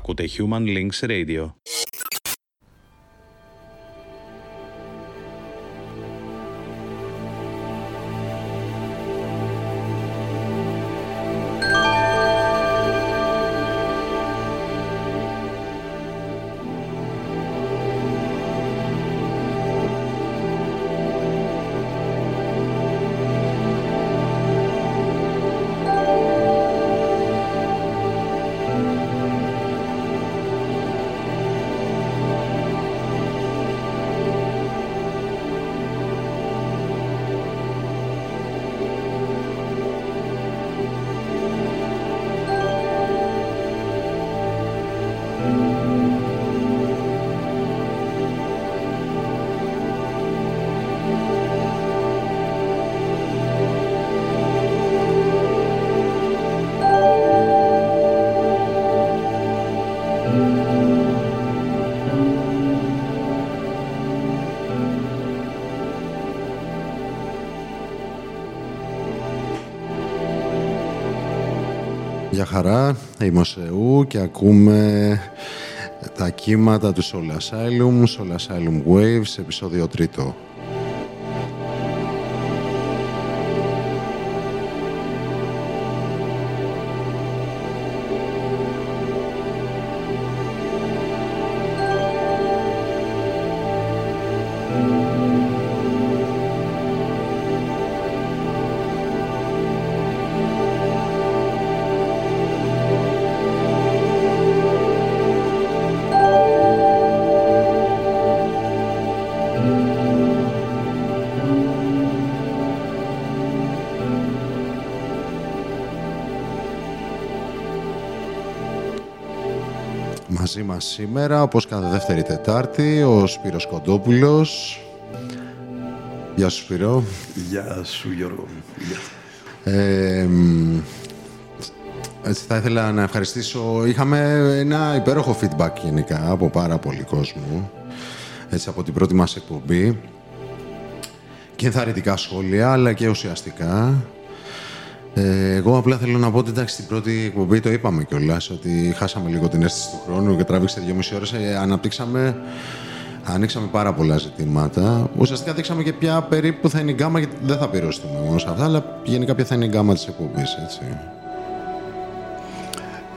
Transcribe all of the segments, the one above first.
Ακούτε Human Links Radio. Χαρά, είμαι ο Σεού και ακούμε τα κύματα του Soul Asylum, Soul Asylum Waves, επεισόδιο τρίτο. Μας σήμερα, όπως κάθε δεύτερη Τετάρτη, ο Σπύρος Κοντόπουλος. Γεια σου Σπύρο. Γεια σου Γιώργο. Ε, μ, έτσι θα ήθελα να ευχαριστήσω. Είχαμε ένα υπέροχο feedback γενικά από πάρα πολύ κόσμο. Έτσι από την πρώτη μας εκπομπή. Και ενθαρρυντικά σχόλια, αλλά και ουσιαστικά. Ε, εγώ απλά θέλω να πω ότι εντάξει, στην πρώτη εκπομπή το είπαμε κιόλας ότι χάσαμε λίγο την αίσθηση του χρόνου και τράβηξε δυόμιση ώρες. Ε, αναπτύξαμε, ανοίξαμε πάρα πολλά ζητήματα. Ουσιαστικά δείξαμε και ποια περίπου θα είναι η γκάμα, γιατί δεν θα πυρώσουμε μόνο σε αυτά, αλλά γενικά ποια θα είναι η γκάμα της εκπομπής.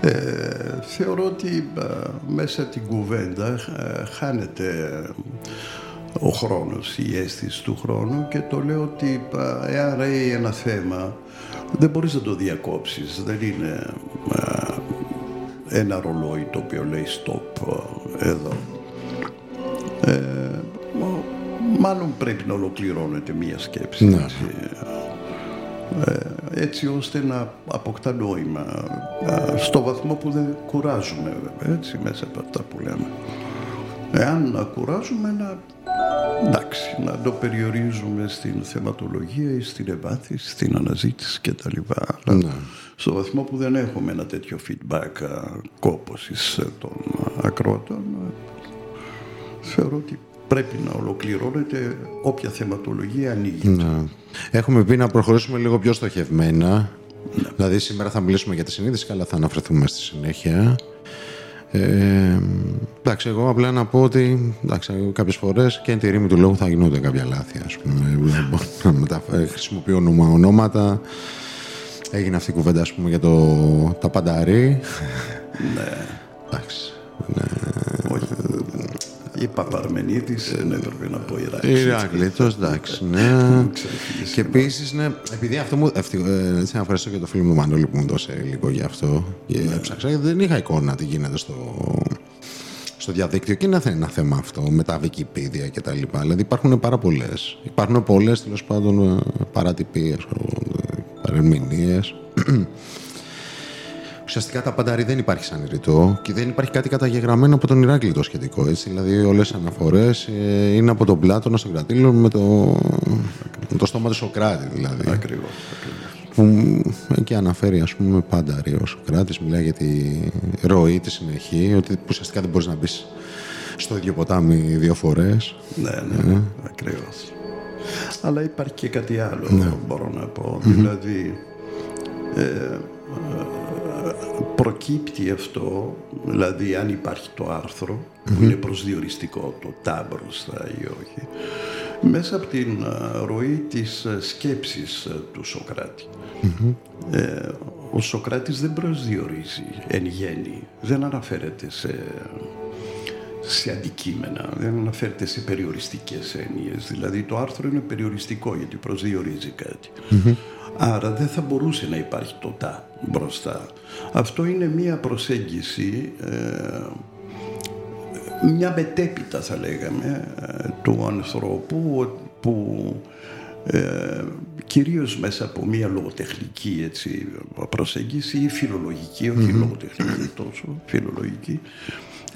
Ε, θεωρώ ότι ε, μέσα την κουβέντα ε, χάνεται ο χρόνος, η αίσθηση του χρόνου και το λέω ότι ε, εάν ρέει ένα θέμα δεν μπορείς να το διακόψεις. Δεν είναι ε, ένα ρολόι το οποίο λέει stop ε, εδώ. Ε, μα- μάλλον πρέπει να ολοκληρώνεται μία σκέψη. Ναι. έτσι. Ε, έτσι ώστε να αποκτά νόημα ε, στο βαθμό που δεν κουράζουμε βέβαια, έτσι μέσα από αυτά που λέμε. Εάν να κουράζουμε να, εντάξει, να το περιορίζουμε στην θεματολογία ή στην ευάθυνση, στην αναζήτηση κτλ. Αλλά Ναι. στο βαθμό που δεν έχουμε ένα τέτοιο feedback α, κόπωσης ε, των α, ακροατών, ε, θεωρώ ότι πρέπει να ολοκληρώνεται όποια θεματολογία ανοίγει. Ναι. Έχουμε πει να προχωρήσουμε λίγο πιο στοχευμένα. Δηλαδή σήμερα θα μιλήσουμε για τη συνείδηση, αλλά θα αναφερθούμε στη συνέχεια. Ε, εντάξει, εγώ απλά να πω ότι εντάξει, κάποιες φορές και εν τη ρήμη του λόγου θα γινόνται κάποια λάθη. Ας πούμε. Να μεταφ- χρησιμοποιώ όνομα, ονόματα. Έγινε αυτή η κουβέντα ας πούμε, για το, τα πανταρί. Ναι. Εντάξει. Ναι. Όχι. Είπα Παρμενίδης, δεν έπρεπε να πω Ηράκλης. Ηράκλειτος, εντάξει, ναι. Ξεφύγεις και επίσης, ναι, επειδή αυτό μου. ευτυχ- ε, έτσι, να ευχαριστώ και το φίλο μου Μανώλη που μου δώσε λίγο γι' αυτό. Και έψαξα, γιατί δεν είχα εικόνα τι γίνεται στο, στο διαδίκτυο και είναι ένα θέμα αυτό με τα Wikipedia και τα λοιπά. Δηλαδή υπάρχουν πάρα πολλές. Υπάρχουν πολλές τέλος πάντων παρατυπίες, παρεμηνίε. Ουσιαστικά τα πανταρί δεν υπάρχει σαν ρητό και δεν υπάρχει κάτι καταγεγραμμένο από τον Ηράκλειο το σχετικό. Έτσι. Δηλαδή, όλες οι αναφορές είναι από τον Πλάτωνα στον Κρατήλο με το, με το στόμα του Σοκράτη. Δηλαδή, Ακριβώς, ακριβώς. που εκεί αναφέρει ας πούμε πανταρί ο Σοκράτης, μιλάει για τη ροή, τη συνεχή, ότι ουσιαστικά δεν μπορείς να μπεις στο ίδιο ποτάμι δύο φορές. Ναι, ναι, ακριβώς. Αλλά υπάρχει και κάτι άλλο, μπορώ να πω. Δηλαδή, ε, ε, προκύπτει αυτό, δηλαδή αν υπάρχει το αρθρο που είναι προσδιοριστικό, το τα μπροστά ή όχι, μέσα από την ε, ροή της ε, σκέψης ε, του σοκρατη Ε, ο Σοκράτης δεν προσδιορίζει εν γέννη, δεν αναφέρεται σε, σε αντικείμενα, δεν αναφέρεται σε περιοριστικές έννοιες. Δηλαδή το άρθρο είναι περιοριστικό γιατί προσδιορίζει κάτι. Άρα δεν θα μπορούσε να υπάρχει το τα μπροστά. Αυτό είναι μία προσέγγιση, ε, μια μετέπειτα θα λέγαμε, ε, του ανθρώπου που ε, κυρίως μέσα από μια λογοτεχνική έτσι, προσέγγιση ή φιλολογική, όχι λογοτεχνική τόσο, φιλολογική,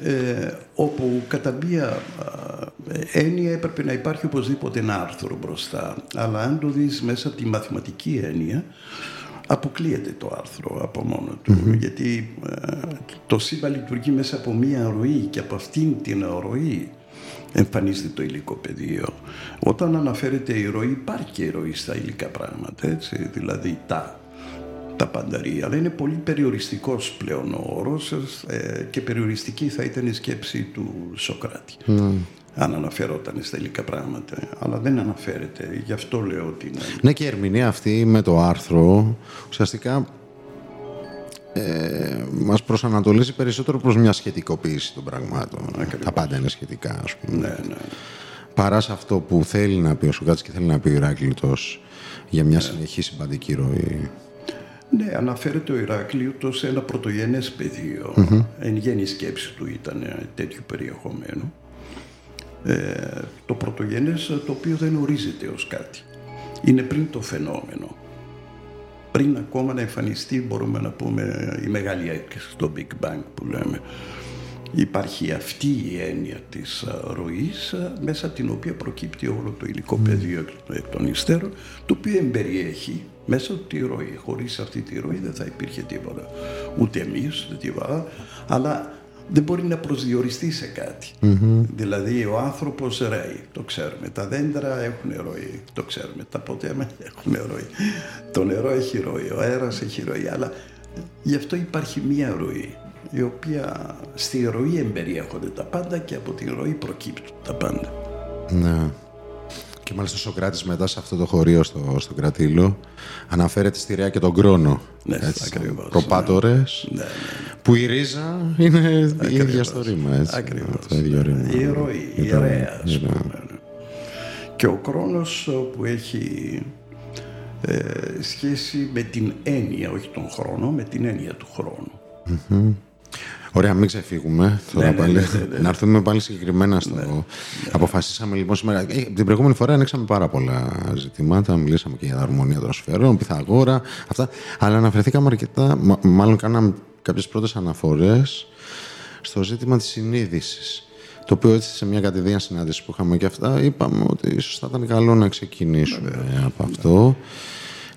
ε, όπου κατά μία ε, έννοια έπρεπε να υπάρχει οπωσδήποτε ένα άρθρο μπροστά. Αλλά αν το δεις μέσα από τη μαθηματική έννοια, αποκλείεται το άρθρο από μόνο του. Γιατί ε, το σύμπαν λειτουργεί μέσα από μία ροή και από αυτήν την ροή εμφανίζεται το υλικό πεδίο. Όταν αναφέρεται η ροή, υπάρχει και η ροή στα υλικά πράγματα, έτσι, δηλαδή τα, τα πανταρία, αλλά είναι πολύ περιοριστικός πλέον ο όρος ε, και περιοριστική θα ήταν η σκέψη του Σοκράτη. Αν αναφερόταν στα υλικά πράγματα, αλλά δεν αναφέρεται. Γι' αυτό λέω ότι είναι. Ναι, και η ερμηνεία αυτή με το άρθρο ουσιαστικά ε, μας προσανατολίζει περισσότερο προς μια σχετικοποίηση των πραγμάτων. Τα πάντα είναι σχετικά, ας πούμε. Ναι, ναι. Παρά σε αυτό που θέλει να πει ο Σοκράτης και θέλει να πει ο Ηράκλειτος για μια συνεχή συμπαντική ροή. Ναι, αναφέρεται ο Ηράκλειος σε ένα πρωτογενές πεδίο. Εν γέννη σκέψη του ήταν τέτοιου περιεχομένου. Ε, το πρωτογενές το οποίο δεν ορίζεται ως κάτι. Είναι πριν το φαινόμενο. Πριν ακόμα να εμφανιστεί μπορούμε να πούμε η μεγάλη έκρηξη, το Big Bang που λέμε. Υπάρχει αυτή η έννοια της α, ροής α, μέσα από την οποία προκύπτει όλο το υλικό πεδίο εκ των υστέρων το οποίο εμπεριέχει μέσα από τη ροή. Χωρίς αυτή τη ροή δεν θα υπήρχε τίποτα. Ούτε εμείς, ούτε τίποτα. Αλλά δεν μπορεί να προσδιοριστεί σε κάτι. Δηλαδή ο άνθρωπος ρέει, το ξέρουμε. Τα δέντρα έχουν ροή, το ξέρουμε. Τα ποτέ έχουν ροή. Το νερό έχει ροή, ο αέρας έχει ροή. Αλλά γι' αυτό υπάρχει μία ροή η οποία στη ροή εμπεριέχονται τα πάντα και από τη ροή προκύπτουν τα πάντα. Ναι. Και μάλιστα ο Σοκράτης μετά σε αυτό το χωρίο στο, στο κρατήλο αναφέρεται στη Ρέα και τον Κρόνο. Ναι, έτσι, ακριβώς, Προπάτορες, Ναι, ναι. που η ρίζα είναι η ίδια στο ρήμα. Έτσι, Ακριβώς. Το ίδιο ρήμα. Η ροή, η το- ρέας, ας η πούμε. ρέα. ναι. Και ο χρόνος που έχει ε, σχέση με την έννοια, όχι τον χρόνο, με την έννοια του χρόνου. Ωραία, μην ξεφύγουμε. Τώρα ναι, πάλι. ναι, ναι, ναι. Να έρθουμε πάλι συγκεκριμένα στο. Αποφασίσαμε λοιπόν σήμερα. Ε, Την προηγούμενη φορά ανοίξαμε πάρα πολλά ζητήματα. Μιλήσαμε και για την αρμονία των σφαιρών, Πιθαγόρα, αυτά. Αλλά αναφερθήκαμε αρκετά, μα- μάλλον κάναμε κάποιες πρώτες αναφορές στο ζήτημα της συνείδησης. Το οποίο έτσι σε μια κατηδίαν συνάντηση που είχαμε και αυτά, είπαμε ότι ίσως θα ήταν καλό να ξεκινήσουμε από αυτό.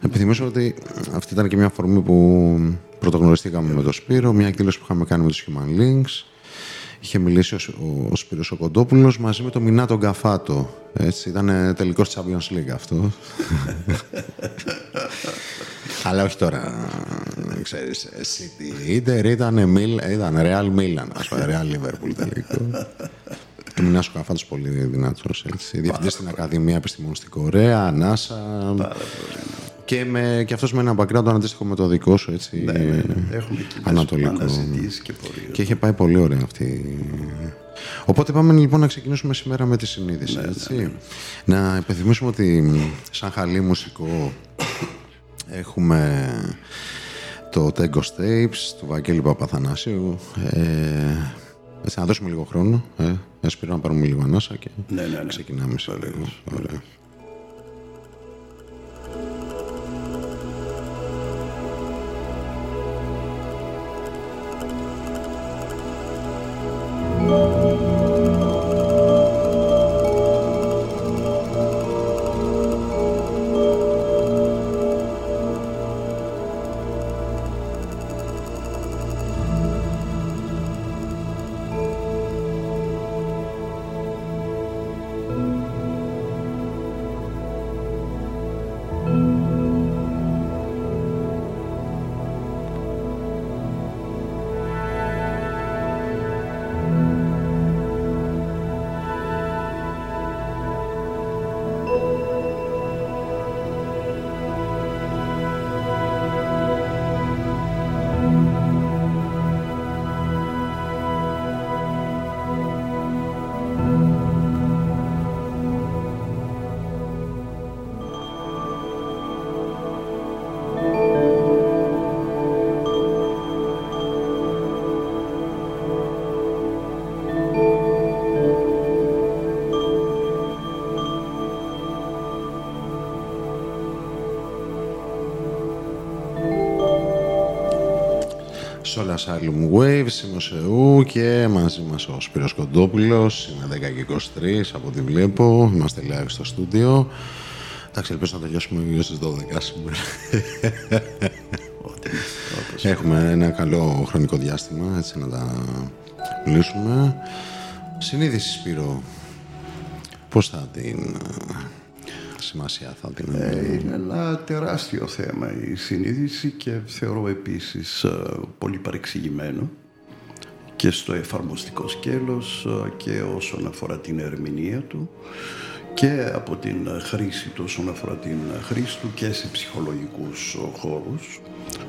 Να επιθυμίσω ότι αυτή ήταν και μια αφορμή που πρωτογνωριστήκαμε με τον Σπύρο, μια εκδήλωση που είχαμε κάνει με τους Human Links. Είχε μιλήσει ο, Σ- ο, ο Σπύρος ο Κοντόπουλος μαζί με τον Μινά τον Καφάτο. Έτσι, ήταν τελικός Champions League αυτό. Αλλά όχι τώρα, ξέρεις, City. Inter ήταν, Mil- ήταν Real Milan, ας πούμε, Real Liverpool τελικό. Ο Μινάς ο Καφάτος πολύ δυνατός, έτσι. Διευθυντής στην Ακαδημία Επιστημών στην Κορέα, NASA. Και, με, και αυτός με ένα background αντίστοιχο με το δικό σου, έτσι. Ναι, ναι, ναι. Έχουμε κοινές Ανατολικό. αναζητήσεις και πορείες. Και είχε πάει πολύ ωραία αυτή. Οπότε πάμε λοιπόν να ξεκινήσουμε σήμερα με τη συνείδηση. Ναι, έτσι. Να υπενθυμίσουμε ότι μ, σαν χαλή μουσικό έχουμε το Tango Tapes του Βαγγέλη Παπαθανάσιου. Ε, έτσι, να δώσουμε λίγο χρόνο. Ε, Έσπηρο να πάρουμε λίγο ανάσα και Ναι, ναι, ναι. ξεκινάμε σε λίγο. Ωραία. Asylum Waves, είμαι ο Σεού και μαζί μας ο Σπύρος Κοντόπουλος, είναι 10 και 23 από ό,τι βλέπω, είμαστε live στο στούντιο. Εντάξει, ελπίζω να τελειώσουμε γύρω στις 12 σήμερα. Έχουμε ένα καλό χρονικό διάστημα, έτσι να τα μιλήσουμε. Συνείδηση, Σπύρο, πώς θα την σημασία θα την ε, Είναι ένα τεράστιο θέμα η συνείδηση και θεωρώ επίσης ε, πολύ παρεξηγημένο και στο εφαρμοστικό σκέλος ε, και όσον αφορά την ερμηνεία του και από την χρήση του όσον αφορά την χρήση του και σε ψυχολογικούς χώρους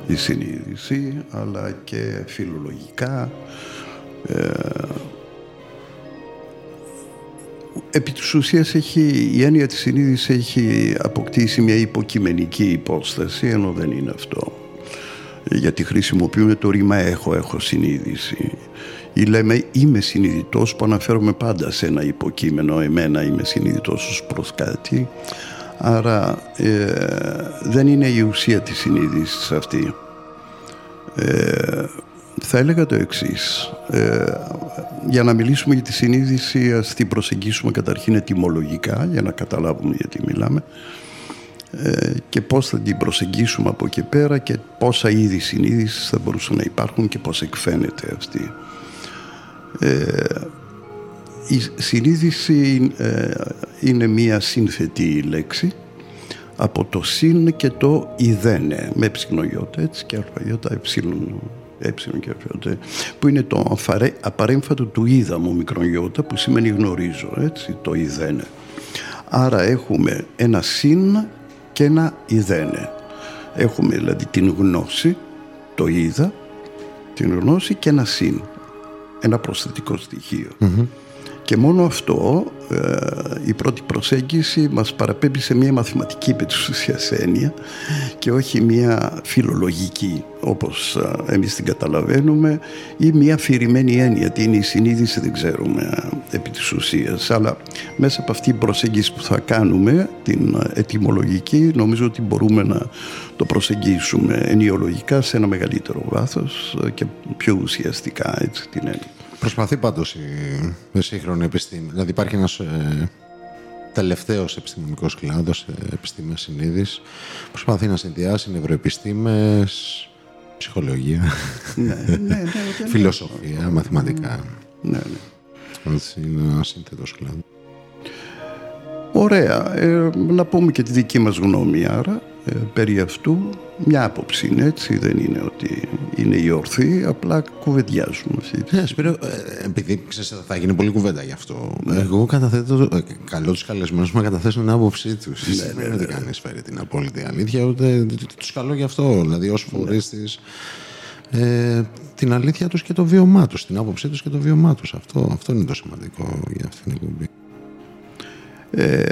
η συνείδηση αλλά και φιλολογικά επί της ουσίας έχει, η έννοια της συνείδησης έχει αποκτήσει μια υποκειμενική υπόσταση ενώ δεν είναι αυτό. Γιατί χρησιμοποιούμε το ρήμα έχω, έχω συνείδηση ή λέμε είμαι συνειδητός που αναφέρομαι πάντα σε ένα υποκείμενο εμένα είμαι συνειδητός ως προς κάτι άρα ε, δεν είναι η ουσία της συνείδησης αυτή. Ε, θα έλεγα το εξής ε, για να μιλήσουμε για τη συνείδηση ας την προσεγγίσουμε καταρχήν ετοιμολογικά για να καταλάβουμε γιατί μιλάμε ε, και πώς θα την προσεγγίσουμε από εκεί πέρα και πόσα είδη συνείδησης θα μπορούσαν να υπάρχουν και πώς εκφαίνεται αυτή. Ε, η συνείδηση ε, είναι μία σύνθετη λέξη από το συν και το ιδένε με ψυχνογιώτα έτσι και αλφαγιώτα εψίλων ε και που είναι το απαρέμφατο του είδα μου μικρογιώτα που σημαίνει γνωρίζω, έτσι, το ιδένε. Άρα έχουμε ένα συν και ένα ιδένε. Έχουμε δηλαδή την γνώση, το είδα, την γνώση και ένα συν, ένα προσθετικό Και μόνο αυτό, ε, η πρώτη προσέγγιση μας παραπέμπει σε μια μαθηματική επί έννοια και όχι μια φιλολογική όπως εμείς την καταλαβαίνουμε ή μια αφηρημένη έννοια τι είναι η συνείδηση δεν ξέρουμε επί της ουσίας αλλά μέσα από αυτή την προσέγγιση που θα κάνουμε την ετυμολογική νομίζω ότι μπορούμε να το προσεγγίσουμε ενιολογικά σε ένα μεγαλύτερο βάθος και πιο ουσιαστικά έτσι την έννοια. Προσπαθεί πάντως η σύγχρονη επιστήμη. Δηλαδή υπάρχει ένας ε, τελευταίος επιστημονικός κλάδος, ε, επιστήμες συνείδης. Προσπαθεί να συνδυάσει νευροεπιστήμες, ψυχολογία, ναι, ναι, ναι, φιλοσοφία, μαθηματικά. Ναι, ναι. είναι ένα σύνθετος κλάδος. Ωραία. Ε, να πούμε και τη δική μας γνώμη άρα ε, περί αυτού. Μια άποψη είναι έτσι, δεν είναι ότι είναι η ορθή, απλά κουβεντιάζουμε αυτή. Ναι, Σπύρο, ε, επειδή ξέρεις, θα γίνει πολύ κουβέντα γι' αυτό. Ναι. Εγώ καταθέτω, ε, καλό τους καλεσμένους να καταθέσουν την άποψή τους. Ναι, δεν είναι ότι κανείς φέρει την απόλυτη αλήθεια, ούτε τους καλώ γι' αυτό. Δηλαδή ως ναι. φορείς της, ε, την αλήθεια τους και το βίωμά τους, την άποψή τους και το βίωμά τους. Αυτό, αυτό είναι το σημαντικό για αυτήν την εκπομπή. Ε,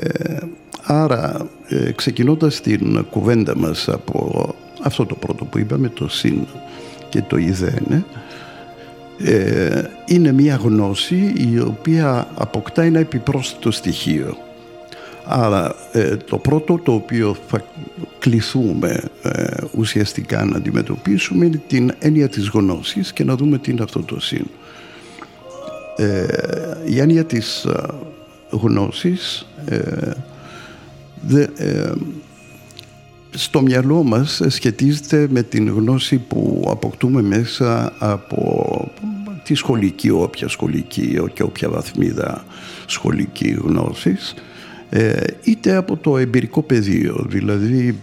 άρα, ε, ξεκινώντας την κουβέντα μας από αυτό το πρώτο που είπαμε, το συν και το ιδένε, ε, είναι μια γνώση η οποία αποκτά ένα επιπρόσθετο στοιχείο. Άρα ε, το πρώτο το οποίο θα κληθούμε ε, ουσιαστικά να αντιμετωπίσουμε είναι την έννοια της γνώσης και να δούμε τι είναι αυτό το συν. Ε, η έννοια της γνώσης στο μυαλό μας σχετίζεται με την γνώση που αποκτούμε μέσα από τη σχολική, όποια σχολική και όποια βαθμίδα σχολική γνώσης ε, είτε από το εμπειρικό πεδίο, δηλαδή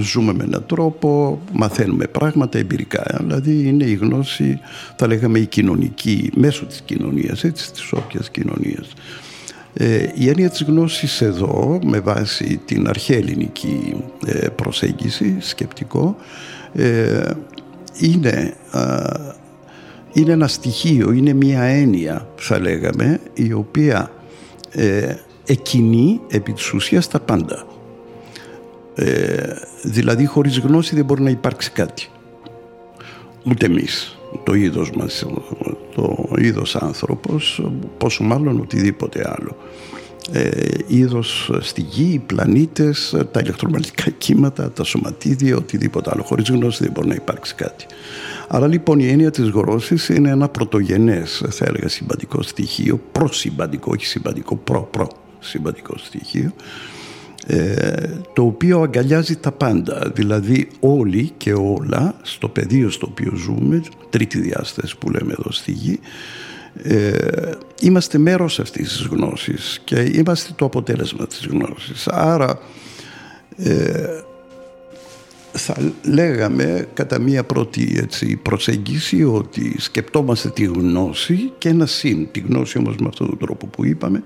ζούμε με έναν τρόπο, μαθαίνουμε πράγματα εμπειρικά, δηλαδή είναι η γνώση, θα λέγαμε η κοινωνική, μέσω της κοινωνίας, έτσι, της όποιας κοινωνίας. Ε, η έννοια της γνώσης εδώ, με βάση την αρχαία ελληνική ε, προσέγγιση, σκεπτικό, ε, είναι, είναι ένα στοιχείο, είναι μια έννοια, θα λέγαμε, η οποία εκκινεί επί της ουσίας τα πάντα. δηλαδή χωρίς γνώση δεν μπορεί να υπάρξει κάτι. Ούτε εμείς, το είδος μας, το είδος άνθρωπος, πόσο μάλλον οτιδήποτε άλλο. Ε, είδος στη γη, οι πλανήτες, τα ηλεκτρομαγνητικά κύματα, τα σωματίδια, οτιδήποτε άλλο. Χωρίς γνώση δεν μπορεί να υπάρξει κάτι. Άρα λοιπόν η έννοια της γνώσης είναι ένα πρωτογενές, θα έλεγα, συμπαντικό στοιχείο, προσυμπαντικό, όχι συμπαντικό, προ-προ συμπαντικό στοιχείο, ε, το οποίο αγκαλιάζει τα πάντα, δηλαδή όλοι και όλα στο πεδίο στο οποίο ζούμε, τρίτη διάσταση που λέμε εδώ στη γη, ε, είμαστε μέρος αυτής της γνώσης και είμαστε το αποτέλεσμα της γνώσης. Άρα ε, θα λέγαμε κατά μία πρώτη έτσι, προσέγγιση ότι σκεπτόμαστε τη γνώση και ένα συν, τη γνώση όμως με αυτόν τον τρόπο που είπαμε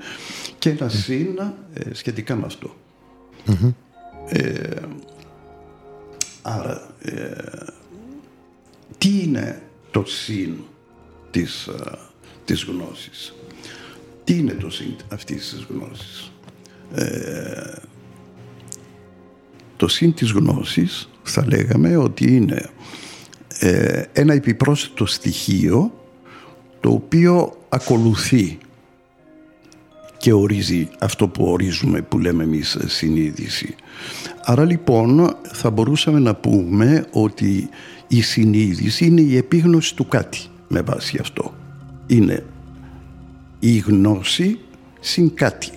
και ένα συν ε, σχετικά με αυτό. Ε, άρα, ε, τι είναι το συν της, ε, της γνώσης; Τι είναι το συν αυτής της γνώσης; το συν της γνώσης θα λέγαμε ότι είναι ένα επιπρόσθετο στοιχείο το οποίο ακολουθεί και ορίζει αυτό που ορίζουμε που λέμε εμείς συνείδηση. Άρα λοιπόν θα μπορούσαμε να πούμε ότι η συνείδηση είναι η επίγνωση του κάτι με βάση αυτό. Είναι η γνώση συν κάτι.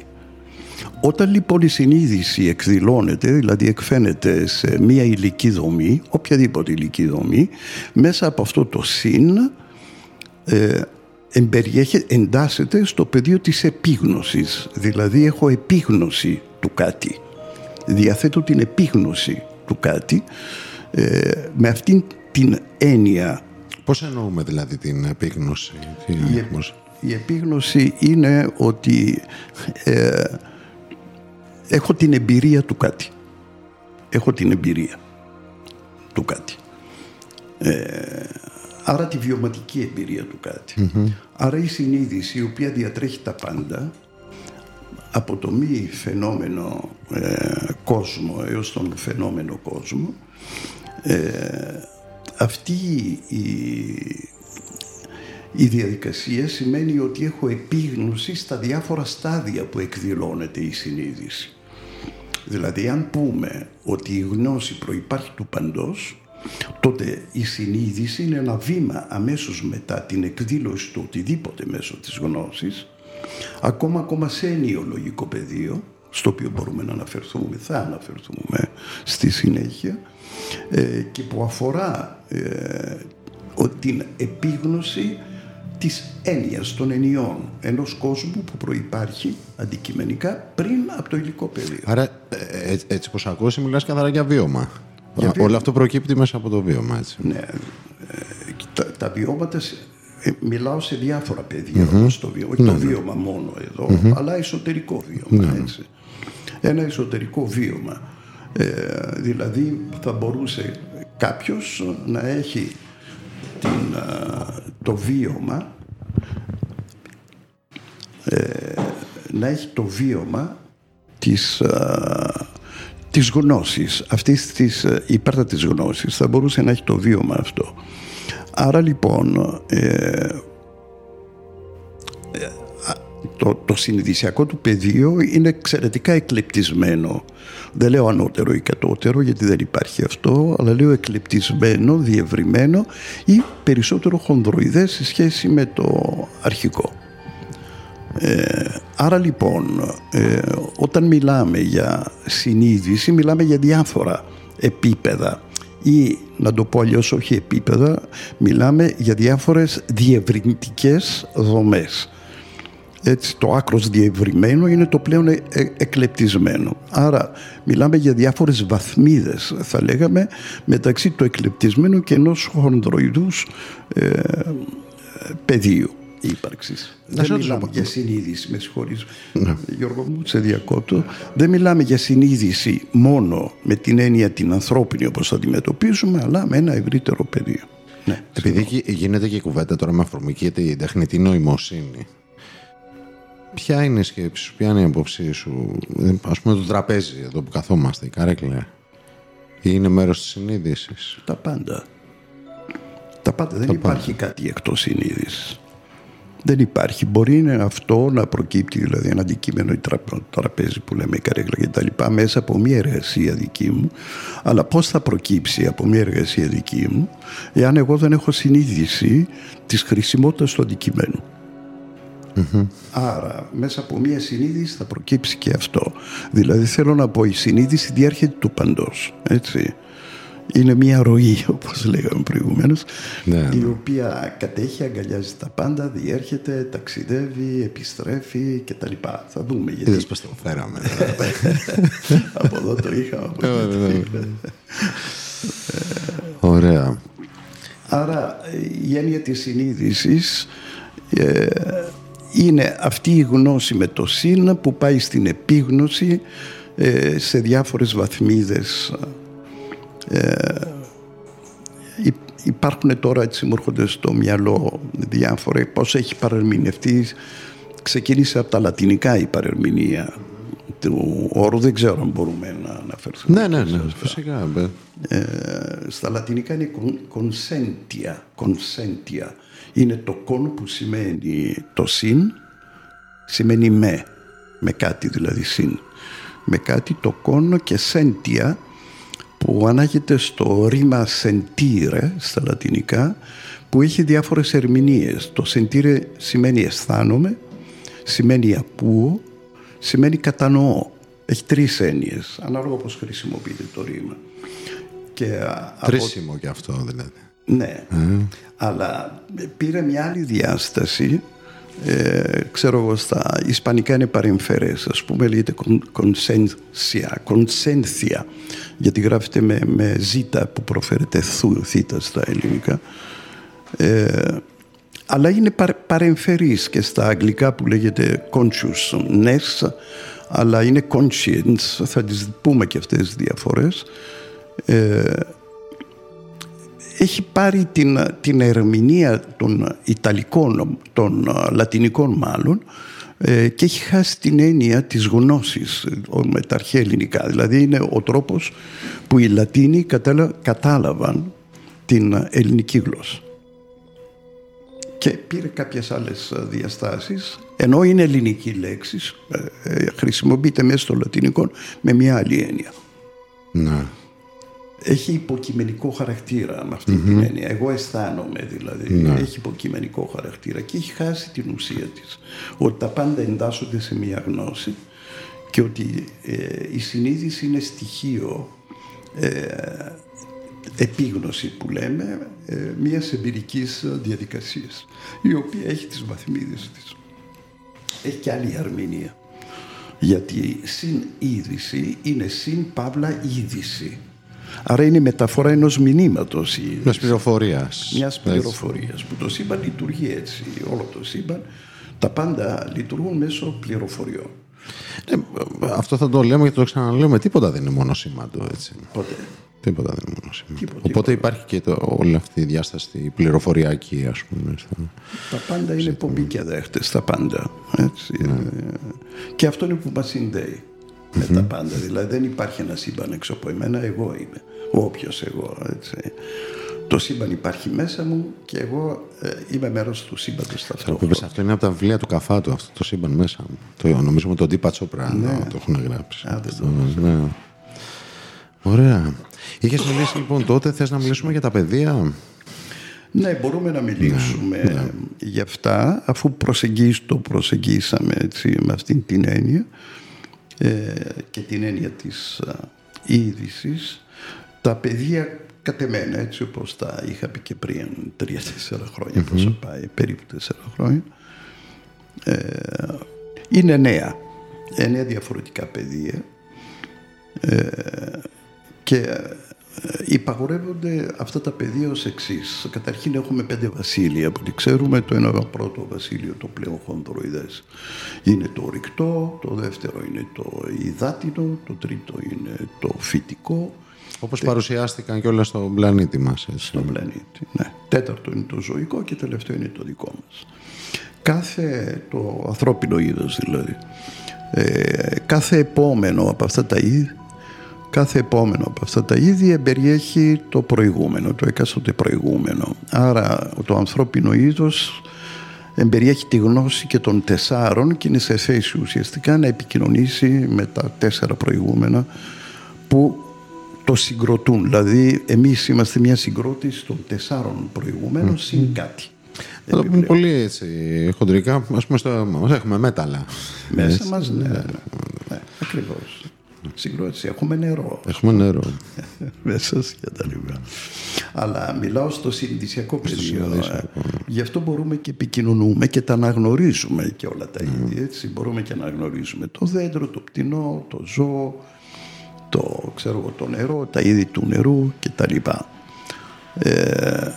Όταν λοιπόν η συνείδηση εκδηλώνεται, δηλαδή εκφαίνεται σε μία υλική δομή, οποιαδήποτε υλική δομή, μέσα από αυτό το συν ε, εμπεριέχεται, εντάσσεται στο πεδίο της επίγνωσης. Δηλαδή έχω επίγνωση του κάτι. Διαθέτω την επίγνωση του κάτι ε, με αυτήν την έννοια. Πώς εννοούμε δηλαδή την επίγνωση. η, η επίγνωση είναι ότι ε, έχω την εμπειρία του κάτι. Έχω την εμπειρία του κάτι. Ε, άρα τη βιωματική εμπειρία του κατι Άρα η συνείδηση η οποία διατρέχει τα πάντα από το μη φαινόμενο ε, κόσμο έως τον φαινόμενο κόσμο ε, αυτή η, η διαδικασία σημαίνει ότι έχω επίγνωση στα διάφορα στάδια που εκδηλώνεται η συνείδηση. Δηλαδή αν πούμε ότι η γνώση προϋπάρχει του παντός τότε η συνείδηση είναι ένα βήμα αμέσως μετά την εκδήλωση του οτιδήποτε μέσω της γνώσης ακόμα ακόμα σε ενιολογικό πεδίο στο οποίο μπορούμε να αναφερθούμε, θα αναφερθούμε στη συνέχεια ε, και που αφορά ε, την επίγνωση της έννοιας των ενιών ενός κόσμου που προϋπάρχει αντικειμενικά πριν από το υλικό πεδίο. Άρα ε, έτσι πως ακούσει μιλάς καθαρά για βίωμα. Όλο αυτό προκύπτει μέσα από το βίωμα, έτσι. Ναι. Ε, τα, τα βιώματα, ε, μιλάω σε διάφορα πεδία mm-hmm. το βίωμα. Όχι το ναι, ναι. βίωμα μόνο εδώ, αλλά εσωτερικό βίωμα, ναι, έτσι. Ένα εσωτερικό βίωμα. Ε, δηλαδή θα μπορούσε κάποιος να έχει την, το βίωμα να έχει το βίωμα της της γνώσης, αυτής της ε, υπέρτατης γνώσης, θα μπορούσε να έχει το βίωμα αυτό. Άρα λοιπόν, ε, ε, το, το συνειδησιακό του πεδίο είναι εξαιρετικά εκλεπτισμένο. Δεν λέω ανώτερο ή κατώτερο γιατί δεν υπάρχει αυτό, αλλά λέω εκλεπτισμένο, διευρυμένο ή περισσότερο χονδροειδές σε σχέση με το αρχικό. Ε, άρα λοιπόν, ε, όταν μιλάμε για συνείδηση, μιλάμε για διάφορα επίπεδα ή να το πω αλλιώς όχι επίπεδα, μιλάμε για διάφορες διευρυντικές δομές. Έτσι, το άκρος διευρυμένο είναι το πλέον ε, εκλεπτισμένο. Άρα μιλάμε για διάφορες βαθμίδες, θα λέγαμε, μεταξύ του εκλεπτισμένου και ενός χονδροειδούς ε, πεδίου ύπαρξης. Δεν μιλάμε για συνείδηση, με συγχωρείς ναι. Γιώργο μου, σε διακόπτω. Δεν μιλάμε για συνείδηση μόνο με την έννοια την ανθρώπινη όπως θα αντιμετωπίζουμε, αλλά με ένα ευρύτερο πεδίο. Ναι, Επειδή γίνεται και η κουβέντα τώρα με αφορμή και την τεχνητή νοημοσύνη, ποια είναι η σκέψη σου, ποια είναι η απόψη σου, ας πούμε το τραπέζι εδώ που καθόμαστε, η καρέκλα, είναι μέρος της συνείδησης; Τα πάντα. Τα πάντα. Δεν υπάρχει κάτι εκτός συνείδησης. Δεν υπάρχει. Μπορεί είναι αυτό να προκύπτει, δηλαδή ένα αντικείμενο, η τραπέζι που λέμε, η καρέκλα και τα λοιπά, μέσα από μια εργασία δική μου. Αλλά πώς θα προκύψει από μια εργασία δική μου, εάν εγώ δεν έχω συνείδηση της χρησιμότητας του αντικειμένου. Άρα μέσα από μια συνείδηση θα προκύψει και αυτό. Δηλαδή θέλω να πω η συνείδηση διέρχεται του παντός. Έτσι είναι μια ροή όπως λέγαμε προηγουμένως ναι, ναι. η οποία κατέχει, αγκαλιάζει τα πάντα διέρχεται, ταξιδεύει, επιστρέφει και τα λοιπά. Θα δούμε γιατί. Είδες πως το φέραμε. από εδώ το είχαμε. Από εδώ ναι, Ωραία. Άρα η έννοια της συνείδησης ε, είναι αυτή η γνώση με το σύν που πάει στην επίγνωση ε, σε διάφορες βαθμίδες ε, υπάρχουν τώρα έτσι μου έρχονται στο μυαλό διάφορα πώς έχει παρερμηνευτεί. Ξεκίνησε από τα λατινικά η παρερμηνία του όρου. Δεν ξέρω αν μπορούμε να αναφερθούμε ναι ναι ναι φυσικά ε, στα λατινικά είναι κονσέντια. Κονσέντια είναι το κον που σημαίνει το συν σημαίνει με. Με κάτι δηλαδή συν. Με κάτι το κόνο και σέντια που ανάγεται στο ρήμα sentire στα λατινικά που έχει διάφορες ερμηνείες. Το sentire σημαίνει αισθάνομαι, σημαίνει ακούω, σημαίνει κατανοώ. Έχει τρεις έννοιες, ανάλογα πώς χρησιμοποιείται το ρήμα. Και Χρήσιμο από... και αυτό δηλαδή. Ναι, αλλά πήρε μια άλλη διάσταση ε, ξέρω εγώ στα ισπανικά είναι παρεμφερές ας πούμε λέγεται κονσένσια κονσένθια γιατί γράφεται με, με ζήτα που προφέρεται θου, θήτα στα ελληνικά. Ε, αλλά είναι παρ, παρεμφερής και στα αγγλικά που λέγεται consciousness αλλά είναι conscience θα τις πούμε και αυτές τις διαφορές. Ε, έχει πάρει την, την ερμηνεία των Ιταλικών, των Λατινικών μάλλον ε, και έχει χάσει την έννοια της γνώσης με τα αρχαία ελληνικά. Δηλαδή είναι ο τρόπος που οι Λατίνοι κατάλαβαν την ελληνική γλώσσα. Και πήρε κάποιες άλλες διαστάσεις, ενώ είναι ελληνική λέξη, ε, ε, χρησιμοποιείται μέσα στο λατινικό με μια άλλη έννοια. Ναι έχει υποκειμενικό χαρακτήρα με αυτή την έννοια. Εγώ αισθάνομαι δηλαδή. Ναι. Έχει υποκειμενικό χαρακτήρα και έχει χάσει την ουσία της. Ότι τα πάντα εντάσσονται σε μία γνώση και ότι ε, η συνείδηση είναι στοιχείο ε, επίγνωση που λέμε ε, μιας εμπειρικής διαδικασίας η οποία έχει τις βαθμίδες της. Έχει και άλλη αρμηνία. Γιατί συν είδηση είναι συν παύλα είδηση. Άρα είναι η μεταφορά ενός μηνύματος. Μιας πληροφορίας. Μιας πληροφορίας. Που το σύμπαν λειτουργεί έτσι. Όλο το σύμπαν. Τα πάντα λειτουργούν μέσω πληροφοριών. Ναι, αυτό θα το λέμε και το ξαναλέμε. Τίποτα δεν είναι μόνο σήμαντο. Έτσι. Ποτέ. Τίποτα δεν είναι μόνο σήμαντο. Οπότε υπάρχει και το, όλη αυτή η διάσταση η πληροφοριακή, ας πούμε. Τα πάντα είναι πομπή και δέχτες. Τα πάντα. Έτσι. Ναι. Και αυτό είναι που μας συνδέει με τα πάντα. Δηλαδή δεν υπάρχει ένα σύμπαν έξω από εμένα, εγώ είμαι. Όποιος εγώ. Έτσι. Το σύμπαν υπάρχει μέσα μου και εγώ ε, είμαι μέρος του σύμπαντος ταυτόχρονα. Αυτό είναι από τα βιβλία του Καφάτου, αυτό το σύμπαν μέσα μου. Το, νομίζω με τον Τίπα Τσόπρα ναι. το έχουν γράψει. Α, δεν το ναι. Ωραία. Είχες μιλήσει λοιπόν τότε, θες να μιλήσουμε για τα παιδεία. Ναι, μπορούμε να μιλήσουμε ναι, ναι. για αυτά, αφού το προσεγγίσαμε έτσι, με αυτήν την έννοια. Ε, και την έννοια της είδησης, τα παιδεία κατ' εμένα, έτσι όπως τα είχα πει και πριν τρία-τέσσερα χρόνια, mm-hmm. πάει, περίπου τέσσερα χρόνια, ε, είναι νέα. Εννέα διαφορετικά παιδεία ε, και υπαγορεύονται αυτά τα πεδία ως εξής. Καταρχήν έχουμε πέντε βασίλεια που ξέρουμε. Το ένα πρώτο βασίλειο το πλέον χονδροειδές είναι το ορυκτό, το δεύτερο είναι το υδάτινο, το τρίτο είναι το φυτικό. Όπως παρουσιάστηκαν και όλα στον πλανήτη μας. Έτσι. Στον πλανήτη, ναι. Τέταρτο είναι το ζωικό και τελευταίο είναι το δικό μας. Κάθε, το ανθρώπινο είδος δηλαδή, ε, κάθε επόμενο από αυτά τα είδη κάθε επόμενο από αυτά τα είδη περιέχει το προηγούμενο, το εκάστοτε προηγούμενο. Άρα το ανθρώπινο είδος εμπεριέχει τη γνώση και των τεσσάρων και είναι σε θέση ουσιαστικά να επικοινωνήσει με τα τέσσερα προηγούμενα που το συγκροτούν. Δηλαδή εμείς είμαστε μια συγκρότηση των τεσσάρων προηγούμενων συν κάτι. Θα το πούμε πολύ έτσι χοντρικά. Ας πούμε, στο, μας έχουμε μέταλλα. Μέσα μας, ναι, ναι, ναι, ακριβώς. Συγκρότηση. Έχουμε νερό. Έχουμε νερό. Μέσα και τα λοιπά. Αλλά μιλάω στο συνειδησιακό πεδίο. συνειδησιακό, ναι. Γι' αυτό μπορούμε και επικοινωνούμε και τα αναγνωρίζουμε και όλα τα είδη. Έτσι. Μπορούμε και να αναγνωρίζουμε το δέντρο, το πτηνό, το ζώο, το, ξέρω εγώ, το νερό, τα είδη του νερού κτλ. Ε,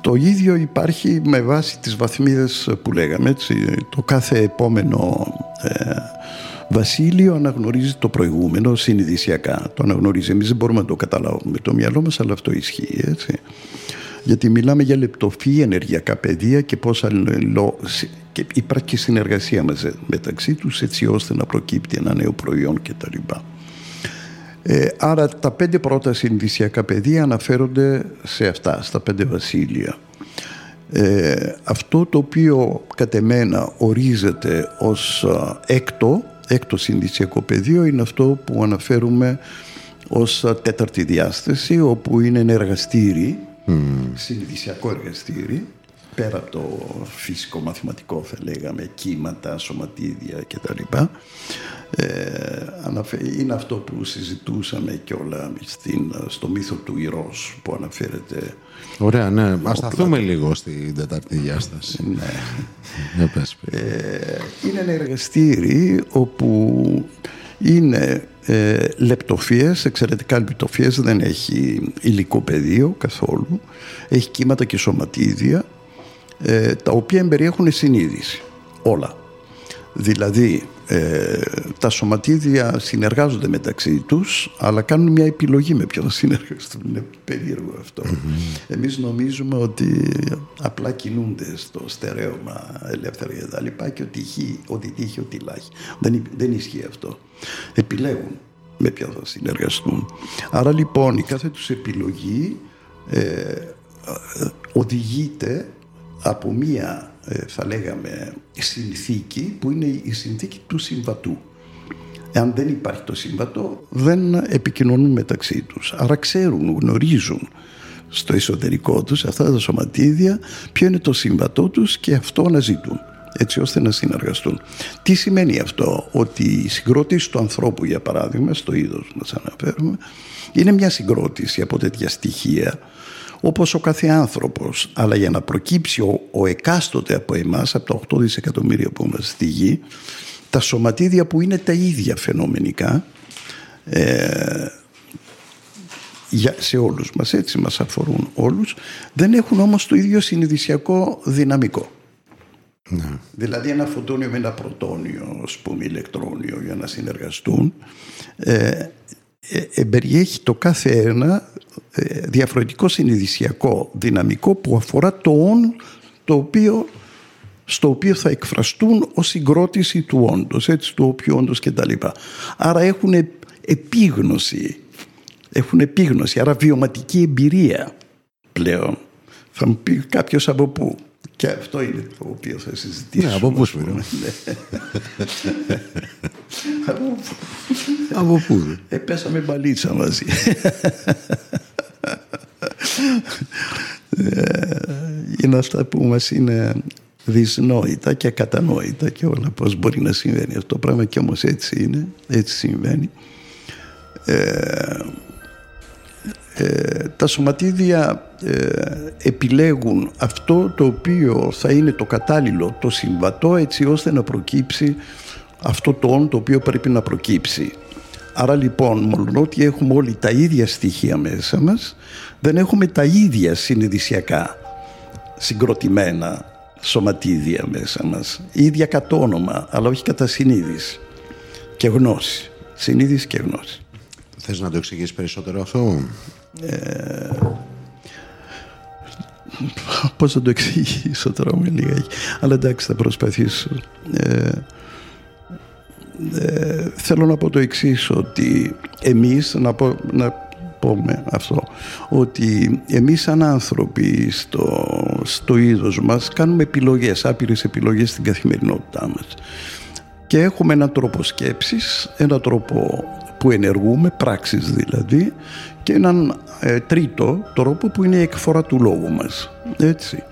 το ίδιο υπάρχει με βάση τις βαθμίδες που λέγαμε. Έτσι. Το κάθε επόμενο ε, βασίλειο αναγνωρίζει το προηγούμενο συνειδησιακά. Το αναγνωρίζει. Εμείς δεν μπορούμε να το καταλάβουμε με το μυαλό μας, αλλά αυτό ισχύει. Έτσι. Γιατί μιλάμε για λεπτοφύ ενεργειακά πεδία και πώς αλληλο... και υπάρχει και συνεργασία μαζε- μεταξύ τους έτσι ώστε να προκύπτει ένα νέο προϊόν κτλ. Ε, άρα τα πέντε πρώτα συνδυσιακά πεδία αναφέρονται σε αυτά, στα πέντε βασίλεια. Ε, αυτό το οποίο κατ' εμένα ορίζεται ως α, έκτο, έκτο συνδυσιακό πεδίο είναι αυτό που αναφέρουμε ως α, τέταρτη διάσταση όπου είναι ένα εργαστήρι, συνδυσιακό εργαστήρι πέρα από το φυσικό μαθηματικό θα λέγαμε κύματα, σωματίδια κτλ. Ε, αναφε- είναι αυτό που συζητούσαμε και όλα στην, στο μύθο του Ηρός που αναφέρεται Ωραία, ναι. Ας σταθούμε λίγο στην τετάρτη διάσταση. ναι, Για πες. Ε, είναι ένα εργαστήρι όπου είναι ε, λεπτοφίες, εξαιρετικά λεπτοφίες, δεν έχει υλικό πεδίο καθόλου, έχει κύματα και σωματίδια, ε, τα οποία εμπεριέχουν συνείδηση, όλα. Δηλαδή, ε, τα σωματίδια συνεργάζονται μεταξύ τους, αλλά κάνουν μια επιλογή με ποιον θα συνεργαστούν. Είναι περίεργο αυτό. Εμείς νομίζουμε ότι απλά κινούνται στο στερέωμα ελεύθερα και τα λοιπά και ότι τύχει, ότι τύχει, ότι λάχει. Δεν, δεν ισχύει αυτό. Επιλέγουν με ποιον θα συνεργαστούν. Άρα λοιπόν η κάθε τους επιλογή ε, οδηγείται από μία ε, θα λέγαμε συνθήκη που είναι η συνθήκη του συμβατού. Εάν δεν υπάρχει το σύμβατο δεν επικοινωνούν μεταξύ τους. Άρα ξέρουν, γνωρίζουν στο εσωτερικό τους αυτά τα σωματίδια ποιο είναι το σύμβατό τους και αυτό αναζητούν έτσι ώστε να συνεργαστούν. Τι σημαίνει αυτό, ότι η συγκρότηση του ανθρώπου για παράδειγμα, στο είδος μας αναφέρουμε, είναι μια συγκρότηση από τέτοια στοιχεία όπως ο κάθε άνθρωπος. Αλλά για να προκύψει ο, ο εκάστοτε από εμάς, από τα 8 δισεκατομμύρια που είμαστε στη γη, τα σωματίδια που είναι τα ίδια φαινομενικά, ε, για, σε όλους μας, έτσι μας αφορούν όλους, δεν έχουν όμως το ίδιο συνειδησιακό δυναμικό. Δηλαδή ένα φωτόνιο με ένα πρωτόνιο, ας πούμε ηλεκτρόνιο για να συνεργαστούν, ε, ε, εμπεριέχει το κάθε ένα ε, διαφορετικό συνειδησιακό δυναμικό που αφορά το όν το οποίο, στο οποίο θα εκφραστούν ως συγκρότηση του όντως, έτσι, του όποιου όντως και τα λοιπά. Άρα έχουν επίγνωση, έχουν επίγνωση, άρα βιωματική εμπειρία πλέον. Θα μου πει κάποιος από πού. Και αυτό είναι το οποίο θα συζητήσουμε. Ναι, από πού ας Σπύρο; πούμε. Από πού; Από πού. Ε, πέσαμε μπαλίτσα μαζί. Ε, είναι αυτά που μας είναι δυσνόητα και ακατανόητα και όλα πώς μπορεί να συμβαίνει αυτό το πράγμα και όμως έτσι είναι, έτσι συμβαίνει. Ε, ε, τα σωματίδια ε, επιλέγουν αυτό το οποίο θα είναι το κατάλληλο, το συμβατό έτσι ώστε να προκύψει αυτό το όν το οποίο πρέπει να προκύψει. Άρα λοιπόν, μόνο ότι έχουμε όλοι τα ίδια στοιχεία μέσα μας, δεν έχουμε τα ίδια συνειδησιακά συγκροτημένα σωματίδια μέσα μας. Ίδια κατ' όνομα, αλλά όχι κατά συνείδηση και γνώση. Συνείδηση και γνώση. Θες να το εξηγήσεις περισσότερο αυτό; Πώς θα το εξηγήσω τώρα με λίγα. Αλλά εντάξει θα προσπαθήσω. Ε, ε, θέλω να πω το εξής ότι εμείς, να, πω, να πούμε αυτό ότι εμείς σαν άνθρωποι στο, στο είδος μας κάνουμε επιλογές, άπειρες επιλογές στην καθημερινότητά μας και έχουμε έναν τρόπο σκέψης, έναν τρόπο που ενεργούμε, πράξεις δηλαδή και έναν ε, τρίτο τρόπο που είναι η εκφορά του λόγου μας. Έτσι.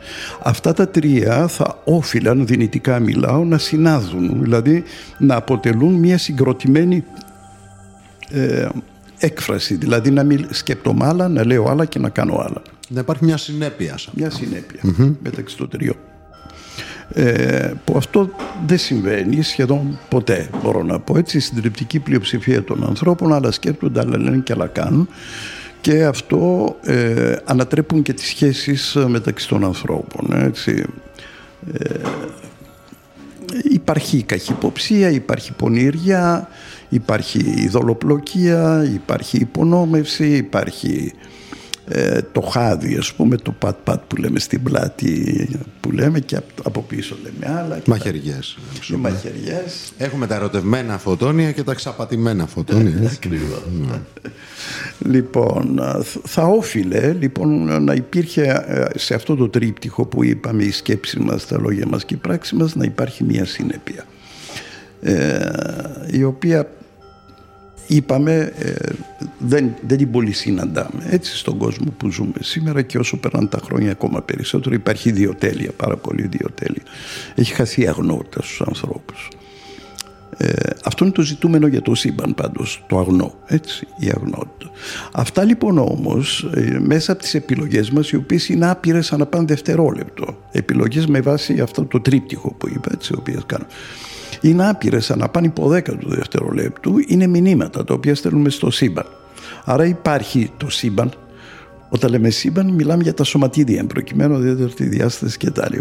Αυτά τα τρία θα όφυλαν, δυνητικά μιλάω, να συνάδουν, δηλαδή να αποτελούν μια συγκροτημένη ε, έκφραση, δηλαδή να μην σκέπτομαι άλλα, να λέω άλλα και να κάνω άλλα. Να υπάρχει μια συνέπεια. Μια συνέπεια μεταξύ των τριών. Ε, που αυτό δεν συμβαίνει σχεδόν ποτέ μπορώ να πω έτσι η συντριπτική πλειοψηφία των ανθρώπων άλλα σκέπτονται άλλα λένε και άλλα κάνουν και αυτό ε, ανατρέπουν και τις σχέσεις μεταξύ των ανθρώπων έτσι. Ε, υπάρχει καχυποψία, υπάρχει πονηριά, υπάρχει δολοπλοκία, υπάρχει υπονόμευση, υπάρχει ε, το χάδι, ας πούμε, το πατ-πατ που λέμε στην πλάτη που λέμε και από πίσω λέμε άλλα. Μαχαιριές. Οι μαχαιριές. Έχουμε τα ερωτευμένα φωτόνια και τα ξαπατημένα φωτόνια. Ακριβώς. λοιπόν, θα όφιλε λοιπόν να υπήρχε ε, σε αυτό το τρίπτυχο που είπαμε η σκέψη μας, τα λόγια μας και η πράξη μας να υπάρχει μια συνέπεια. Ε, η οποία είπαμε ε, δεν, δεν την πολύ συναντάμε έτσι στον κόσμο που ζούμε σήμερα και όσο περνάνε τα χρόνια ακόμα περισσότερο υπάρχει ιδιοτέλεια, πάρα πολύ ιδιοτέλεια. Έχει χαθεί η αγνότητα στους ανθρώπους. Ε, αυτό είναι το ζητούμενο για το σύμπαν πάντως, το αγνό, έτσι, η αγνότητα. Αυτά λοιπόν όμως, ε, μέσα από τις επιλογές μας, οι οποίες είναι άπειρες ανά πάνε δευτερόλεπτο, επιλογές με βάση αυτό το τρίπτυχο που είπα, έτσι, οι οποίες κάνω είναι άπειρες ανά πάνε υποδέκατο του δευτερολέπτου, είναι μηνύματα τα οποία στέλνουμε στο σύμπαν. Άρα υπάρχει το σύμπαν, όταν λέμε σύμπαν, μιλάμε για τα σωματίδια, προκειμένου δηλαδή τη διάσταση κτλ.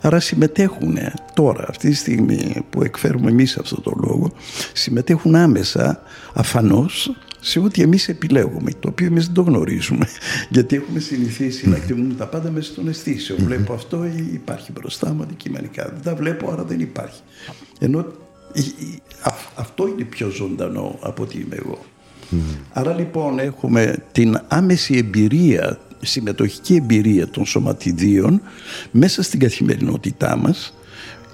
Άρα συμμετέχουν τώρα, αυτή τη στιγμή που εκφέρουμε εμείς αυτό το λόγο, συμμετέχουν άμεσα, αφανώς, σε ό,τι εμείς επιλέγουμε, το οποίο εμείς δεν το γνωρίζουμε. Γιατί έχουμε συνηθίσει να εκτιμούμε τα πάντα μέσα στον αισθήσεων. Βλέπω αυτό, υπάρχει μπροστά μου αντικειμενικά. Δεν τα βλέπω, άρα δεν υπάρχει. Ενώ αυτό είναι πιο ζωντανό από ότι είμαι εγώ. Άρα λοιπόν έχουμε την άμεση εμπειρία, συμμετοχική εμπειρία των σωματιδίων μέσα στην καθημερινότητά μας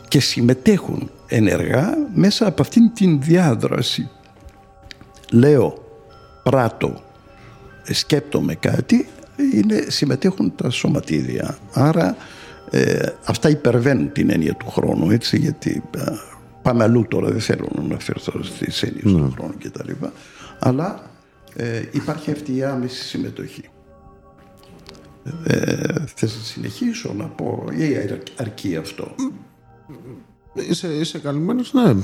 και συμμετέχουν ενεργά μέσα από αυτήν την διάδραση. Λέω, πράττω, σκέπτομαι κάτι, είναι, συμμετέχουν τα σωματίδια. Άρα ε, αυτά υπερβαίνουν την έννοια του χρόνου, έτσι, γιατί πάμε αλλού τώρα, δεν θέλω να αναφερθώ στις έννοιες του ναι. χρόνου κτλ. Αλλά ε, υπάρχει αυτή η άμεση συμμετοχή. Ε, θες να συνεχίσω να πω ή αρκεί αυτό; Είσαι, είσαι καλυμμένος, ναι.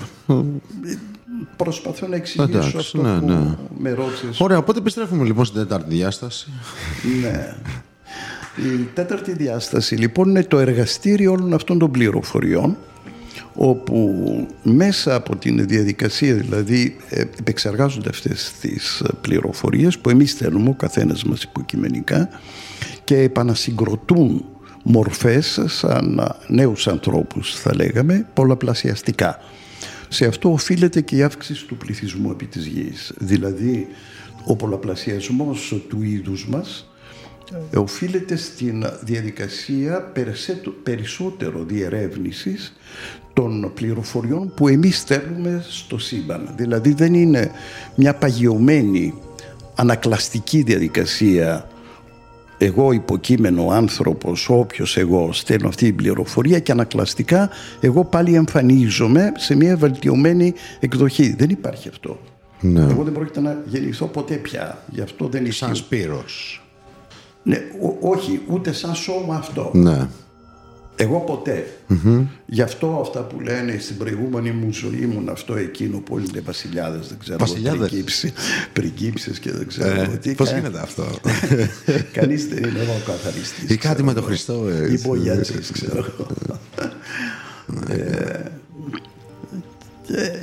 Προσπαθώ να εξηγήσω Εντάξει, αυτό ναι, που ναι. με ρώτησες. Ωραία, οπότε επιστρέφουμε λοιπόν στην τέταρτη διάσταση. ναι. Η τέταρτη διάσταση λοιπόν είναι το εργαστήριο όλων αυτών των πληροφοριών όπου μέσα από την διαδικασία δηλαδή ε, επεξεργάζονται αυτές τις πληροφορίες που εμείς θέλουμε ο καθένας μας υποκειμενικά και επανασυγκροτούν μορφές σαν νέους ανθρώπους θα λέγαμε πολλαπλασιαστικά. Σε αυτό οφείλεται και η αύξηση του πληθυσμού επί της γης. Δηλαδή ο πολλαπλασιασμός του είδους μας ε, οφείλεται στην διαδικασία περισσότερο διερεύνησης των πληροφοριών που εμείς στέλνουμε στο σύμπαν. Δηλαδή δεν είναι μια παγιωμένη ανακλαστική διαδικασία εγώ υποκείμενο άνθρωπος, όποιος εγώ στέλνω αυτή την πληροφορία και ανακλαστικά εγώ πάλι εμφανίζομαι σε μια βελτιωμένη εκδοχή. Δεν υπάρχει αυτό. Ναι. Εγώ δεν πρόκειται να γεννηθώ ποτέ πια. Γι' αυτό δεν ισχύει. Σαν Σπύρος. Ναι, όχι, ούτε σαν σώμα αυτό. Ναι. Εγώ Γι' αυτό αυτά που λένε στην προηγούμενη μου ζωή ήμουν αυτό εκείνο που όλοι είναι βασιλιάδε, δεν ξέρω. Βασιλιάδε. Πριγκίψει και δεν ξέρω. Ε, τι. Πώ γίνεται αυτό. Κανεί δεν είναι εγώ καθαριστή. Ή κάτι με τον Χριστό. Ε, Ή μπογιατζή, ξέρω. ε,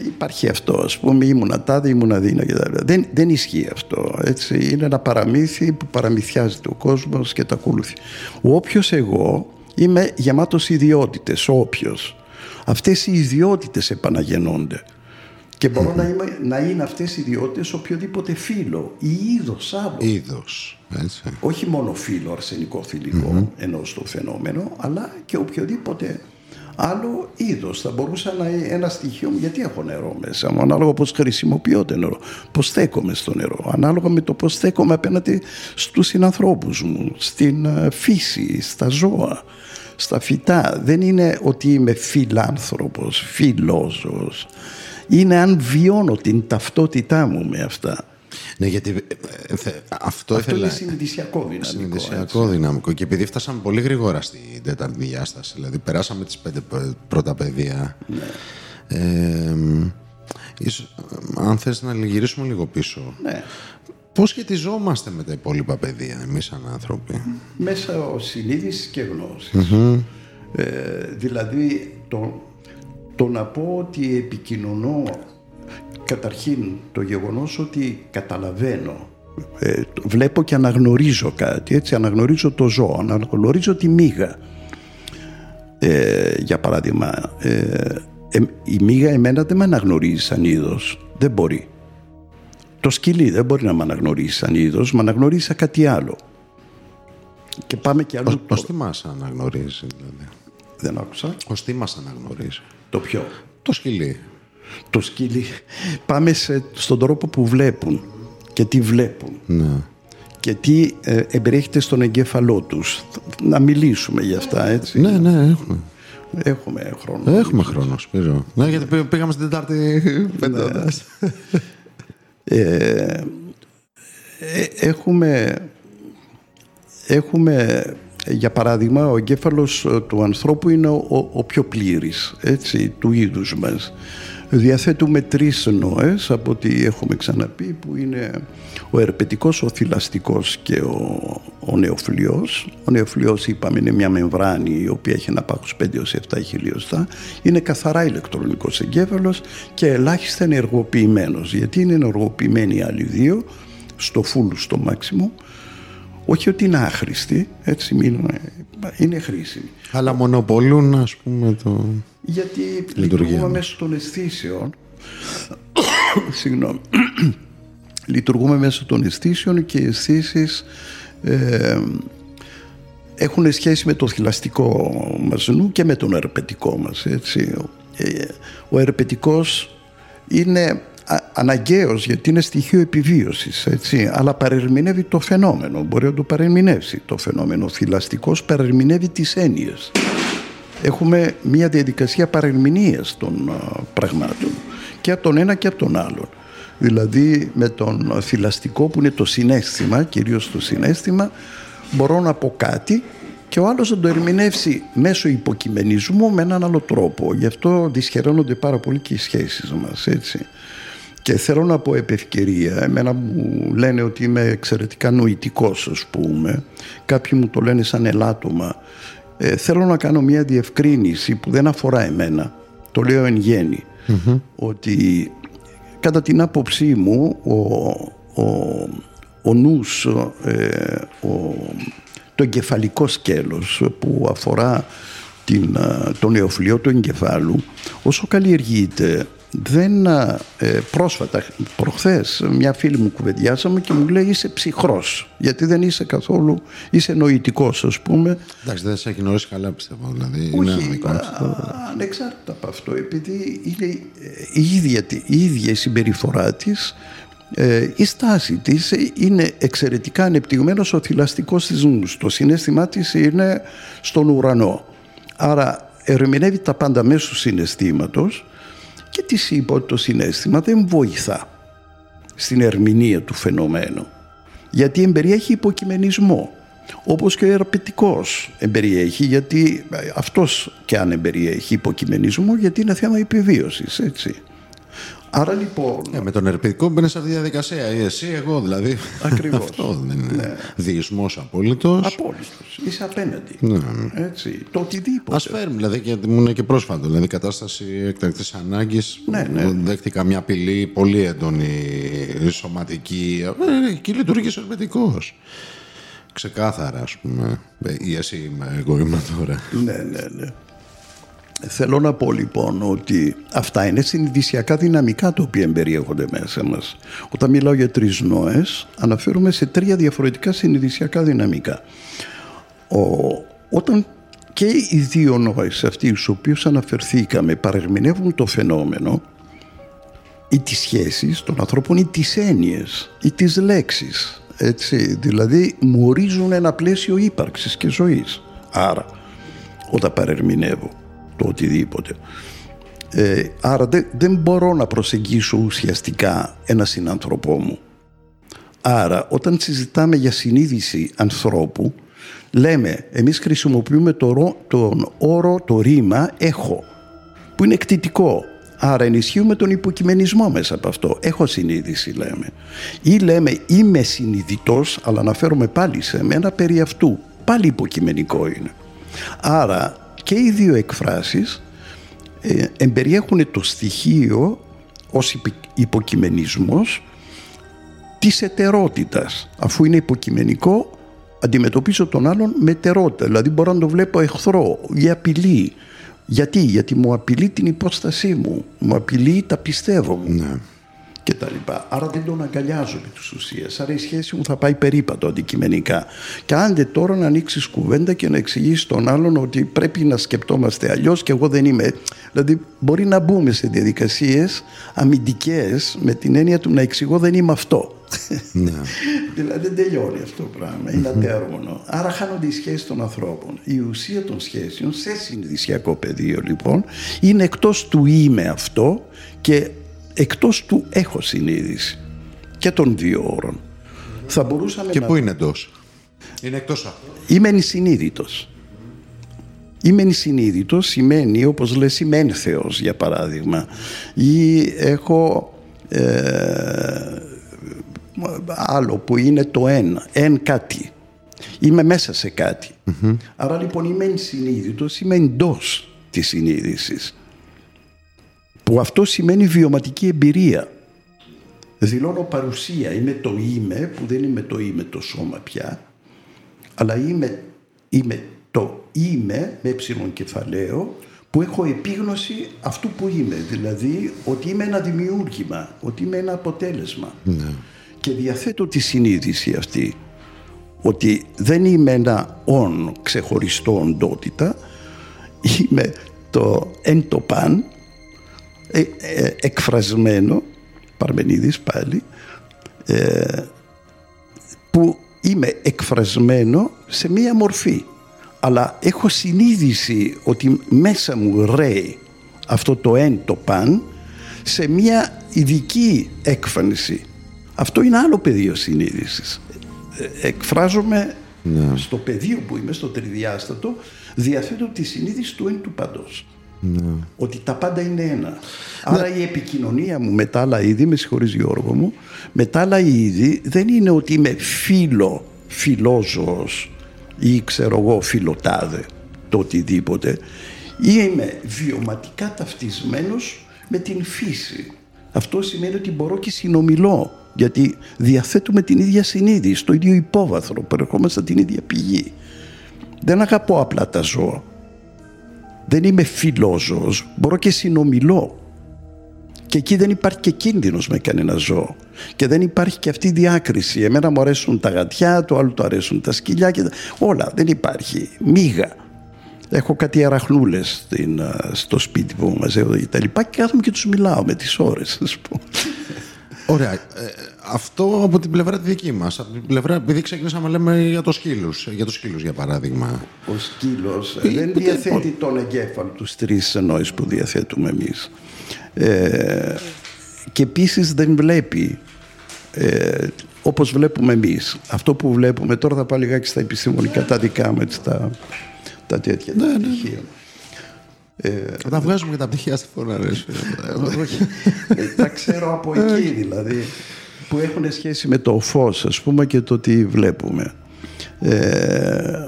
υπάρχει αυτό, α πούμε, ήμουνα τάδε, ήμουνα δίνα και Δεν, δεν ισχύει αυτό. Έτσι. Είναι ένα παραμύθι που παραμυθιάζεται ο κόσμο και τα ακολουθεί. Όποιο εγώ Είμαι γεμάτος ιδιότητες, όποιος. Αυτές οι ιδιότητες επαναγεννώνται. Και μπορώ να, είμαι, να είναι αυτές οι ιδιότητες οποιοδήποτε φύλλο ή είδος άλλο. Είδος, έτσι. Όχι μόνο φύλλο αρσενικό θηλυκό ενώ στο φαινόμενο, αλλά και οποιοδήποτε άλλο είδος. Θα μπορούσα να είναι ένα στοιχείο μου, γιατί έχω νερό μέσα μου, ανάλογα πώς χρησιμοποιώ το νερό, πώς στέκομαι στο νερό, ανάλογα με το πώς στέκομαι απέναντι στους συνανθρώπους μου, στην ε, φύση, στα ζώα, στα φυτά. Δεν είναι ότι είμαι φιλάνθρωπος, φιλόζωος. Είναι αν βιώνω την ταυτότητά μου με αυτά. Ναι, γιατί ε, θε- αυτό, Αυτό ήθελα... είναι συνειδησιακό δυναμικό. Συνειδησιακό δυναμικό. Και επειδή φτάσαμε πολύ γρήγορα στην τέταρτη διάσταση, δηλαδή περάσαμε τις πέντε π- πρώτα παιδεία. Ε, ίσως, ε, αν θες να γυρίσουμε λίγο πίσω. Ναι. Πώς σχετιζόμαστε με τα υπόλοιπα παιδεία εμείς σαν άνθρωποι; μέσα ο συνείδησης και γνωσης Ε, δηλαδή το, το να πω ότι επικοινωνώ καταρχήν το γεγονός ότι καταλαβαίνω ε, το- βλέπω και αναγνωρίζω κάτι έτσι αναγνωρίζω το ζώο αναγνωρίζω τη μύγα ε, για παράδειγμα ε, ε, η μύγα εμένα δεν με αναγνωρίζει σαν είδος δεν μπορεί το σκυλί δεν μπορεί να με αναγνωρίσει σαν είδος με αναγνωρίζει σαν κάτι άλλο και πάμε και αλλού Πώς, το- πώς τι μας αναγνωρίζει, δηλαδή. δεν άκουσα Πώς τι μας αναγνωρίζει. το πιο Το σκυλί. Το σκυλί πάμε σε, στον τρόπο που βλέπουν και τι βλέπουν Ναι. και τι ε, εμπεριέχεται στον εγκέφαλό τους να μιλήσουμε για αυτά έτσι Ναι, ναι, έχουμε. έχουμε χρόνο Έχουμε χρόνο, Σπύρο. Ναι, γιατί πή- πήγαμε στην Τετάρτη πεντώντας. Ε, έχουμε, έχουμε για παράδειγμα ο εγκέφαλος ε, του ανθρώπου είναι ο, ο, ο πιο πλήρης έτσι, του είδους μας διαθέτουμε τρεις νόες από ό,τι έχουμε ξαναπεί που είναι ο ερπετικός, ο θηλαστικός και ο, ο νεοφλοιός. Ο νεοφλοιός είπαμε είναι μια μεμβράνη η οποία έχει ένα πάχος 5 έως 7 χιλιοστά. Είναι καθαρά ηλεκτρονικός εγκέφαλος και ελάχιστα ενεργοποιημένος γιατί είναι ενεργοποιημένοι οι άλλοι δύο στο full, στο μάξιμο όχι ότι είναι άχρηστη, έτσι μην, είναι χρήσιμη. Αλλά μονοπολούν, ας πούμε, το... Γιατί Λειτουργία λειτουργούμε μας. μέσω των αισθήσεων. Συγγνώμη. λειτουργούμε μέσω των αισθήσεων και οι αισθήσεις ε, έχουν σχέση με το θηλαστικό μας νου και με τον ερπετικό μας. Έτσι. Ε, ο ερπετικός είναι α- αναγκαίος γιατί είναι στοιχείο επιβίωσης έτσι, αλλά παρερμηνεύει το φαινόμενο μπορεί να το παρερμηνεύσει το φαινόμενο ο θηλαστικός παρερμηνεύει τις έννοιες έχουμε μια διαδικασία παρερμηνίας των α, πραγμάτων και από τον ένα και από τον άλλον. Δηλαδή με τον θηλαστικό που είναι το συνέστημα, κυρίως το συνέστημα, μπορώ να πω κάτι και ο άλλος να το ερμηνεύσει μέσω υποκειμενισμού με έναν άλλο τρόπο. Γι' αυτό δυσχεραίνονται πάρα πολύ και οι σχέσεις μας, έτσι. Και θέλω να πω επ' ευκαιρία, εμένα μου λένε ότι είμαι εξαιρετικά νοητικός ας πούμε, κάποιοι μου το λένε σαν ελάττωμα. Ε, θέλω να κάνω μια διευκρίνηση που δεν αφορά εμένα, το λέω εν γέννη, ότι κατά την άποψή μου ο, ο, ο νους, ε, ο, το εγκεφαλικό σκέλος που αφορά την, α, το νεοφλοιό του εγκεφάλου όσο καλλιεργείται δεν α, ε, πρόσφατα προχθές μια φίλη μου κουβεντιάσαμε και μου λέει είσαι ψυχρός γιατί δεν είσαι καθόλου είσαι νοητικός ας πούμε Εντάξει, δεν σε έχει γνωρίσει καλά, πιστεύω. Δηλαδή, είναι όχι, αδικό. α, ανεξάρτητα από αυτό, επειδή είναι ε, η ίδια, τη- η ίδια η συμπεριφορά της, ε, η στάση της ε, είναι εξαιρετικά ανεπτυγμένος ο θηλαστικός της νους. Το συνέστημά της είναι στον ουρανό. Άρα ερμηνεύει τα πάντα μέσω του συναισθήματος και της είπα ότι το συνέστημα δεν βοηθά στην ερμηνεία του φαινομένου. Γιατί εμπεριέχει υποκειμενισμό όπως και ο ερπετικός εμπεριέχει γιατί ε, αυτός και αν εμπεριέχει υποκειμενισμό γιατί είναι θέμα επιβίωσης έτσι άρα λοιπόν Ε, με τον ερπητικό μπαίνεις σε αυτή τη διαδικασία. Ή Εσύ, εγώ δηλαδή. Ακριβώς. Αυτό δεν είναι. Διεισμός απόλυτος. απόλυτος είσαι απέναντι Ναι. έτσι το οτιδήποτε Α φέρουμε, δηλαδή, και μου είναι και πρόσφατο. Δηλαδή, κατάσταση έκτακτη ανάγκης. Ναι, ναι. Δέχτηκα μια απειλή πολύ έντονη σωματική. Ε, εκεί λειτουργεί ο ερπετικό. Ξεκάθαρα, ας πούμε. Ε, Ή εσύ είμαι, εγώ είμαι τώρα. ναι ναι ναι Θέλω να πω λοιπόν ότι αυτά είναι συνειδησιακά δυναμικά τα οποία περιέχονται μέσα μας. Όταν μιλάω για τρεις νόες, αναφέρομαι σε τρία διαφορετικά συνειδησιακά δυναμικά. Ο, όταν και οι δύο νόες αυτοί στους οποίους αναφερθήκαμε παρερμηνεύουν το φαινόμενο ή τις σχέσεις των ανθρώπων ή τις έννοιες ή τις λέξεις. Έτσι, δηλαδή μου ορίζουν ένα πλαίσιο ύπαρξης και ζωής. Άρα, όταν παρερμηνεύω το οτιδήποτε. Ε, άρα δεν, δεν μπορώ να προσεγγίσω ουσιαστικά ένα συνάνθρωπό μου. Άρα όταν συζητάμε για συνείδηση ανθρώπου λέμε εμείς χρησιμοποιούμε το, τον όρο, το ρήμα έχω που είναι εκτιτικό. Άρα ενισχύουμε τον υποκειμενισμό μέσα από αυτό. Έχω συνείδηση λέμε. Ή λέμε είμαι συνειδητός αλλά αναφέρομαι πάλι σε μένα περί αυτού. Πάλι υποκειμενικό είναι. Άρα και οι δύο εκφράσεις ε, εμπεριέχουν το στοιχείο ως υποκειμενισμός της ετερότητας. Αφού είναι υποκειμενικό, αντιμετωπίζω τον άλλον με ετερότητα. Δηλαδή μπορώ να το βλέπω εχθρό ή απειλή. Γιατί, γιατί μου απειλεί την υπόστασή μου, μου απειλεί τα πιστεύω μου. Ναι και τα λοιπά. Άρα δεν τον αγκαλιάζω επί της ουσίας. Άρα η σχέση μου θα πάει περίπατο αντικειμενικά. Και άντε τώρα να ανοίξεις κουβέντα και να εξηγήσεις τον άλλον ότι πρέπει να σκεπτόμαστε αλλιώς και εγώ δεν είμαι. Δηλαδή μπορεί να μπούμε σε διαδικασίες αμυντικές με την έννοια του να εξηγώ δεν είμαι αυτό. Ναι. δηλαδή δεν τελειώνει αυτό το πράγμα. Είναι ατέρμονο. Άρα χάνονται οι σχέσεις των ανθρώπων. Η ουσία των σχέσεων σε συνειδησιακό πεδίο λοιπόν είναι εκτός του είμαι αυτό και εκτός του έχω συνείδηση και των δύο όρων. Θα μπορούσαμε και να... πού είναι εντός; Είναι εκτός αυτού. Είμαι ενσυνείδητος. Είμαι ενσυνείδητος σημαίνει όπως λέει σημαίνει Θεός για παράδειγμα ή έχω ε, άλλο που είναι το ένα, εν κάτι. Είμαι μέσα σε κάτι. Άρα λοιπόν είμαι ενσυνείδητος, είμαι εντός της συνείδησης που αυτό σημαίνει βιωματική εμπειρία. Δηλώνω παρουσία, είμαι το είμαι που δεν είμαι το είμαι το σώμα πια αλλά είμαι, είμαι το είμαι με έψιλον κεφαλαίο που έχω επίγνωση αυτού που είμαι δηλαδή ότι είμαι ένα δημιούργημα, ότι είμαι ένα αποτέλεσμα ναι. και διαθέτω τη συνείδηση αυτή ότι δεν είμαι ένα όν ξεχωριστό οντότητα είμαι το εν το παν ε, ε, εκφρασμένο, Παρμενίδης πάλι, ε, που είμαι εκφρασμένο σε μία μορφή. Αλλά έχω συνείδηση ότι μέσα μου ρέει αυτό το εν το παν σε μία ειδική έκφανση. Αυτό είναι άλλο πεδίο συνείδησης. Εκφράζομαι ναι. στο πεδίο που είμαι, στο τριδιάστατο, διαθέτω τη συνείδηση του εν του παντός. Ναι. Ότι τα πάντα είναι ένα. Άρα ναι. η επικοινωνία μου με τα άλλα είδη, με συγχωρείς Γιώργο μου, με τα άλλα είδη δεν είναι ότι είμαι φίλο, φιλόζωος ή ξέρω εγώ φιλοτάδε, το οτιδήποτε. Ή είμαι βιωματικά ταυτισμένος με την φύση. Αυτό σημαίνει ότι μπορώ και συνομιλώ, γιατί διαθέτουμε την ίδια συνείδηση, το ίδιο υπόβαθρο, περιεχόμαστε την ίδια πηγή. Δεν αγαπώ απλά τα ζώα δεν είμαι φιλόζωος, μπορώ και συνομιλώ. Και εκεί δεν υπάρχει και κίνδυνος με κανένα ζώο. Και δεν υπάρχει και αυτή η διάκριση. Εμένα μου αρέσουν τα γατιά, το άλλο του αρέσουν τα σκυλιά. Και... Όλα, δεν υπάρχει. Μίγα. Έχω κάτι αραχνούλες στο σπίτι που μαζεύω και τα λοιπά και κάθομαι και τους μιλάω με τις ώρες, ας πούμε. Ωραία. Ε, αυτό από την πλευρά τη δική μας. Από την πλευρά, επειδή ξεκινήσαμε να λέμε για το σκύλους, για, το σκύλους, για παράδειγμα. Ο σκύλος ε, δεν διαθέτει τον εγκέφαλο τους τρεις ενόε που διαθέτουμε εμείς. Ε, και επίσης δεν βλέπει ε, όπως βλέπουμε εμείς. Αυτό που βλέπουμε, τώρα θα πάω λιγάκι στα επιστημονικά τα δικά μου, τα, τα τέτοια ναι, ναι. Ε, τα βγάζουμε και τα πτυχία στη φορά, Όχι. Ε, τα ξέρω από εκεί δηλαδή. Που έχουν σχέση με το φως, ας πούμε, και το τι βλέπουμε. Ε,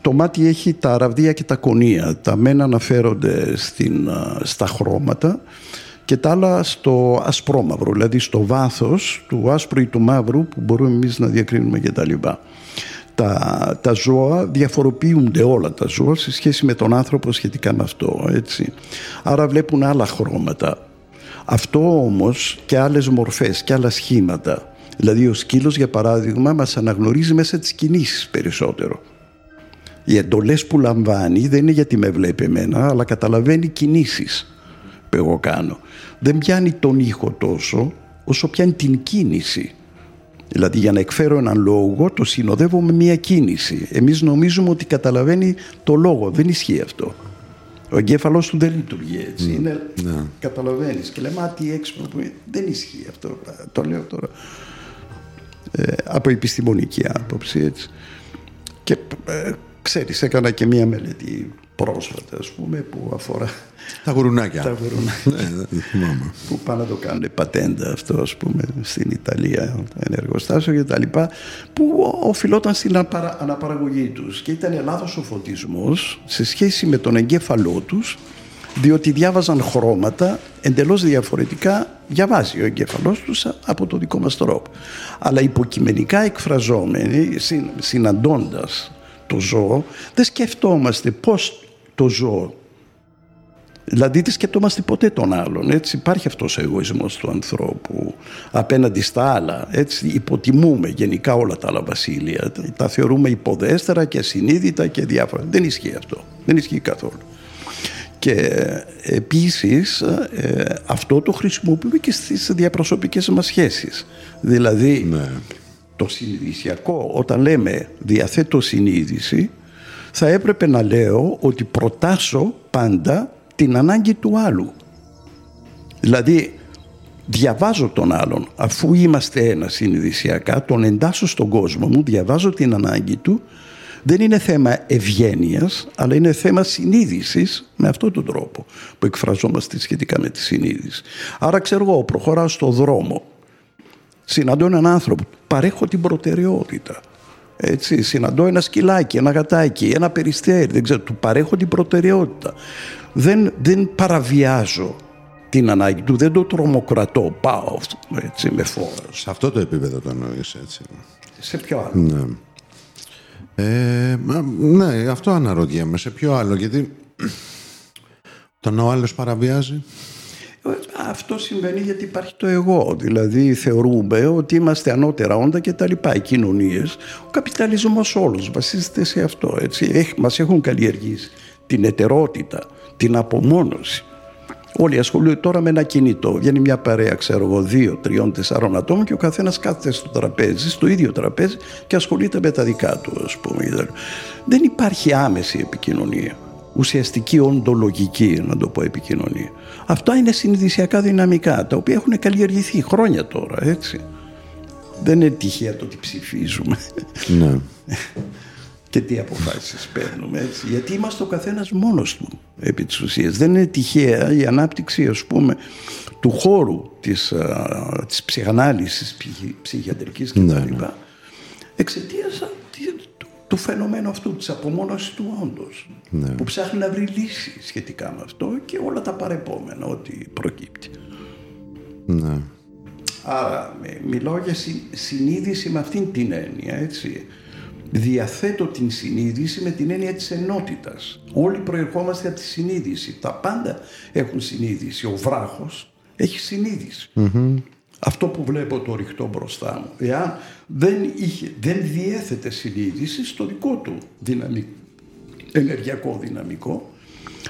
το μάτι έχει τα ραβδία και τα κονία. Τα μένα αναφέρονται στην, στα χρώματα και τα άλλα στο ασπρόμαυρο, δηλαδή στο βάθος του άσπρου ή του μαύρου που μπορούμε εμείς να διακρίνουμε και τα λοιπά. Τα, τα ζώα διαφοροποιούνται όλα τα ζώα σε σχέση με τον άνθρωπο σχετικά με αυτό. Έτσι. Άρα βλέπουν άλλα χρώματα. Αυτό όμως και άλλες μορφές και άλλα σχήματα. Δηλαδή ο σκύλος για παράδειγμα μας αναγνωρίζει μέσα τις κινήσεις περισσότερο. Οι εντολές που λαμβάνει δεν είναι γιατί με βλέπει εμένα αλλά καταλαβαίνει κινήσεις που εγώ κάνω. Δεν πιάνει τον ήχο τόσο όσο πιάνει την κίνηση. Δηλαδή για να εκφέρω έναν λόγο το συνοδεύω με μια κίνηση. Εμείς νομίζουμε ότι καταλαβαίνει το λόγο. Δεν ισχύει αυτό. Ο εγκέφαλός του δεν λειτουργεί έτσι. Είναι, ναι. Καταλαβαίνεις. Και λέμε, α, τι έξυπνο που είναι». Δεν ισχύει αυτό. Το λέω τώρα. Ε, από επιστημονική άποψη έτσι. Και ε, ξέρεις, έκανα και μία μελέτη πρόσφατα, ας πούμε, που αφορά Τα γουρουνάκια. τα γουρουνάκια Ναι, δεν θυμάμαι. που πάνε να το κάνουν πατέντα αυτό ας πούμε στην Ιταλία ένα εργοστάσιο και τα λοιπά που οφειλόταν στην αναπαρα- αναπαραγωγή τους και ήταν λάθος ο φωτισμός σε σχέση με τον εγκέφαλό τους διότι διάβαζαν χρώματα εντελώς διαφορετικά διαβάζει ο εγκέφαλός τους από το δικό μας τρόπο αλλά υποκειμενικά εκφραζόμενοι συν, συναντώντας το ζώο δεν σκεφτόμαστε πώς το ζώο Δηλαδή δεν σκεπτόμαστε ποτέ τον άλλον. Έτσι. Υπάρχει αυτός ο εγωισμός του ανθρώπου απέναντι στα άλλα. Έτσι. Υποτιμούμε γενικά όλα τα άλλα βασίλεια. Τα θεωρούμε υποδέστερα και ασυνείδητα και διάφορα. Δεν ισχύει αυτό. Δεν ισχύει καθόλου. Και ε, επίσης ε, αυτό το χρησιμοποιούμε και στις διαπροσωπικές μας σχέσεις. Δηλαδή Ναι. το συνειδησιακό, όταν λέμε διαθέτω συνείδηση, θα έπρεπε να λέω ότι προτάσω πάντα την ανάγκη του άλλου. Δηλαδή, διαβάζω τον άλλον, αφού είμαστε ένα συνειδησιακά, τον εντάσσω στον κόσμο μου, διαβάζω την ανάγκη του, δεν είναι θέμα ευγένειας, αλλά είναι θέμα συνείδησης με αυτόν τον τρόπο που εκφραζόμαστε σχετικά με τη συνείδηση. Άρα ξέρω εγώ, προχωράω στο δρόμο, συναντώ έναν άνθρωπο, παρέχω την προτεραιότητα. Έτσι, συναντώ ένα σκυλάκι, ένα γατάκι, ένα περιστέρι, δεν ξέρω, του παρέχω την προτεραιότητα. Δεν, δεν παραβιάζω την ανάγκη του, δεν το τρομοκρατώ, πάω έτσι, με φόρος. Σε αυτό το επίπεδο το εννοείς έτσι. Σε ποιο άλλο; Ναι. Ε, μα, ναι, αυτό αναρωτιέμαι. Σε ποιο άλλο, γιατί όταν ο άλλος παραβιάζει. Ε, Αυτό συμβαίνει γιατί υπάρχει το εγώ. Δηλαδή θεωρούμε ότι είμαστε ανώτερα όντα και τα λοιπά. Οι κοινωνίες, ο καπιταλισμός όλος βασίζεται σε αυτό. Έτσι. Έχ, μας έχουν καλλιεργήσει την ετερότητα, την απομόνωση. Όλοι ασχολούνται τώρα με ένα κινητό. Βγαίνει μια παρέα, ξέρω εγώ, δύο, τριών, τεσσάρων ατόμων και ο καθένας κάθεται στο τραπέζι, στο ίδιο τραπέζι και ασχολείται με τα δικά του, ας πούμε. Δεν υπάρχει άμεση επικοινωνία. Ουσιαστική, οντολογική, να το πω, επικοινωνία. Αυτά είναι συνειδησιακά δυναμικά, τα οποία έχουν καλλιεργηθεί χρόνια τώρα, έτσι. Δεν είναι τυχαία το ότι ψηφίζουμε Ναι. και τι αποφάσεις παίρνουμε έτσι. Γιατί είμαστε ο καθένας μόνος του επί της ουσίας. Δεν είναι τυχαία η ανάπτυξη ας πούμε του χώρου της, α, της ψυχανάλυσης ψυχι, ψυχιατρικής και Ναι, τα ναι. λοιπά εξαιτίας α, τι- του, του φαινομένου αυτού της απομόνωσης του όντως Ναι. που ψάχνει να βρει λύση σχετικά με αυτό και όλα τα παρεπόμενα ό,τι προκύπτει. ναι. Άρα με- μιλάω για συ- συνείδηση με αυτήν την έννοια, έτσι. Διαθέτω την συνείδηση με την έννοια της ενότητας. Όλοι προερχόμαστε από τη συνείδηση. Τα πάντα έχουν συνείδηση. Ο βράχος έχει συνείδηση. Αυτό που βλέπω το ρηχτό μπροστά μου. Εάν δεν, είχε, δεν διέθετε συνείδηση στο δικό του δυναμικό, ενεργειακό δυναμικό,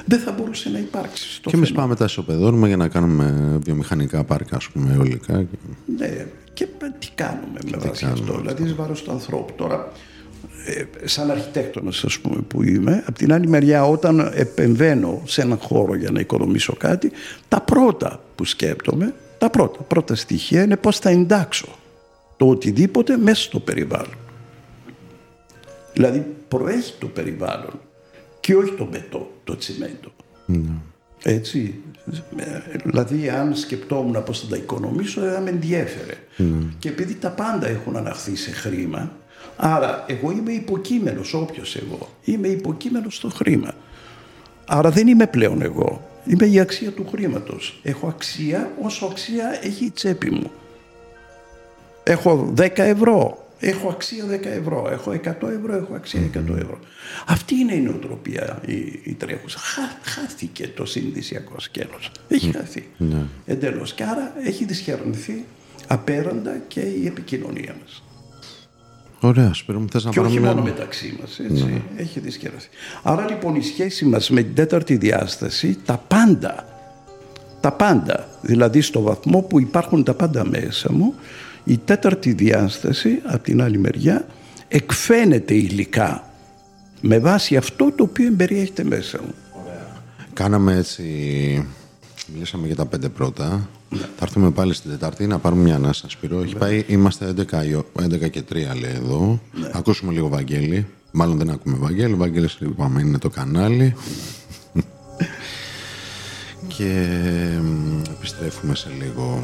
δεν θα μπορούσε να υπάρξει. στο Και εμείς φαινόμενο. πάμε τα ισοπεδώνουμε για να κάνουμε βιομηχανικά πάρκα, ας πούμε, αιωλικά. και- Ναι, και τι κάνουμε με βάση κάνουμε αυτό, δηλαδή εις βάρος του ανθρώπου. Τώρα, ε, σαν αρχιτέκτονας ας πούμε που είμαι, από την άλλη μεριά όταν επεμβαίνω σε έναν χώρο για να οικοδομήσω κάτι, τα πρώτα που σκέπτομαι, τα πρώτα, πρώτα στοιχεία είναι πώς θα εντάξω το οτιδήποτε μέσα στο περιβάλλον. Δηλαδή προέχει το περιβάλλον και όχι το μπετό, το τσιμέντο. Έτσι. Ε, Δηλαδή, αν σκεπτόμουν πώς θα τα οικονομήσω, δεν θα με ενδιέφερε. Και επειδή τα πάντα έχουν αναχθεί σε χρήμα, άρα εγώ είμαι υποκείμενος, όποιος εγώ, είμαι υποκείμενος στο χρήμα. Άρα δεν είμαι πλέον εγώ. Είμαι η αξία του χρήματος. Έχω αξία όσο αξία έχει η τσέπη μου. Έχω 10 ευρώ. έχω αξία 10 ευρώ, έχω 100 ευρώ, έχω αξία 100 ευρώ. Αυτή είναι η νοοτροπία η, η τρέχουσα. Χά, χάθηκε το συνδυσιακό σκέλος. Έχει χαθεί. Ναι. Εντελώς. Και άρα έχει δυσχερνηθεί απέραντα και η επικοινωνία μας. Ωραία, Σπύρο μου, θες να Και όχι πάρουμε μόνο μια... μεταξύ μας, έτσι. Έχει δυσκεραστεί. Άρα λοιπόν η σχέση μας με την τέταρτη διάσταση, τα πάντα, τα πάντα, δηλαδή στο βαθμό που υπάρχουν τα πάντα μέσα μου, η τέταρτη διάσταση, από την άλλη μεριά, εκφαίνεται υλικά με βάση αυτό το οποίο εμπεριέχεται μέσα μου. Κάναμε έτσι... Μιλήσαμε για τα πέντε πρώτα. Θα έρθουμε πάλι στην Τετάρτη να πάρουμε μια ανάσα, Σπύρο. Έχει πάει, είμαστε 11, η ο- 11 και 3 λέει εδώ. Ακούσουμε λίγο Βαγγέλη. Μάλλον δεν ακούμε Βαγγέλη. Βαγγέλης είπαμε είναι το κανάλι. και μ, επιστρέφουμε σε λίγο.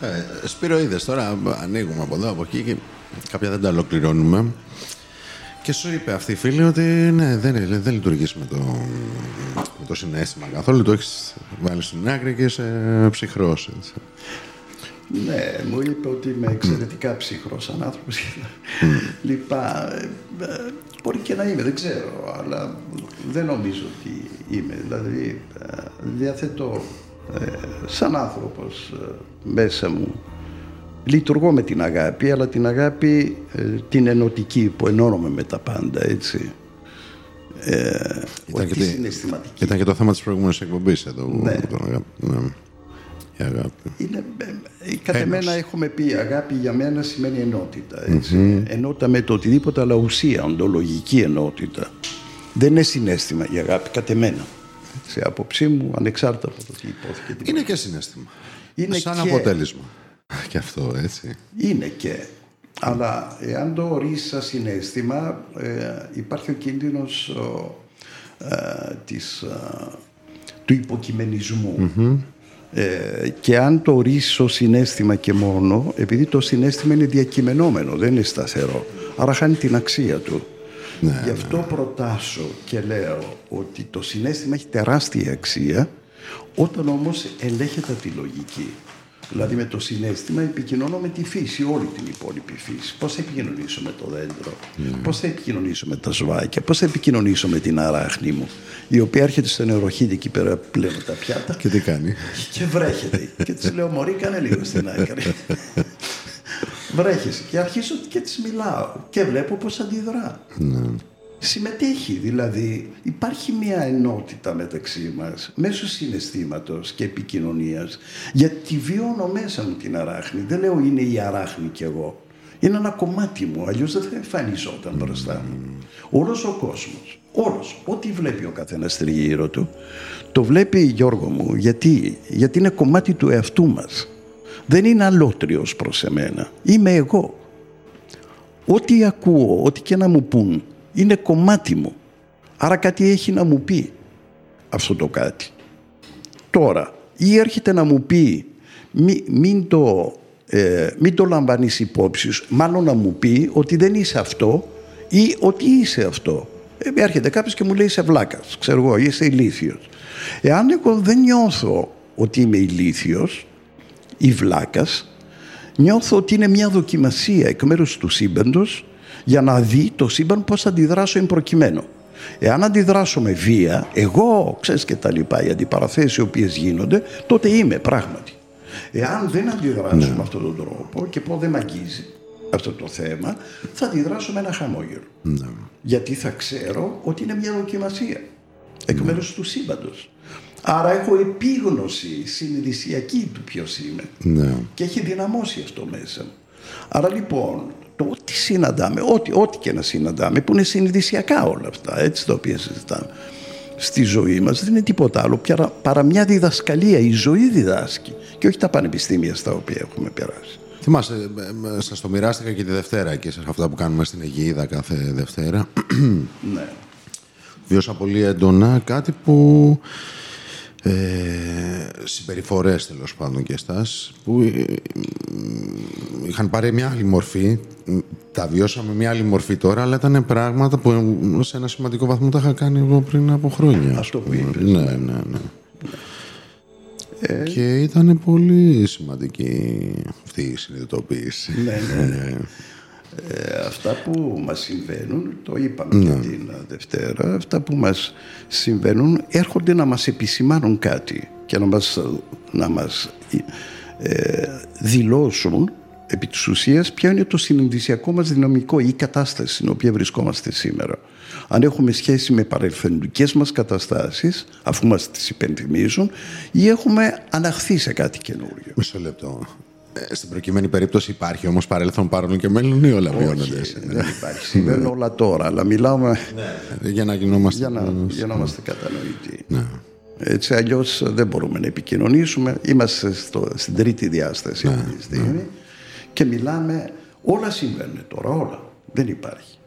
Ε, Σπύρο, είδες τώρα, ανοίγουμε από εδώ, από εκεί και κάποια δεν τα ολοκληρώνουμε. Και σου είπε αυτή η φίλη ότι ναι, δεν, δεν λειτουργείς με το, με το συνέστημα καθόλου. Το έχεις βάλει στην άκρη και είσαι ψυχρός. Ναι, μου είπε ότι είμαι εξαιρετικά ψυχρός σαν άνθρωπος και λοιπά. Ε, ε, μπορεί και να είμαι, δεν ξέρω, αλλά δεν νομίζω ότι είμαι. Δηλαδή, ε, διαθέτω σαν άνθρωπος μέσα μου. Λειτουργώ με την αγάπη, αλλά την αγάπη την ενωτική που ενώνομαι με τα πάντα, έτσι. Ε, ήταν, και συναισθηματική. ήταν και το θέμα της προηγούμενης εκπομπής εδώ. Ναι. ναι. Η αγάπη. Είναι, ε, κατά μένα έχουμε πει αγάπη για μένα σημαίνει ενότητα. Ενότητα με το οτιδήποτε, αλλά ουσία, οντολογική ενότητα. Δεν είναι συνέστημα η αγάπη, κατά μένα. Σε άποψή μου, ανεξάρτητα από το τι υπόθηκε. Είναι και συνέστημα. Είναι Σαν και... αποτέλεσμα. Και αυτό, έτσι. Είναι και. Αλλά εάν το ορίσει σαν συνέστημα, ε, υπάρχει ο κίνδυνος ε, της, του υποκειμενισμού. Ε, και αν το ορίσω συνέστημα και μόνο, επειδή το συνέστημα είναι διακειμενόμενο, δεν είναι σταθερό, άρα χάνει την αξία του. Ναι, Γι' αυτό ναι. προτάσω και λέω ότι το συνέστημα έχει τεράστια αξία όταν όμως ελέγχεται τη λογική. Δηλαδή με το συνέστημα επικοινωνώ με τη φύση, όλη την υπόλοιπη φύση. Πώς θα επικοινωνήσω με το δέντρο, mm. πώς θα επικοινωνήσω με τα ζουάκια, πώς θα επικοινωνήσω με την αράχνη μου, η οποία έρχεται στο νεροχίδι εκεί πέρα πλέον τα πιάτα. Και τι κάνει; Και βρέχεται. και της λέω, Μωρή, κάνε λίγο στην άκρη. Βρέχεσαι. Και αρχίζω και της μιλάω και βλέπω πώς αντιδρά. Mm συμμετέχει. Δηλαδή υπάρχει μια ενότητα μεταξύ μας μέσω συναισθήματος και επικοινωνίας γιατί βιώνω μέσα μου την αράχνη. Δεν λέω είναι η αράχνη κι εγώ. Είναι ένα κομμάτι μου, αλλιώς δεν θα εμφανιζόταν μπροστά μου. Όλος ο κόσμος, όλος, ό,τι βλέπει ο καθένας τριγύρω του, το βλέπει Γιώργο μου, γιατί, γιατί είναι κομμάτι του εαυτού μας. Δεν είναι αλότριος προς εμένα. Είμαι εγώ. Ό,τι ακούω, ό,τι και να μου πούν, είναι κομμάτι μου. Άρα κάτι έχει να μου πει αυτό το κάτι. Τώρα, ή έρχεται να μου πει μην, το, ε, μην το λαμβάνεις υπόψης σου, μάλλον να μου πει ότι δεν είσαι αυτό ή ότι είσαι αυτό. Ε, έρχεται κάποιος και μου λέει είσαι βλάκας, ξέρω εγώ, είσαι ηλίθιος. Εάν εγώ δεν νιώθω ότι είμαι ηλίθιος ή βλάκας, νιώθω ότι είναι μια δοκιμασία εκ μέρους του σύμπαντος για να δει το σύμπαν πώς θα αντιδράσω εν προκειμένου. Εάν αντιδράσω με βία, εγώ, ξέρεις και τα λοιπά, οι αντιπαραθέσεις οι οποίες γίνονται, τότε είμαι πράγματι. Εάν δεν αντιδράσω ναι. με αυτόν τον τρόπο και πω δεν μ' αγγίζει αυτό το θέμα, θα αντιδράσω με ένα χαμόγελο. Ναι. Γιατί θα ξέρω ότι είναι μια δοκιμασία εκ ναι. μέρους του σύμπαντος. Άρα έχω επίγνωση συνειδησιακή του ποιος είμαι. Ναι. Και έχει δυναμώσει αυτό μέσα μου. Άρα λοιπόν το ό,τι συναντάμε, ό,τι, ό,τι και να συναντάμε, που είναι συνειδησιακά όλα αυτά, έτσι τα οποία συζητάμε στη ζωή μας, δεν είναι τίποτα άλλο παρά μια διδασκαλία. Η ζωή διδάσκει και όχι τα πανεπιστήμια στα οποία έχουμε περάσει. Θυμάσαι, ε, ε, σας το μοιράστηκα και τη Δευτέρα και σε αυτά που κάνουμε στην Αιγίδα κάθε Δευτέρα. ναι. Βιώσα πολύ έντονα κάτι που ε, συμπεριφορές τέλος πάντων και στάς που ε, είχαν πάρει μια άλλη μορφή τα βιώσαμε μια άλλη μορφή τώρα αλλά ήταν πράγματα που σε ένα σημαντικό βαθμό τα είχα κάνει εγώ πριν από χρόνια Αυτό που είπες ναι, ναι, ναι. Ε... Και ήταν πολύ σημαντική αυτή η συνειδητοποίηση. Ναι, ναι. Ναι. Ε, ε, αυτά που μας συμβαίνουν, το είπαμε ναι. και την Δευτέρα, αυτά που μας συμβαίνουν έρχονται να μας επισημάνουν κάτι και να μας, να μας ε, δηλώσουν επί της ουσίας ποιο είναι το συνειδησιακό μας δυναμικό ή η κατάσταση στην οποία βρισκόμαστε σήμερα. Αν έχουμε σχέση με παρελθοντικές μας καταστάσεις, αφού μας τις υπενθυμίζουν, ή έχουμε αναχθεί σε κάτι καινούριο. Μισό λεπτό. Ε, στην προκειμένη περίπτωση υπάρχει όμως παρελθόν, παρόν και μέλλον ή όλα βιώνονται; Δεν υπάρχει. Συμβαίνουν όλα τώρα, αλλά μιλάμε ναι. για να γινόμαστε, για να, για να είμαστε κατανοητοί. Ναι. Έτσι αλλιώς δεν μπορούμε να επικοινωνήσουμε. Είμαστε στο, στην τρίτη διάσταση ναι. αυτή τη στιγμή ναι. και μιλάμε. Όλα συμβαίνουν τώρα, όλα. Δεν υπάρχει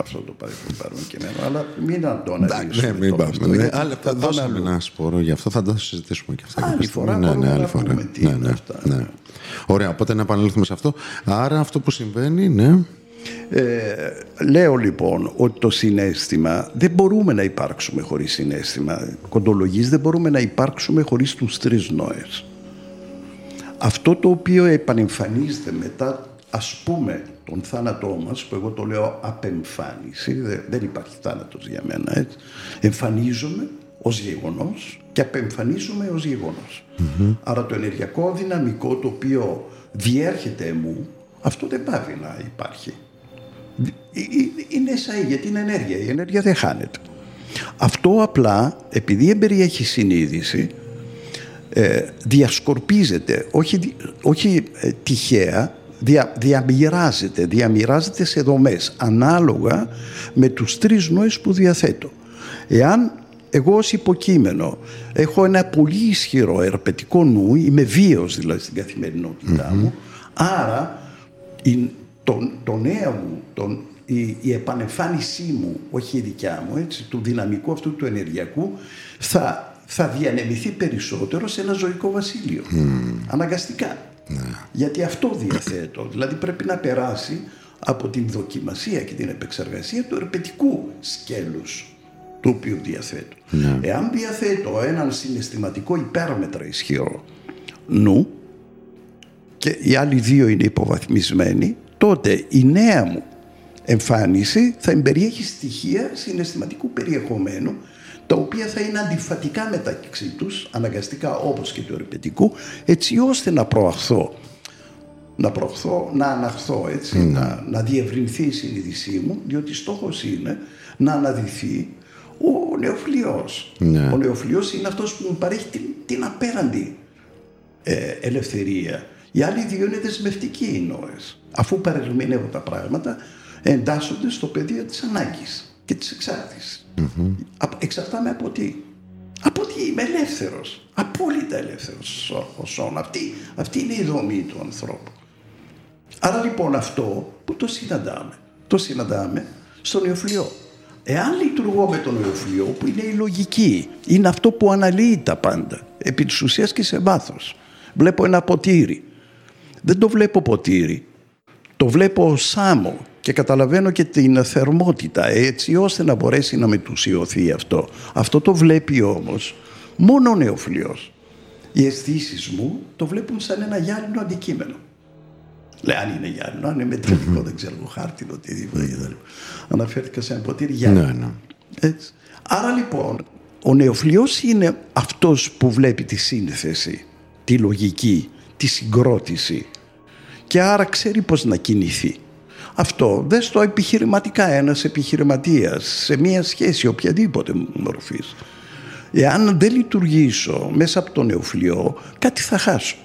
αυτό το παρελθόν και μένω, αλλά μην το αναλύσουμε. Ναι, μην πάμε. Ναι, αλλά θα δώσουμε ένα σπόρο γι' αυτό, θα το συζητήσουμε και αυτά. Άλλη φορά ναι, ναι, άλλη φορά. ναι, ναι, αυτά. ναι. Ωραία, οπότε να επανέλθουμε σε αυτό. Άρα αυτό που συμβαίνει, ναι. Ε, λέω λοιπόν ότι το συνέστημα δεν μπορούμε να υπάρξουμε χωρίς συνέστημα. Κοντολογής δεν μπορούμε να υπάρξουμε χωρίς τους τρεις νόες. Αυτό το οποίο επανεμφανίζεται μετά ας πούμε τον θάνατό μας που εγώ το λέω απεμφάνιση δεν υπάρχει θάνατος για μένα έτσι. εμφανίζομαι ως γεγονός και απεμφανίζομαι ως γεγονος άρα το ενεργειακό δυναμικό το οποίο διέρχεται μου αυτό δεν πάβει να υπάρχει. Είναι σαν γιατί είναι ενέργεια η ενέργεια δεν χάνεται. Αυτό απλά επειδή εμπεριέχει συνείδηση ε, διασκορπίζεται όχι, όχι ε, τυχαία δια, διαμοιράζεται, διαμοιράζεται σε δομές ανάλογα με τους τρεις νόες που διαθέτω. Εάν εγώ ως υποκείμενο έχω ένα πολύ ισχυρό ερπετικό νου, είμαι βίαιος δηλαδή στην καθημερινότητά μου, άρα η, το, το νέο μου, τον, η, η επανεμφάνισή μου, όχι η δικιά μου, έτσι, του δυναμικού αυτού του ενεργειακού, θα, θα διανεμηθεί περισσότερο σε ένα ζωικό βασίλειο. Αναγκαστικά. Ναι. Γιατί αυτό διαθέτω. Δηλαδή πρέπει να περάσει από την δοκιμασία και την επεξεργασία του ερπετικού σκέλους του οποίου διαθέτω. Ναι. Εάν διαθέτω έναν συναισθηματικό υπέρμετρα ισχυρό νου και οι άλλοι δύο είναι υποβαθμισμένοι, τότε η νέα μου εμφάνιση θα εμπεριέχει στοιχεία συναισθηματικού περιεχομένου τα οποία θα είναι αντιφατικά μεταξύ τους, αναγκαστικά όπως και του ερπετικού, έτσι ώστε να προαχθώ, να προαχθώ, να αναχθώ, έτσι, ναι. να, να διευρυνθεί η συνείδησή μου, διότι στόχος είναι να αναδυθεί ο νεοφλιός. Ναι. Ο νεοφλιός είναι αυτός που μου παρέχει την, την απέραντη ε, ελευθερία. Οι άλλοι δύο είναι δεσμευτικοί οι νόες. Αφού παρερμηνεύω τα πράγματα, εντάσσονται στο πεδίο της ανάγκης και της εξάρτησης. Mm-hmm. Εξαρτάμε από τι; Από τι είμαι ελεύθερος. Απόλυτα ελεύθερος ο σώμα. Αυτή, αυτή είναι η δομή του ανθρώπου. Άρα λοιπόν αυτό που το συναντάμε, το συναντάμε στον νεοφλιό. Εάν λειτουργώ με τον νεοφλιό που είναι η λογική, είναι αυτό που αναλύει τα πάντα, επί της ουσίας και σε βάθος. Βλέπω ένα ποτήρι. Δεν το βλέπω ποτήρι. Το βλέπω σάμο και καταλαβαίνω και την θερμότητα έτσι ώστε να μπορέσει να μετουσιωθεί αυτό. Αυτό το βλέπει όμως μόνο ο νεοφλιός. Οι αισθήσεις μου το βλέπουν σαν ένα γυάλινο αντικείμενο. Λέει αν είναι γυάλινο, αν είναι μετρητικό, δεν ξέρω, χάρτινο, οτιδήποτε. Αναφέρθηκα σε ένα ποτήρι γυάλινο. Ναι, ναι. Έτσι. Άρα λοιπόν, ο νεοφλιός είναι αυτός που βλέπει τη σύνθεση, τη λογική, τη συγκρότηση και άρα ξέρει πώς να κινηθεί. Αυτό δεν στο επιχειρηματικά ένας επιχειρηματίας σε μια σχέση οποιαδήποτε μορφής. Εάν δεν λειτουργήσω μέσα από το νεοφλοιό, κάτι θα χάσω.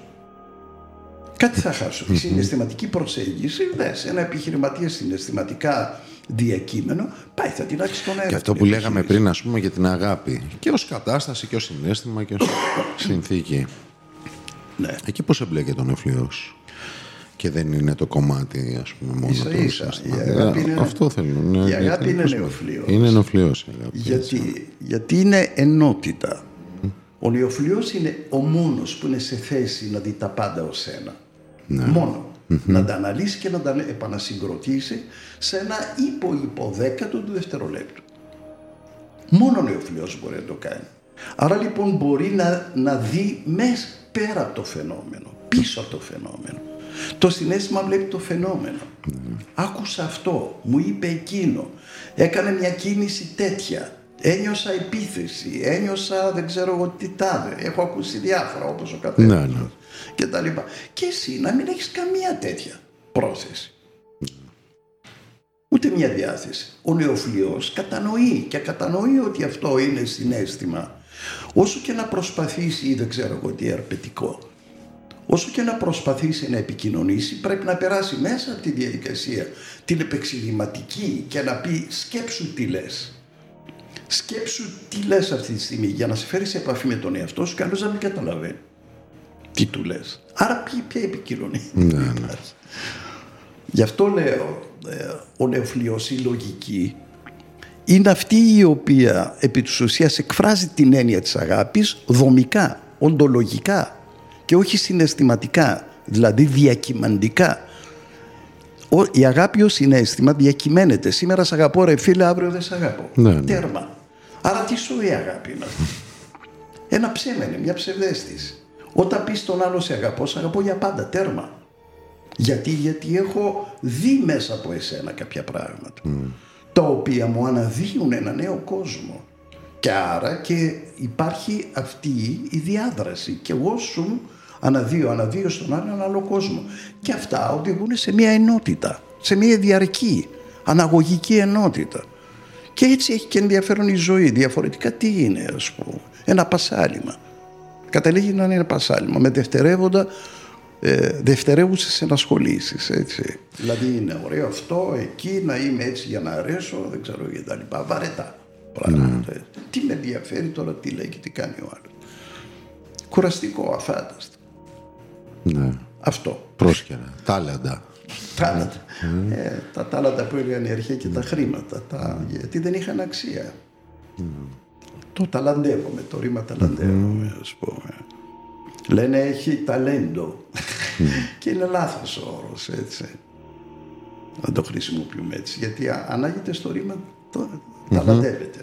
Κάτι θα χάσω. Η συναισθηματική προσέγγιση, δες, ένα επιχειρηματία συναισθηματικά διακείμενο, πάει, θα την άξει τον αέρα. Και αυτό που λέγαμε πριν, ας πούμε, για την αγάπη. Και ως κατάσταση και ως συνέστημα και ως συνθήκη. Ναι. Εκεί πώς εμπλέκεται ο νεοφλοιός και δεν είναι το κομμάτι ας πούμε μόνο ίσα, ίσα. Η αγάπη είναι, Αυτό θέλω. Ναι, η αγάπη είναι νεοφλίος. Είναι νεοφλίος. Γιατί, γιατί είναι ενότητα. Ο νεοφλίος είναι ο μόνος που είναι σε θέση να δει τα πάντα ως ένα. Ναι. Μόνο. Να τα αναλύσει και να τα επανασυγκροτήσει σε ένα υπο-υποδέκατο του δευτερολέπτου. Μόνο ο νεοφλίος μπορεί να το κάνει. Άρα λοιπόν μπορεί να, να δει μέσα πέρα από το φαινόμενο, πίσω από το φαινόμενο. Το συνέστημα βλέπει το φαινόμενο. Άκουσα αυτό, μου είπε εκείνο, έκανε μια κίνηση τέτοια. Ένιωσα επίθεση, ένιωσα δεν ξέρω εγώ τι τάδε. Έχω ακούσει διάφορα όπως ο καθένας ναι, ναι. και τα λοιπά. Και εσύ να μην έχεις καμία τέτοια πρόθεση. Ούτε μια διάθεση. Ο νεοφλιός κατανοεί και κατανοεί ότι αυτό είναι συνέστημα. Όσο και να προσπαθήσει ή δεν ξέρω εγώ τι αρπετικό όσο και να προσπαθήσει να επικοινωνήσει πρέπει να περάσει μέσα από τη διαδικασία την επεξηγηματική και να πει σκέψου τι λες. Σκέψου τι λες αυτή τη στιγμή για να σε φέρει σε επαφή με τον εαυτό σου καλώς να μην καταλαβαίνει τι του λες. Άρα ποια, ποια επικοινωνία ναι, ναι. Γι' αυτό λέω ε, ο νεοφλιός η λογική είναι αυτή η οποία επί της ουσίας εκφράζει την έννοια της αγάπης δομικά, οντολογικά και όχι συναισθηματικά, δηλαδή διακυμαντικά. Ο- η αγάπη ως συνέστημα διακυμαίνεται. Σήμερα σε αγαπώ ρε φίλε, αύριο δεν σε αγαπώ. Ναι, ναι. Τέρμα. Άρα τι σοή αγάπη είναι αυτό. Ένα ψέμα είναι, μια ψευδέστηση. Όταν πεις τον άλλο σε αγαπώ, σε αγαπώ για πάντα, τέρμα. Γιατί, γιατί έχω δει μέσα από εσένα κάποια πράγματα. Τα οποία μου αναδύουν ένα νέο κόσμο. Και άρα και υπάρχει αυτή η διάδραση. Και εγώ σου αναδύω, αναδύω στον άλλο έναν άλλο κόσμο. Και αυτά οδηγούν σε μια ενότητα. Σε μια διαρκή, αναγωγική ενότητα. Και έτσι έχει και ενδιαφέρον η ζωή. Διαφορετικά τι είναι, ας πούμε. Ένα πασάλιμα. Καταλήγει να είναι ένα πασάλιμα με δευτερεύοντα ε, δευτερεύουσες ενασχολήσεις, έτσι. Δηλαδή είναι ωραίο αυτό, εκεί να είμαι έτσι για να αρέσω, δεν ξέρω και τα λοιπά. Βαρετά πράγματα. έτσι. Τι με ενδιαφέρει τώρα τι λέει και τι κάνει ο άλλος. Κουραστικό, αφάνταστο. Ναι. Αυτό. Πρόσκαιρα. Τάλαντα. Τάλαντα. Ε, τα τάλαντα που έλεγαν οι αρχαίοι και τα χρήματα. Τα, γιατί δεν είχαν αξία. Το ταλαντεύομαι, το ρήμα ταλαντεύομαι, ας πούμε. Λένε έχει ταλέντο. και είναι λάθος ο όρος, έτσι. Να το χρησιμοποιούμε έτσι. Γιατί α- ανάγεται στο ρήμα το, ταλαντεύεται.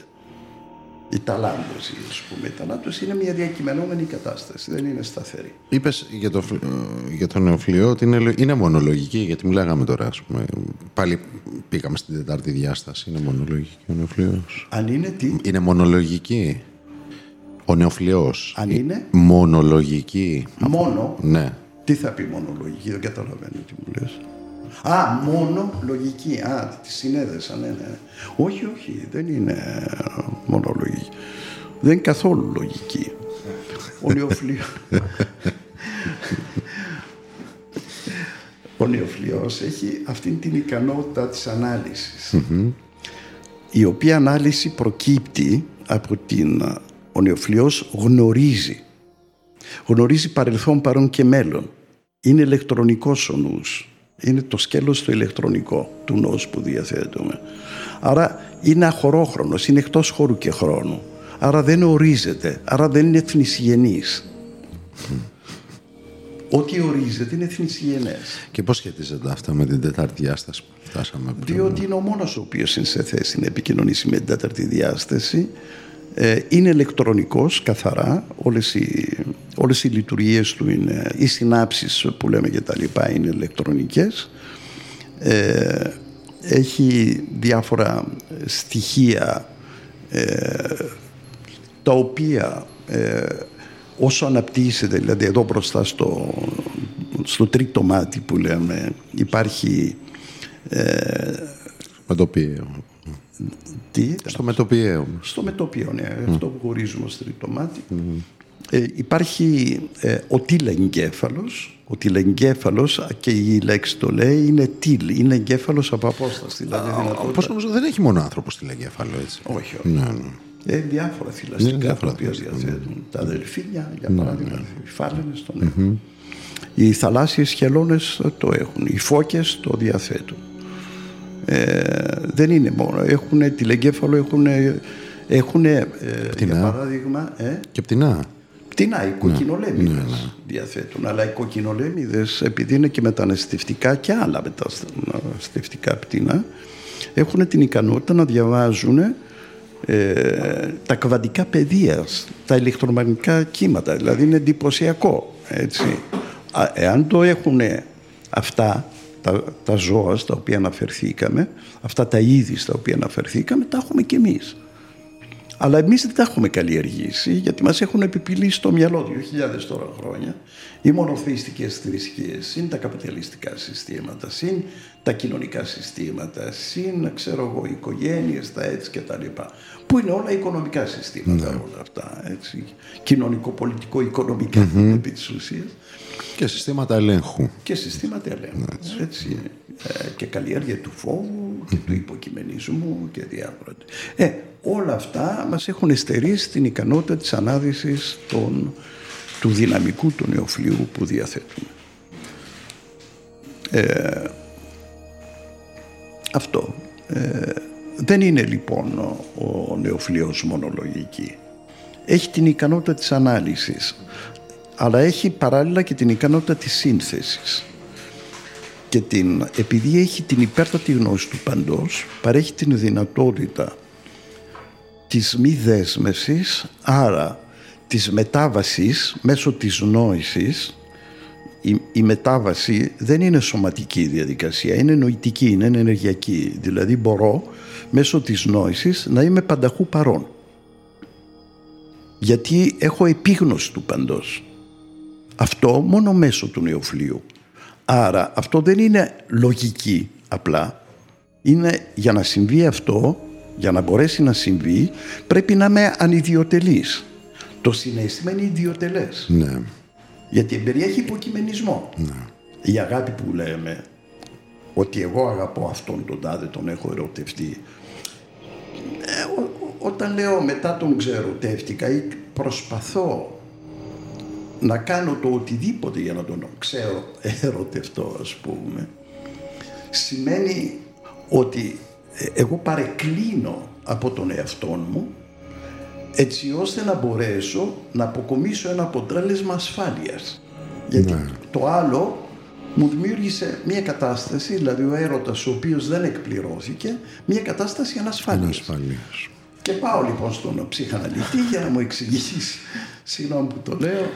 Η ταλάντωση, ας πούμε. Η ταλάντωση είναι μια διακειμενόμενη κατάσταση, δεν είναι σταθερή. Είπες για το, φλ- ε, για το νεοφλοιό ότι είναι, λο- είναι μονολογική, γιατί μιλάγαμε τώρα, ας πούμε. Πάλι πήγαμε στην τετάρτη διάσταση. Είναι μονολογική ο νεοφλοιός. Αν είναι τι, Είναι μονολογική. Ο νεοφλοιός. αν είναι; Μονολογική. μόνο; Ναι. Τι θα πει μόνο λογική, δεν καταλαβαίνω τι μου λες. Α, μόνο λογική. Α, τη συνέδεσα, ναι, ναι. Όχι, όχι, δεν είναι μόνο λογική. Δεν είναι καθόλου λογική. Ο νεοφλοιος... Ο νεοφλοιός έχει αυτήν την ικανότητα της αναλυσης η οποία ανάλυση προκύπτει από την... Ο νεοφλοιός γνωρίζει γνωρίζει παρελθόν, παρόν και μέλλον. Είναι ηλεκτρονικός ο νους. Είναι το σκέλος το ηλεκτρονικό του νους που διαθέτουμε. Άρα είναι αχωρόχρονος, είναι εκτός χώρου και χρόνου. Άρα δεν ορίζεται, άρα δεν είναι εθνισυγενής. Ό,τι ορίζεται είναι εθνισυγενές. Και πώς σχετίζεται αυτά με την τετάρτη διάσταση που φτάσαμε πριν. Διότι είναι ο μόνος ο οποίος είναι σε θέση να επικοινωνήσει με την τέταρτη διάσταση. Ε, είναι ηλεκτρονικός καθαρά, όλες οι, όλες οι λειτουργίες του είναι, οι συνάψεις που λέμε και τα λοιπά είναι ηλεκτρονικές. Ε, έχει διάφορα στοιχεία ε, τα οποία ε, όσο αναπτύσσεται, δηλαδή εδώ μπροστά στο, στο τρίτο μάτι που λέμε υπάρχει Μετοπιαίο. τι, Στο μετοπιαίο. στο μετωπίο, ναι, αυτό που χωρίζουμε ως τρίτο μάτι. Ε, υπάρχει ε, ο τηλεγκέφαλος. Ο τηλεγκέφαλος και η λέξη το λέει είναι τίλ, είναι εγκέφαλος από απόσταση. Δηλαδή δυνατότητα- Πώς νομίζω δεν έχει μόνο άνθρωπος στη εγκέφαλο, έτσι. Όχι, όχι. Ναι, ναι. Ε, διάφορα θηλαστικά Ναι, διάφορα τα οποία θηλαστικά, διαθέτουν. Τα αδελφίνια, για παράδειγμα, οι φάλαινες τον έχουν. Οι θαλάσσιες χελώνες το έχουν. Οι φώκες το διαθέτουν. Ε, δεν είναι μόνο. Έχουν τηλεγκέφαλο, έχουν, έχουν για Πτηνά. παράδειγμα, ε, Και πτηνά. Πτηνά, οι κοκκινολέμιδες διαθέτουν. Αλλά οι κοκκινολέμιδες, επειδή είναι και μεταναστευτικά και άλλα μεταναστευτικά πτηνά, έχουν την ικανότητα να διαβάζουν ε, τα κβαντικά πεδία, τα ηλεκτρομαγνητικά κύματα. Δηλαδή είναι εντυπωσιακό. Έτσι. Α, εάν το έχουν αυτά τα, τα ζώα στα οποία αναφερθήκαμε, αυτά τα είδη στα οποία αναφερθήκαμε, τα έχουμε και εμείς. Αλλά εμείς δεν τα έχουμε καλλιεργήσει γιατί μας έχουν επιπηλήσει στο μυαλό 2.000 τώρα χρόνια οι μονοθεϊστικές θρησκείες, συν τα καπιταλιστικά συστήματα, συν τα κοινωνικά συστήματα, συν ξέρω εγώ οι οικογένειες, τα έτσι και τα λοιπά. Που είναι όλα οικονομικά συστήματα όλα αυτά. Έτσι. Κοινωνικό-πολιτικό, οικονομικά επί της ουσίας Και συστήματα ελέγχου. και συστήματα ελέγχου. Έτσι. Ε, και καλλιέργεια του φόβου και του υποκειμενισμού και διάφορα. Ε, όλα αυτά μας έχουν στερήσει την ικανότητα της ανάδυσης των, του δυναμικού του νεοφλίου που διαθέτουμε. Ε, αυτό. Ε, δεν είναι λοιπόν ο, ο νεοφλίος μονολογική. Έχει την ικανότητα της ανάλυσης, αλλά έχει παράλληλα και την ικανότητα της σύνθεσης. και την, επειδή έχει την υπέρτατη γνώση του παντός, παρέχει την δυνατότητα της μη δέσμευσης, άρα της μετάβασης μέσω της νόησης. Η, η μετάβαση δεν είναι σωματική διαδικασία, είναι νοητική, είναι ενεργειακή. Δηλαδή μπορώ μέσω της νόησης να είμαι πανταχού παρόν. Γιατί έχω επίγνωση του παντός. Αυτό μόνο μέσω του νεοφλίου. Άρα αυτό δεν είναι λογική απλά. Είναι για να συμβεί αυτό, για να μπορέσει να συμβεί, πρέπει να είμαι ανιδιοτελής. Το συνέστημα είναι ιδιωτελές. Ναι. Γιατί περιέχει υποκειμενισμό. Ναι. Η αγάπη που λέμε, ότι εγώ αγαπώ αυτόν τον τάδε, τον έχω ερωτευτεί. Ε, ο- ο- όταν λέω μετά τον ξερωτεύτηκα ή προσπαθώ να κάνω το οτιδήποτε για να τον ξέρω ερωτευτώ ας πούμε σημαίνει ότι ε, εγώ παρεκκλίνω από τον εαυτό μου έτσι ώστε να μπορέσω να αποκομίσω ένα αποτέλεσμα ασφάλειας. Γιατί Ναι. το άλλο μου δημιούργησε μια κατάσταση, δηλαδή ο έρωτας ο οποίος δεν εκπληρώθηκε, μια κατάσταση ανασφάλειας. Ανασφαλείας. Και πάω λοιπόν στον ψυχαναλυτή για να μου εξηγήσει, συγγνώμη που το λέω,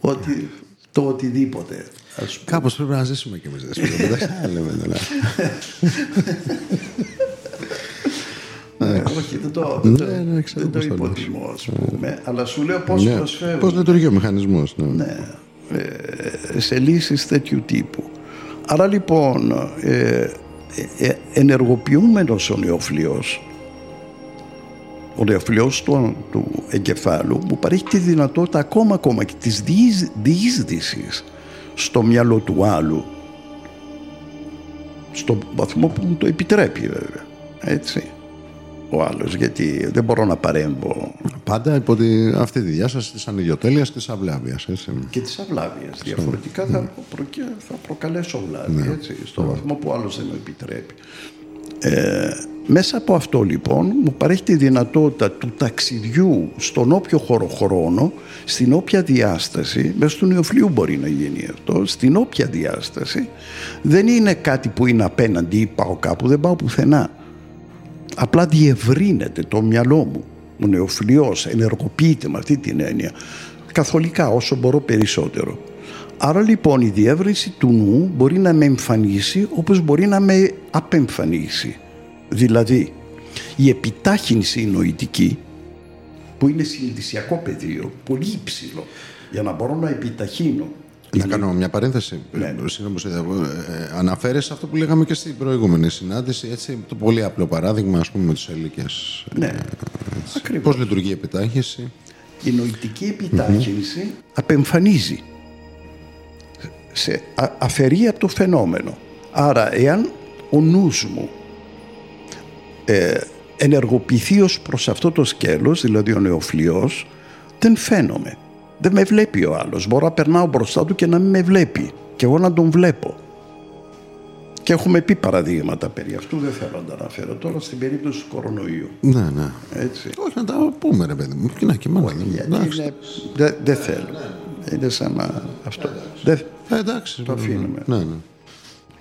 ότι το οτιδήποτε. Ας πούμε. Κάπως πρέπει να ζήσουμε κι εμείς. δεσπότα. Δεν θα λέμε τώρα. Ναι, όχι, δεν το, δεν το, Ναι, ναι, ξέρω δεν το πώς το λες. υποτιμώ, ας πούμε. Αλλά σου λέω πώς Ναι. προσφέρουν. Πώς λειτουργεί ο μηχανισμός. Ναι. ναι, ε, σε λύσεις τέτοιου τύπου. Άρα λοιπόν, ε, ε, ε, ενεργοποιούμενος ο νεοφλοιός, ο νεοφλοιός του, του εγκεφάλου μου παρέχει τη δυνατότητα ακόμα ακόμα και της διείσ- διείσδυσης στο μυαλό του άλλου στο βαθμό που μου το επιτρέπει βέβαια. Έτσι. Ο άλλος, γιατί δεν μπορώ να παρέμβω Πάντα υπό τη, αυτή τη διάσταση της ανιδιοτέλειας και της αυλάβειας. Έτσι. και της αυλάβειας. Διαφορετικά θα, προκε- θα προκαλέσω βλάβη, Ναι. έτσι, στο βαθμό που άλλος δεν μου επιτρέπει. Ε, μέσα από αυτό λοιπόν μου παρέχει τη δυνατότητα του ταξιδιού στον όποιο χωροχρόνο, στην όποια διάσταση, μέσα του νεοφλίου μπορεί να γίνει αυτό, στην όποια διάσταση, δεν είναι κάτι που είναι απέναντι ή πάω κάπου, δεν πάω πουθενά. Απλά διευρύνεται το μυαλό μου. Ο νεοφλοιός ενεργοποιείται με αυτή την έννοια. Καθολικά όσο μπορώ περισσότερο. Άρα λοιπόν η διεύρυνση του νου μπορεί να με εμφανίσει όπως μπορεί να με απεμφανίσει. Δηλαδή η επιτάχυνση νοητική που είναι συνειδησιακό πεδίο, πολύ υψηλό, για να μπορώ να επιταχύνω. Να κάνω μια παρένθεση. Ναι. Συγγνώμη που σε διακόπτω. Ε, αναφέρεσαι αυτό που λέγαμε και στην προηγούμενη συνάντηση. Έτσι, το πολύ απλό παράδειγμα, ας πούμε, με τους ελίκες. Ναι, ακριβώς. Πώς λειτουργεί η επιτάχυνση; Η νοητική επιτάχυνση απεμφανίζει. Σε, α- αφαιρεί από το φαινόμενο. Άρα, εάν ο νους μου ε, ενεργοποιηθεί ως προς αυτό το σκέλος, δηλαδή ο νεοφλοιός, δεν φαίνομαι. Δεν με βλέπει ο άλλος. Μπορώ να περνάω μπροστά του και να μην με βλέπει. Και εγώ να τον βλέπω. Και έχουμε πει παραδείγματα περί αυτού, δεν θέλω να τα αναφέρω τώρα, στην περίπτωση του κορονοϊού. Ναι, ναι. Έτσι. Όχι να τα πούμε, ρε παιδί μου. Και να και μάλλον. Γιατί είναι... Δεν δεν θέλω. Είναι σαν να... Αυτό. Δεν... Ε, εντάξει. Το αφήνουμε. Ναι, ναι.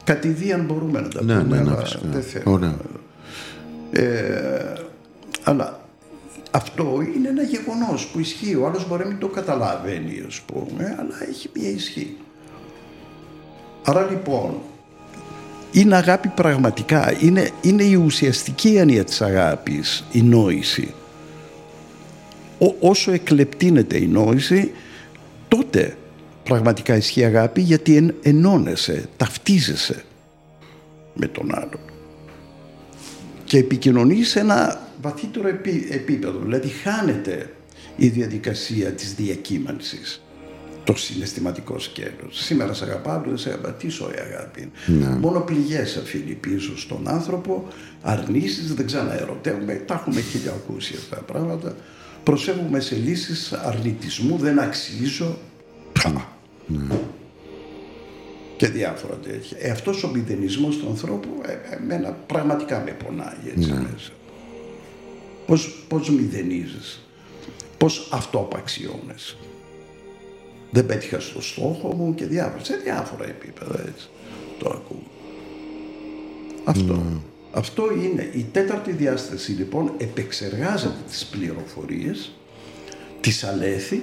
Κατηδίαν μπορούμε να τα Ναι, πούμε, ναι, ναι, αλλά φυσικά. δεν θέλω. Ωραία. Ε, αλλά αυτό είναι ένα γεγονός που ισχύει. Ο άλλος μπορεί να μην το καταλαβαίνει, ας πούμε, αλλά έχει μια ισχύ. Άρα λοιπόν, είναι αγάπη πραγματικά. Είναι, είναι η ουσιαστική έννοια της αγάπης, η νόηση. Ό, όσο εκλεπτύνεται η νόηση, τότε πραγματικά ισχύει αγάπη γιατί εν, ενώνεσαι, ταυτίζεσαι με τον άλλον και επικοινωνείς σε ένα βαθύτερο επί- επίπεδο. Δηλαδή χάνεται η διαδικασία της διακύμανσης το συναισθηματικό σκέλος. Σήμερα σε αγαπάω, δεν σε αγαπάω. Τι η αγάπη είναι. Μόνο πληγές αφήνει πίσω στον άνθρωπο, αρνήσεις, δεν ξαναερωτεύουμε. Τα έχουμε χίλια ακούσει αυτά τα πράγματα. Προσφεύγουμε σε λύσεις αρνητισμού, δεν αξίζω. Και διάφορα τέτοια. Ε, αυτός ο μηδενισμός του ανθρώπου ε, εμένα πραγματικά με πονάει έτσι μέσα. Πώς, πώς μηδενίζεις, πώς αυτοαπαξιώνεσαι. Δεν πέτυχα στο στόχο μου και διάφορα, σε διάφορα επίπεδα έτσι. το ακούω. Αυτό. Αυτό είναι. Η τέταρτη διάσταση λοιπόν επεξεργάζεται τις πληροφορίες, τις αλέθη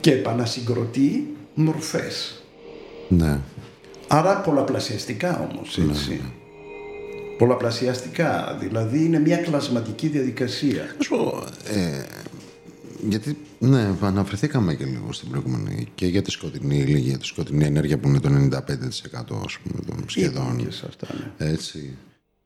και επανασυγκροτεί μορφές. Ναι. Άρα πολλαπλασιαστικά όμως, έτσι. Πολλαπλασιαστικά, δηλαδή είναι μια κλασματική διαδικασία. Να σου πω, ε, γιατί, ναι, αναφερθήκαμε και λίγο στην προηγούμενη και για τη σκοτεινή ύλη, για τη σκοτεινή ενέργεια που είναι το 95% ας πούμε, των σχεδόν. Και σε αυτά, ναι. Έτσι.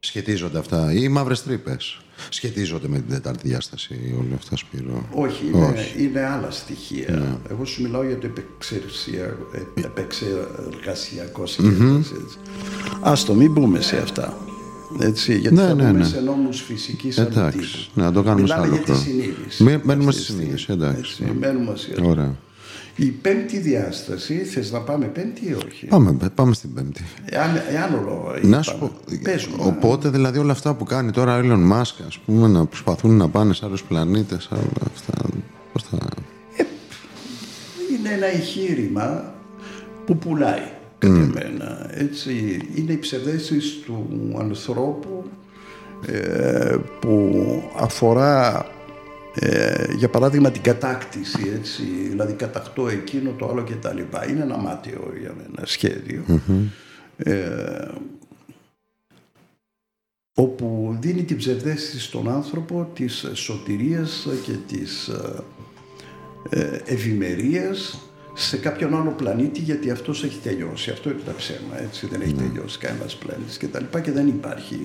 Σχετίζονται αυτά. Ή οι μαύρες τρύπες. Σχετίζονται με την τετάρτη διάσταση όλα αυτά, Σπύρο; Όχι, είναι, είναι άλλα στοιχεία. Εγώ σου μιλάω για το επεξεργασια- ε, επεξεργασιακό σχέδιο. Ας το μην μπούμε σε αυτά. Έτσι, γιατί Ναι, θα ναι, μπούμε ναι. σε νόμους φυσικής Εντάξει. αντιτύπου. Να το κάνουμε σε Μιλάμε άλλο για τη χρόνο. συνείδηση. Μη- μένουμε Αυτή στη τη στιγμή. συνείδηση, εντάξει. Έτσι, μένουμε σε αυτό. Ωραία. Η πέμπτη διάσταση, θες να πάμε πέμπτη ή όχι; Πάμε, πάμε στην Πέμπτη. Εάν, εάν όλο Να σου είπαμε, πω. πες μου, Οπότε δηλαδή όλα αυτά που κάνει τώρα ο Elon Musk, ας πούμε, να προσπαθούν να πάνε σε άλλους πλανήτες, όλα αυτά. Πώς θα. είναι ένα εγχείρημα που πουλάει κατά εμένα. Έτσι, είναι η ψευδέστηση του ανθρώπου ε, που αφορά ε, για παράδειγμα την κατάκτηση έτσι, δηλαδή κατακτώ εκείνο το άλλο και τα λοιπά. Είναι ένα μάτιο για μένα σχέδιο. Ε, όπου δίνει την ψευδέστηση στον άνθρωπο της σωτηρίας και της ε, ε, ευημερίας σε κάποιον άλλο πλανήτη γιατί αυτός έχει τελειώσει. Αυτό είναι το ψέμα, έτσι. Δεν έχει τελειώσει κανένας πλανήτης και τα λοιπά και δεν υπάρχει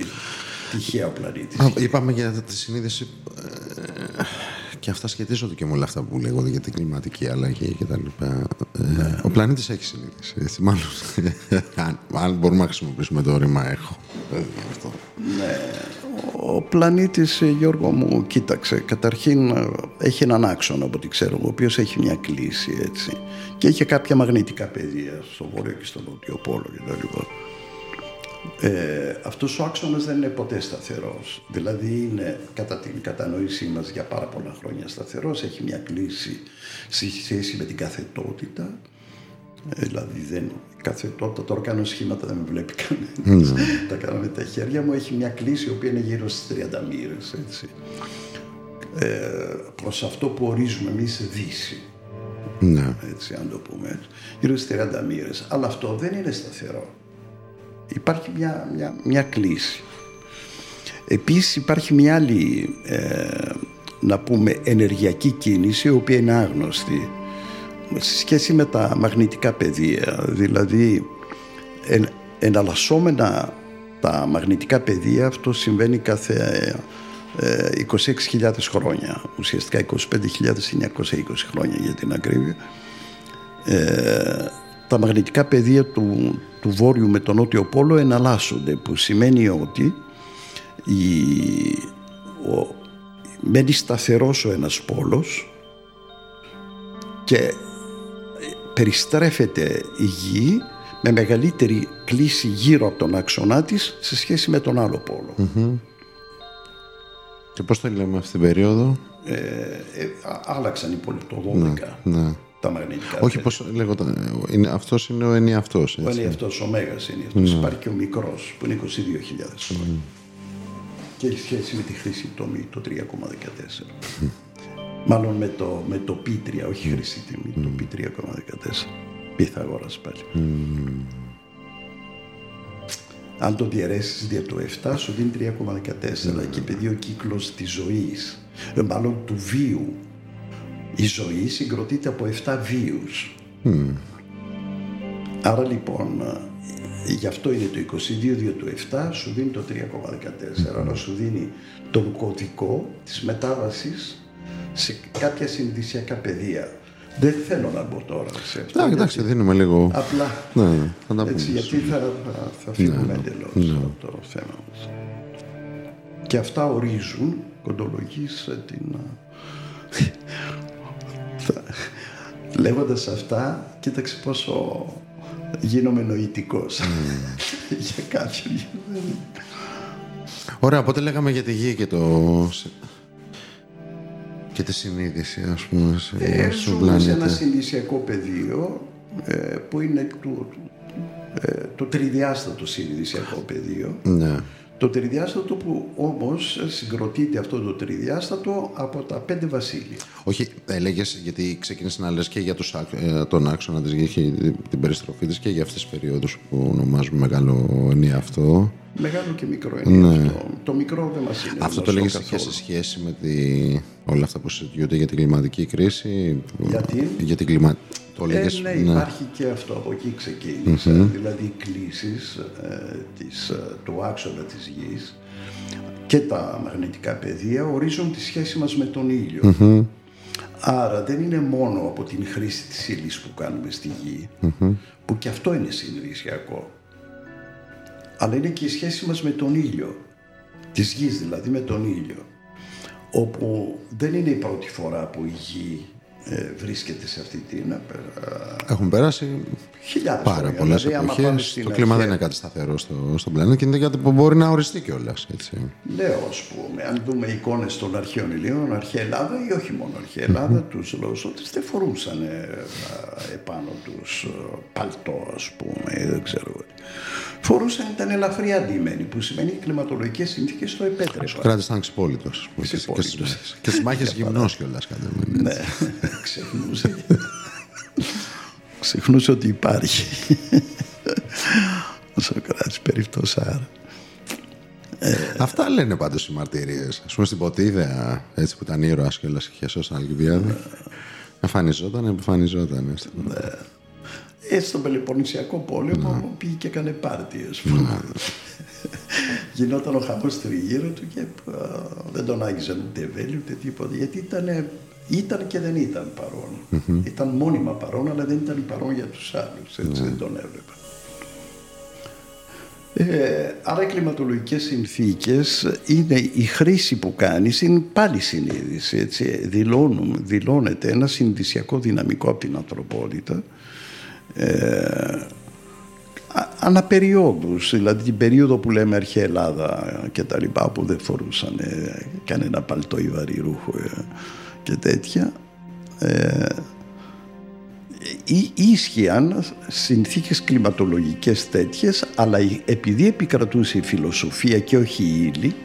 τυχαία ο πλανήτης. Α, είπαμε για τη συνείδηση. Ε, και αυτά σχετίζονται και με όλα αυτά που λέγονται για την κλιματική αλλαγή και τα λοιπά. Ε, Ο πλανήτης έχει συνείδηση. Έτσι, μάλλον, αν, αν μπορούμε να χρησιμοποιήσουμε το ρήμα έχω. Ε, γι' αυτό. Ο πλανήτης, ε, Γιώργο μου, κοίταξε, καταρχήν ε, έχει έναν άξονα από ό,τι ξέρω, ο οποίος έχει μια κλίση, έτσι. Και έχει κάποια μαγνητικά πεδία στο βόρειο και στο νότιο πόλο κτλ. Ε, αυτός ο άξονας δεν είναι ποτέ σταθερός. Δηλαδή είναι κατά την κατανόησή μας για πάρα πολλά χρόνια σταθερός. Έχει μια κλίση σε σχέση με την καθετότητα. Ε, δηλαδή δεν καθετότητα, τώρα κάνω σχήματα, δεν με βλέπει κανένας. Τα κάνω με τα χέρια μου. Έχει μια κλίση η οποία είναι γύρω στις 30 μοίρες, έτσι. Ε, προς αυτό που ορίζουμε εμείς δύση Ναι. έτσι αν το πούμε έτσι, γύρω στις 30 μοίρες. Αλλά αυτό δεν είναι σταθερό. Υπάρχει μια, μια, μια κλίση. Επίσης υπάρχει μια άλλη, ε, να πούμε, ενεργειακή κίνηση, η οποία είναι άγνωστη σε σχέση με τα μαγνητικά πεδία. Δηλαδή, εν, εναλλασσόμενα τα μαγνητικά πεδία, αυτό συμβαίνει κάθε ε, 26.000 χρόνια. Ουσιαστικά 25.920 χρόνια για την ακρίβεια. Ε, τα μαγνητικά πεδία του, του βόρειου με τον νότιο πόλο εναλλάσσονται που σημαίνει ότι η, ο, μένει σταθερός ο ένας πόλος και περιστρέφεται η γη με μεγαλύτερη κλίση γύρω από τον άξονά της σε σχέση με τον άλλο πόλο. Και πώς το λέμε αυτή την περίοδο; Ε, ε, α- άλλαξαν οι πόλοι το 12 Ναι. Τα μαγνητικά Όχι πεδία. πώς λέγονταν. Είναι, αυτός είναι ο ενιαυτός. Ο έτσι. είναι αυτός, ο Μέγας είναι αυτός. Υπάρχει και ο μικρός που είναι 22.000 χρόνια. Και έχει σχέση με τη χρήση τομή το 3,14. Μάλλον με το, με το π3, όχι χρήση τιμή, το π3,14. Πυθαγόρας πάλι. Αν το διαιρέσεις δια το 7 σου δίνει 3,14 και επειδή ο κύκλος της ζωής, ε, μάλλον του βίου, η ζωή συγκροτείται από 7 βίους. Άρα λοιπόν, ε, γι' αυτό είναι το 22 δια το 7 σου δίνει το 3,14, άρα σου δίνει τον κωδικό της μετάβασης σε κάποια συνδυσιακά πεδία. Δεν θέλω να μπω τώρα σε αυτό. Εντάξει, εντάξει, γιατί- δίνουμε λίγο. Απλά Ναι, ναι, θα τα έτσι, πούμε. γιατί θα, θα, θα φύγουμε εντελώς από το θέμα μας. Και αυτά ορίζουν, κοντολογείς ε, την... ε, θα- Λέγοντας αυτά, κοίταξε πόσο γίνομαι νοητικός για κάποιον. Ωραία, οπότε λέγαμε για τη γη και το. και τη συνείδηση, ας πούμε, σε, Ε, στον ζούμε σε ένα πλανήτη. συνδυσιακό πεδίο ε, που είναι του, ε, το τριδιάστατο συνειδησιακό πεδίο. Ναι. Το τριδιάστατο που όμως συγκροτείται αυτό το τριδιάστατο από τα πέντε βασίλεια. Όχι, έλεγες γιατί ξεκίνησες να λες και για τους, άκ- ε, τον άξονα της γη, την περιστροφή της και για αυτές τις περιόδους που ονομάζουμε μεγάλο ενία αυτό. Μεγάλο και μικρό είναι αυτό. Το μικρό δεν μας είναι Ναι. Αυτό το γνωστό λέγεις και καθόλου. σε σχέση με τη... όλα αυτά που συζητιούνται για την κλιματική κρίση. Γιατί; Για την κλιμα... Το Ε, λέγες, ναι, ναι. υπάρχει και αυτό, από εκεί ξεκίνησε. Δηλαδή οι κλίσεις ε, της, ε, του άξονα της γης και τα μαγνητικά πεδία ορίζουν τη σχέση μας με τον ήλιο. Άρα δεν είναι μόνο από την χρήση της ύλης που κάνουμε στη γη, που και αυτό είναι συνειδησιακό, αλλά είναι και η σχέση μας με τον ήλιο, της γης δηλαδή με τον ήλιο, όπου δεν είναι η πρώτη φορά που η γη ε, βρίσκεται σε αυτή την ε, Έχουν πέρασει χιλιάδες πάρα χρόνια. πολλές Δηλαδή, άμα πάμε εποχές. στην Το κλίμα δεν αρχαία- είναι κάτι σταθερό στο, στον πλανήτη και είναι κάτι που μπορεί να οριστεί κιόλας. Λέω, ας πούμε, αν δούμε εικόνες των αρχαίων Ελλήνων, αρχαία Ελλάδα ή όχι μόνο αρχαία Ελλάδα, τους λαοσότες δεν φορούσαν ε, α, επάνω τους ε, παλτό, ας πούμε, ή δεν ξέρω. Φορούσαν, ήταν ελαφριά αντιμένοι, που σημαίνει οι κλιματολογικές συνθήκες το Ο επέτρεπαν. Σοκράτη ήταν ξυπόλυτος. Ξυπόλυτος. Και στις μάχες γυμνός κιόλας κατά Ναι, ξεχνούσε. ξεχνούσε ότι υπάρχει. Ο Σοκράτης περιπτώσαρα. Αυτά λένε πάντως οι μαρτυρίες. Α πούμε στην Ποτίδα, έτσι που ήταν ήρωας κιόλα είχε σώσει τον Αλκιβιάδη. Εμφανιζόταν, εμφανιζόταν. Ε, στον Πελοποννησιακό πόλεμο πήγε και έκανε πάρτι, ας πούμε. Γινόταν ο χαμός τριγύρω του και α, δεν τον άγγιζαν ούτε βέλη ούτε τίποτα. Γιατί ήταν, ήταν και δεν ήταν παρόν. Ήταν μόνιμα παρόν, αλλά δεν ήταν παρόν για τους άλλους. Έτσι δεν τον έβλεπα. Ε, άρα οι κλιματολογικές συνθήκες είναι η χρήση που κάνεις είναι πάλι συνείδηση έτσι. Δηλώνουν, δηλώνεται ένα συνειδησιακό δυναμικό από την ανθρωπότητα ε, α- αναπεριόδους, δηλαδή την περίοδο που λέμε αρχαία Ελλάδα και τα λοιπά που δεν φορούσαν ε, κανένα παλτό ή βαρύ ρούχο ε, και τέτοια ε, ή- ίσχυαν συνθήκες κλιματολογικές τέτοιες αλλά η- επειδή επικρατούσε η φιλοσοφία και όχι η ύλη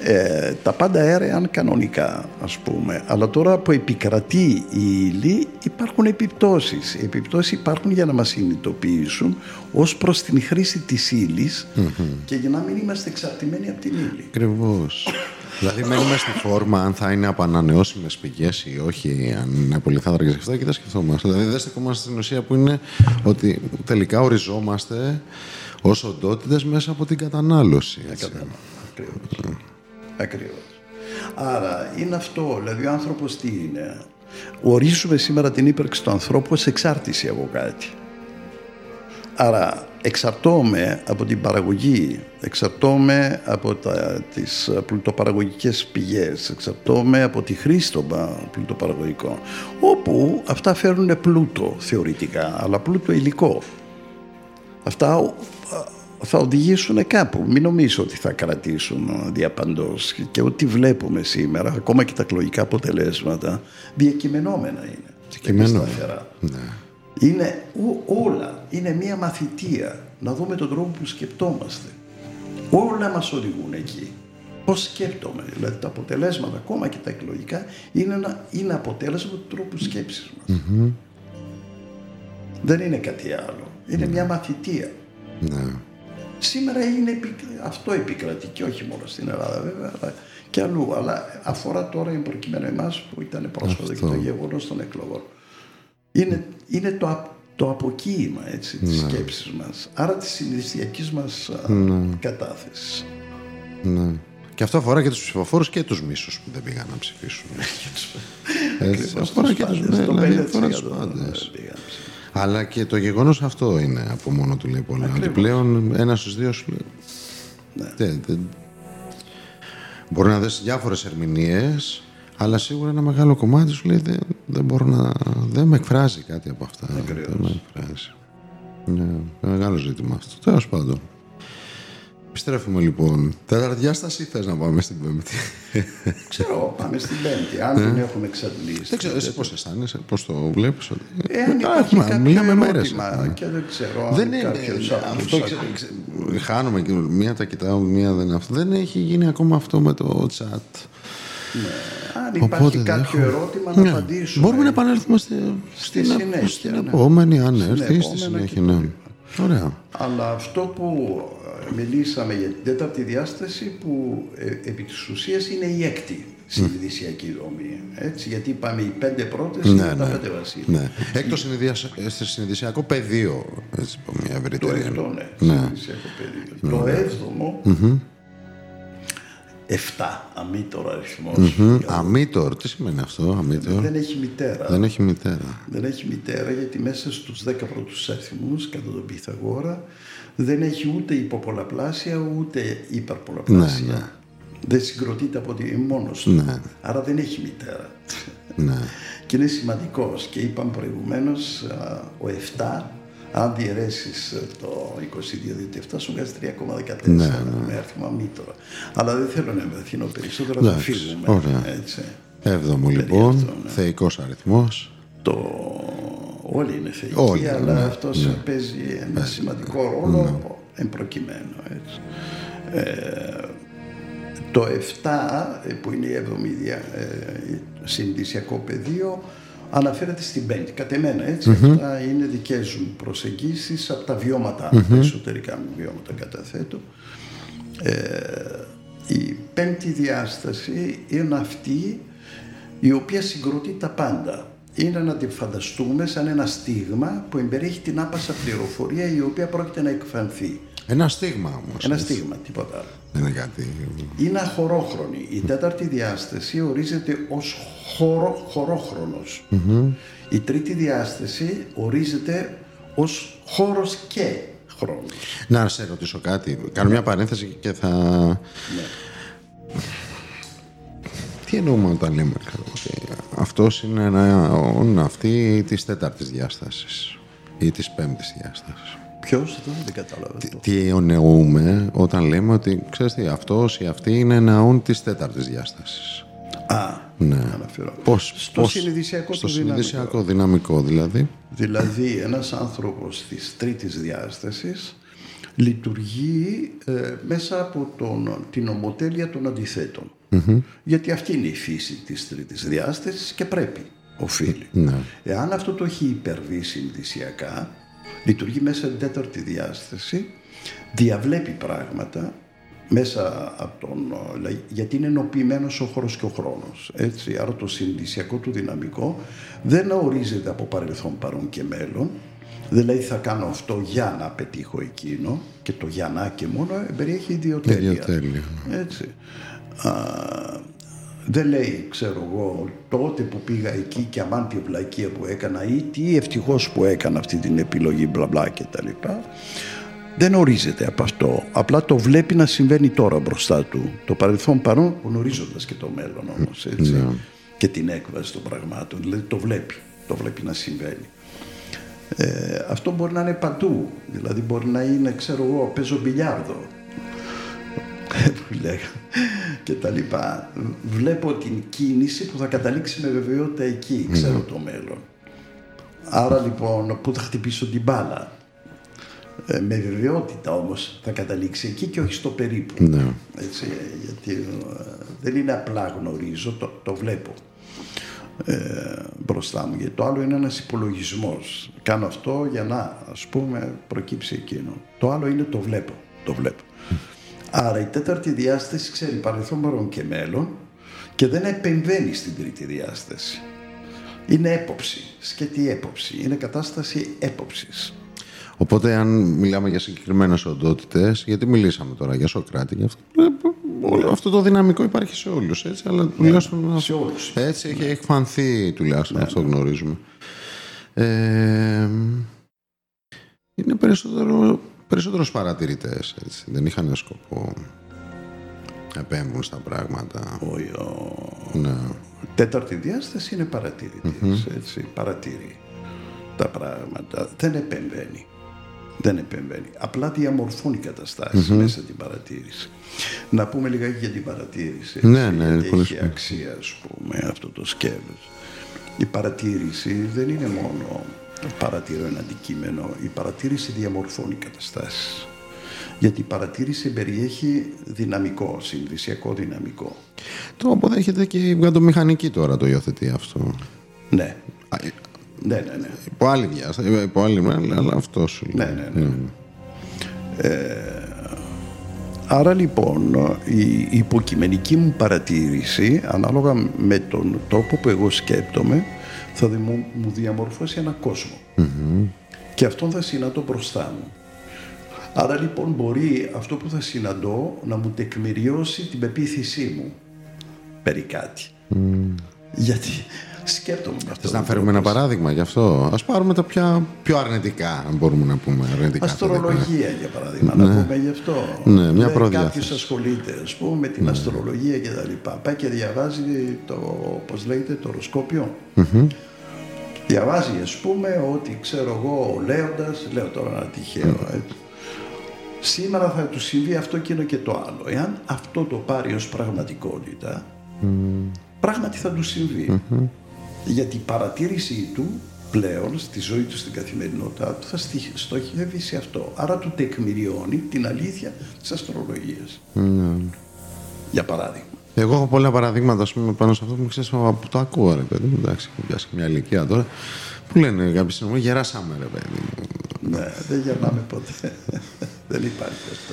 ε, τα πάντα έρεαν κανονικά ας πούμε. Αλλά τώρα που επικρατεί η ύλη υπάρχουν επιπτώσεις. Οι επιπτώσεις υπάρχουν για να μας συνειδητοποιήσουν ως προς την χρήση της υλη και για να μην είμαστε εξαρτημένοι από την ύλη. Ακριβώς. Δηλαδή μένουμε στη φόρμα αν θα είναι από ανανεώσιμες πηγές ή όχι, αν είναι πολύ θάνατο και αυτά και τα σκεφτόμαστε. Δηλαδή δεν στεκόμαστε στην ουσία που είναι ότι τελικά οριζόμαστε ως οντότητες μέσα από την κατανάλωση. έτσι. Ακριβώς. Ακριβώς. Άρα είναι αυτό, δηλαδή ο άνθρωπος τι είναι; Ορίζουμε σήμερα την ύπαρξη του ανθρώπου ως εξάρτηση από κάτι. Άρα εξαρτώμαι από την παραγωγή, εξαρτώμαι από τα, τις πλουτοπαραγωγικές πηγές, εξαρτώμαι από τη χρήση των πα- πλουτοπαραγωγικών, όπου αυτά φέρνουν πλούτο θεωρητικά, αλλά πλούτο υλικό. Αυτά α, θα οδηγήσουν κάπου. Μην νομίζω ότι θα κρατήσουν διαπαντός. Και ό,τι βλέπουμε σήμερα, ακόμα και τα εκλογικά αποτελέσματα, διακειμενόμενα είναι. Διακειμενόμενα. Δεν είναι σταθερά. Είναι ο- όλα. Είναι μια μαθητεία. Να δούμε τον τρόπο που σκεπτόμαστε. Όλα μας οδηγούν εκεί. Πώς σκέπτομαι. Δηλαδή τα αποτελέσματα, ακόμα και τα εκλογικά, είναι, ένα, είναι αποτέλεσμα του τρόπου σκέψης μας. Δεν είναι κάτι άλλο. Είναι μια μαθητεία. Ναι. Σήμερα είναι επικ- αυτό επικρατεί και όχι μόνο στην Ελλάδα βέβαια, αλλά και αλλού. Αλλά αφορά τώρα εν προκειμένου εμάς που ήταν πρόσφατα και το γεγονός των εκλογών. Είναι, είναι το, α- το αποκοίημα έτσι, της σκέψης μας. Άρα της συνειδησιακής μας α, κατάθεσης. Ναι. Και αυτό αφορά και τους ψηφοφόρους και τους μίσους που δεν πήγαν να ψηφίσουν. Έτσι, Ακριβώς, αφορά τους και τους πάντες, το δηλαδή, 50% αφορά τους δεν πάντες. πήγαν να ψηφίσουν. Αλλά και το γεγονός αυτό είναι από μόνο του λέει πολλά. Ότι πλέον ένα στους δύο σου λέει. Ναι. Δεν- δεν- Μπορεί να δεις διάφορες ερμηνείες, αλλά σίγουρα ένα μεγάλο κομμάτι σου λέει δεν, δεν μπορώ να... Δεν με εκφράζει κάτι από αυτά. Δεν με εκφράζει. Ναι, είναι μεγάλο ζήτημα αυτό. Τέλος πάντων. Επιστρέφουμε λοιπόν. Τέταρτη διάσταση ή θες να πάμε στην πέμπτη; Ξέρω, πάμε στην Πέμπτη. Αν δεν έχουμε εξαντλήσει. δεν ξέρω, εσύ πώς αισθάνεσαι, πώς το βλέπεις. ότι- Εάν Ε, υπάρχει μα, κάποιο μιλάμε μέρες. ερώτημα και δεν ξέρω Δεν αν είναι. κάποιος Αυτό άλλος ξέρω, ξέρω, χάνομαι και μία τα κοιτάω, μία δεν αυτό. Δεν έχει γίνει ακόμα αυτό με το chat. Αν υπάρχει Οπότε δεν κάποιο έχω- ερώτημα να Ναι. απαντήσουμε. Μπορούμε να επανέλθουμε στη, στην, συνέχεια, στην ναι. επόμενη, αν Στην έρθει, ή στη επόμενα και συνέχεια. το Ναι. λοιπά. Ωραία. Αλλά αυτό που ε, μιλήσαμε για την τέταρτη διάσταση που ε, επί της ουσίας είναι η έκτη συνειδησιακή δομή. Έτσι, γιατί είπαμε οι πέντε πρώτες Ναι, είναι τα ναι. πέντε βασίλεια. Ναι. Έκτος συνειδησιακό- ε, στο συνειδησιακό πεδίο. Έτσι, από μια Το ευρύτερη. έβδομο, ναι, Ναι. συνειδησιακό πεδίο. Το έβδομο, εφτά, αμήτωρο αριθμός. Μμμ. Αμήτωρ, τι σημαίνει αυτό, αμήτωρ. Δεν έχει μητέρα. Δεν έχει μητέρα. Δεν έχει μητέρα γιατί μέσα στους 10 πρώτους αριθμούς κατά τον Πυθαγόρα δεν έχει ούτε υποπολαπλάσια ούτε υπερπολαπλάσια. Ναι, ναι. Δεν συγκροτείται από ότι είναι μόνος του. Ναι. Άρα δεν έχει μητέρα. Ναι. Και είναι σημαντικός. Και είπαμε προηγουμένως α, ο 7 αν διαιρέσεις ε, το 22 διότι 7 σου βγάζει 3,14 Ναι, με αριθμό αμήτωρα. Αλλά δεν θέλω να εμβαθύνω περισσότερο, θα Εντάξει, φύγουμε. ωραία. Έτσι. Έβδομο λοιπόν, αυτό, ναι. θεϊκός αριθμός. το όλοι είναι θεϊκοί, Όλοι, αλλά ναι, αυτός παίζει ένα σημαντικό ρόλο εν προκειμένου. Έτσι. Ε, το 7 ε, που είναι η 7η δια- ε, συνδυσιακό πεδίο αναφέρεται στην πέμπτη. Κατ' εμένα έτσι, αυτά είναι δικές μου προσεγγίσεις από τα βιώματα, τα εσωτερικά μου βιώματα καταθέτω. Ε, η πέμπτη διάσταση είναι αυτή η οποία συγκροτεί τα πάντα. Είναι να τη φανταστούμε σαν ένα στίγμα που εμπεριέχει την άπασα πληροφορία η οποία πρόκειται να εκφανθεί. Ένα στίγμα όμως. Ένα έτσι. στίγμα, τίποτα άλλο. Δεν είναι κάτι. Είναι αχωρόχρονη. Η τέταρτη διάσταση ορίζεται ως χωρο, χωρόχρονος. Η τρίτη διάσταση ορίζεται ως χώρος και χρόνος. Να σε ρωτήσω κάτι. Κάνω μια παρένθεση και θα. Τι εννοούμε όταν λέμε ξέρω, ότι αυτός είναι ένα όν αυτή της τέταρτης διάστασης ή της πέμπτης διάστασης; Ποιος, δεν, δεν κατάλαβα αυτό. Τι εννοούμε όταν λέμε ότι ξέρεις τι, αυτός ή αυτή είναι ένα όν της τέταρτης διάστασης. Α, Ναι. αναφέρω. Πώς, Στο πώς- συνειδησιακό στο του δυναμικό. συνειδησιακό δυναμικό δηλαδή. Δηλαδή ένας άνθρωπος της τρίτης διάστασης λειτουργεί ε, μέσα από τον, την ομοτέλεια των αντιθετων Γιατί αυτή είναι η φύση της τρίτης διάστασης και πρέπει, οφείλει. Ναι. Εάν αυτό το έχει υπερβεί συνειδησιακά, λειτουργεί μέσα στην τέταρτη διάσταση, διαβλέπει πράγματα μέσα από τον... ε, γιατί είναι ενοποιημένος ο χώρος και ο χρόνος. Έτσι, άρα το συνειδησιακό του δυναμικό δεν ορίζεται από παρελθόν, παρόν και μέλλον. Δηλαδή θα κάνω αυτό για να πετύχω εκείνο και το για να και μόνο περιέχει ιδιοτέλεια. Ιδιοτέλεια. Έτσι. Α, δεν λέει, ξέρω εγώ, τότε που πήγα εκεί και αμάν τη βλακεία που έκανα ή τι ευτυχώς που έκανα αυτή την επιλογή μπλα μπλα και τα λοιπά. Δεν ορίζεται από αυτό. Απλά το βλέπει να συμβαίνει τώρα μπροστά του. Το παρελθόν παρόν γνωρίζοντας και το μέλλον όμως, έτσι. Και την έκβαση των πραγμάτων. Δηλαδή το βλέπει. Το βλέπει να συμβαίνει. Ε, αυτό μπορεί να είναι παντού. Δηλαδή μπορεί να είναι, ξέρω εγώ, παίζω μπιλιάρδο που λέγα και τα λοιπά. Βλέπω την κίνηση που θα καταλήξει με βεβαιότητα εκεί, ξέρω το μέλλον. Άρα λοιπόν, πού θα χτυπήσω την μπάλα; Ε, με βεβαιότητα όμως θα καταλήξει εκεί και όχι στο περίπου. Ναι. Έτσι, γιατί ε, δεν είναι απλά γνωρίζω, το, το βλέπω ε, μπροστά μου. Γιατί το άλλο είναι ένας υπολογισμός. Κάνω αυτό για να, ας πούμε, προκύψει εκείνο. Το άλλο είναι το βλέπω. Το βλέπω. Άρα η τέταρτη διάσταση ξέρει παρελθόν, παρόν και μέλλον και δεν επεμβαίνει στην τρίτη διάσταση. Είναι έποψη, σκέτη έποψη. Είναι κατάσταση έποψης. Οπότε, αν μιλάμε για συγκεκριμένες οντότητες, γιατί μιλήσαμε τώρα για Σοκράτη, για αυτό, ε, όλο αυτό το δυναμικό υπάρχει σε όλους. Αλλά τουλάχιστον σε όλους. έτσι έχει εκφανθεί τουλάχιστον αυτό γνωρίζουμε. Ε, είναι περισσότερο, περισσότερος παρατηρητές, έτσι. Δεν είχαν σκοπό να επέμβουν στα πράγματα. Ο, ο, Ναι. τέταρτη διάσταση είναι παρατηρητής, έτσι, παρατηρεί τα πράγματα, δεν επεμβαίνει. Δεν επεμβαίνει. Απλά διαμορφώνει καταστάσεις μέσα την παρατήρηση. Να πούμε λιγάκι για την παρατήρηση. Ναι, έτσι, ναι, γιατί πολύ έχει σημαντικό. αξία, ας πούμε, αυτό το σκέλος. Η παρατήρηση δεν είναι μόνο το παρατηρώ ένα αντικείμενο. Η παρατήρηση διαμορφώνει καταστάσεις. Γιατί η παρατήρηση περιέχει δυναμικό, συνδυσιακό δυναμικό. Το αποδέχεται και η βιομηχανική τώρα το υιοθετεί αυτό. Ναι, Α, ε, ναι, ναι. ναι. Υπό άλλη διάσταση, υπό άλλη μέρα, αλλά αυτό σου Ναι, λέει. ναι, ναι. Ε, άρα λοιπόν η υποκειμενική μου παρατήρηση ανάλογα με τον τρόπο που εγώ σκέπτομαι θα δη- μου, μου διαμορφώσει ένα κόσμο. Και αυτόν θα συναντώ μπροστά μου. Άρα λοιπόν μπορεί αυτό που θα συναντώ να μου τεκμηριώσει την πεποίθησή μου περί κάτι. Γιατί σκέπτομαι με αυτό. Θες να φέρουμε ένα παράδειγμα γι' αυτό; Ας πάρουμε τα πια, πιο αρνητικά, αν μπορούμε να πούμε αρνητικά. Αστρολογία, για παράδειγμα, να πούμε γι' αυτό. Ναι, μια Λέει, προδιάθεση. Κάποιος ασχολείται, ας πούμε, με την αστρολογία και τα λοιπά. Πάει και διαβάζει το, πώς λέγεται, το οροσκόπιο. Διαβάζει, ας πούμε, ότι, ξέρω εγώ, ο Λέοντας, λέω τώρα ένα τυχαίο, έτσι. Σήμερα θα του συμβεί αυτό, εκείνο και το άλλο. Εάν αυτό το πάρει ως πραγματικότητα, πράγματι θα του συμβεί. Γιατί η παρατήρηση του πλέον στη ζωή του, στην καθημερινότητά του, θα στοιχ- στοχεύει σε αυτό. Άρα του τεκμηριώνει την αλήθεια της αστρολογίας. Για παράδειγμα. Εγώ έχω πολλά παραδείγματα ας πούμε, πάνω σε αυτό που μου ξέρεις από το ακούω, ρε παιδί μου. Εντάξει, έχω πιάσει μια ηλικία τώρα. Που λένε κάποιοι συνομιλοί, γεράσαμε, ρε παιδί μου. Ναι, δεν γερνάμε ποτέ. δεν υπάρχει αυτό.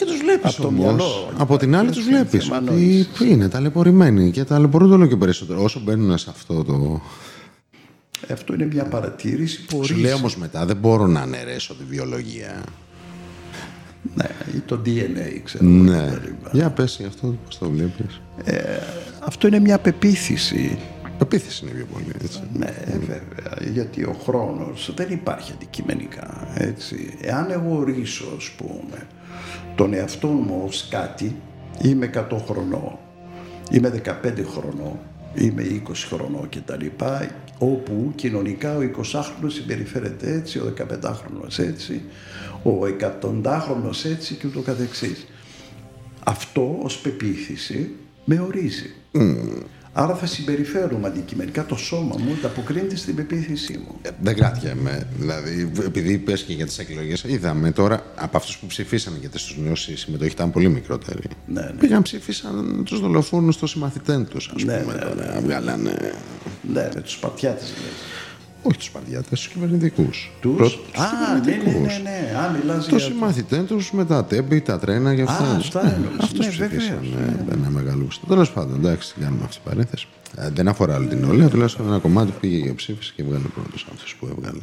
Και τους βλέπεις Από το μυαλό Από την άλλη, τους υπάρχει, βλέπεις θέμα ότι νόησης. είναι ταλαιπωρημένοι και ταλαιπωρούνται όλο και περισσότερο. Όσο μπαίνουν σε αυτό το. Αυτό είναι μια παρατήρηση που Σου ορίζει. λέει όμως μετά, δεν μπορώ να αναιρέσω τη βιολογία. Ναι, ή το DNA, ξέρω. εγώ, Ναι. κτλ. Για πες γι' αυτό, πώς το βλέπεις. Αυτό είναι μια πεποίθηση. Επίθεση είναι πιο πολύ, έτσι. Ναι, βέβαια, γιατί ο χρόνος δεν υπάρχει αντικειμενικά, έτσι. Εάν εγώ ορίσω, ας πούμε, τον εαυτό μου ως κάτι, είμαι 100 χρονών, είμαι 15 χρονών, είμαι 20 χρονών και τα λοιπά, όπου κοινωνικά ο 20χρονος συμπεριφέρεται έτσι, ο 15χρονος έτσι, ο 100χρονος έτσι και ούτω καθεξής. Αυτό ως πεποίθηση με ορίζει. Άρα θα συμπεριφέρομαι αντικειμενικά το σώμα μου ανταποκρίνεται στην πεποίθησή μου. Ε, Δεν κρατιέμαι. Δηλαδή, επειδή πες και για τις εκλογές, είδαμε τώρα από αυτούς που ψηφίσανε, γιατί στους νέους η συμμετοχή ήταν πολύ μικρότερη. Ναι, ναι. Πήγαν ψήφισαν τους δολοφόνους των συμμαθητών τους, ας Ναι, πούμε. ναι, τώρα. Βγάλανε, Ναι, με τους Σπαρτιάτες λες. Όχι τους παδιάτες, τους κυβερνητικούς. Τους; Πρώτα Α, ναι, ναι, ναι, ναι. Α, μιλάς Το για... συμμαθητέ του με τα τέμπη, τα τρένα και αυτά. Α, αυτά εννοείς. Αυτό Ναι, ψηφίσαν. βεβαίως. Ναι, ένα μεγάλο γούστο. Τέλος πάντων, εντάξει, την κάνουμε αυτή την παρένθεση. Ε, δεν αφορά όλη την όλη, τουλάχιστον ένα κομμάτι πήγε για ψήφιση και βγάλε πρώτος αυτός που έβγαλε.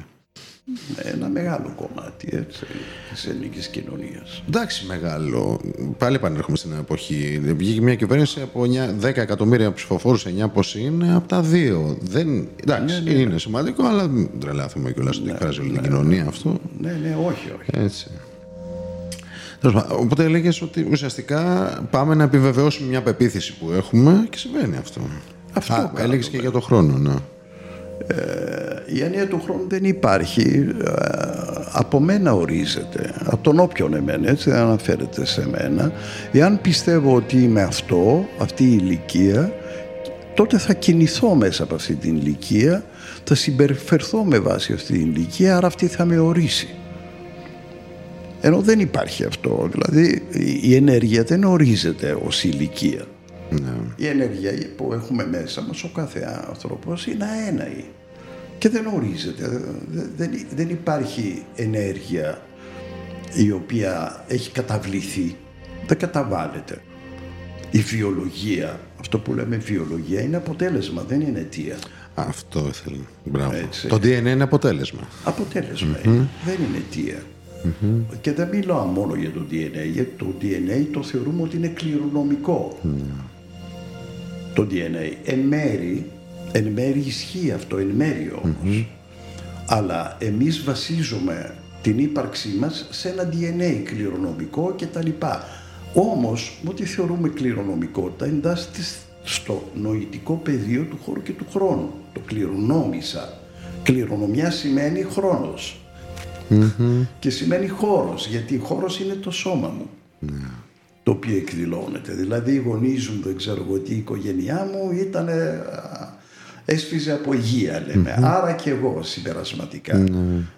Ένα μεγάλο κομμάτι, έτσι, της ελληνικής κοινωνίας. Εντάξει, μεγάλο. Πάλι επανέρχομαι στην εποχή. Βγήκε μια κυβέρνηση από 9, 10 εκατομμύρια ψηφοφόρους, 9 πώς είναι, από τα δύο. Δεν, εντάξει, είναι σημαντικό, αλλά μην τρελάθουμε κιόλας ότι εκφράζει όλη την κοινωνία αυτό. Ναι, ναι, όχι, όχι. Έτσι. Τέλος πάντων, Οπότε έλεγες ότι ουσιαστικά πάμε να επιβεβαιώσουμε μια πεποίθηση που έχουμε και συμβαίνει αυτό. Αυτό Α, κάνουμε. έλεγες και για το χρόνο, ναι. Η έννοια του χρόνου δεν υπάρχει. ε, Από μένα ορίζεται. Από τον όποιον εμένα, έτσι δεν αναφέρεται σε μένα. Εάν πιστεύω ότι είμαι αυτό, αυτή η ηλικία, τότε θα κινηθώ μέσα από αυτή την ηλικία, θα συμπεριφερθώ με βάση αυτή την ηλικία, άρα αυτή θα με ορίσει. Ενώ δεν υπάρχει αυτό. Δηλαδή η ενέργεια δεν ορίζεται ως ηλικία. Η ενέργεια που έχουμε μέσα μας, ο κάθε άνθρωπος είναι αέναη. Και δεν ορίζεται. Δεν- Δεν, δεν υπάρχει ενέργεια η οποία έχει καταβληθεί. Δεν καταβάλλεται. Η βιολογία, αυτό που λέμε βιολογία, είναι αποτέλεσμα, δεν είναι αιτία. Αυτό ήθελα. Μπράβο. Έτσι. Το DNA είναι αποτέλεσμα. Αποτέλεσμα είναι, δεν είναι αιτία. Και δεν μιλάω μόνο για το DNA, γιατί το DNA το θεωρούμε ότι είναι κληρονομικό. Το DNA. Εν μέρη, εν μέρη ισχύει αυτό, εν μέρη όμως. Αλλά εμείς βασίζουμε την ύπαρξή μας σε ένα DNA κληρονομικό κτλ. Όμως, ό,τι θεωρούμε κληρονομικότητα εντάσσεται στο νοητικό πεδίο του χώρου και του χρόνου. Το κληρονόμησα. Κληρονομιά σημαίνει χρόνος. Και σημαίνει χώρος, γιατί χώρος είναι το σώμα μου. Το οποίο εκδηλώνεται. Δηλαδή οι γονείς μου, δεν ξέρω εγώ τι, η οικογένειά μου ήταν έσφιζε από υγεία λέμε. Άρα και εγώ συμπερασματικά.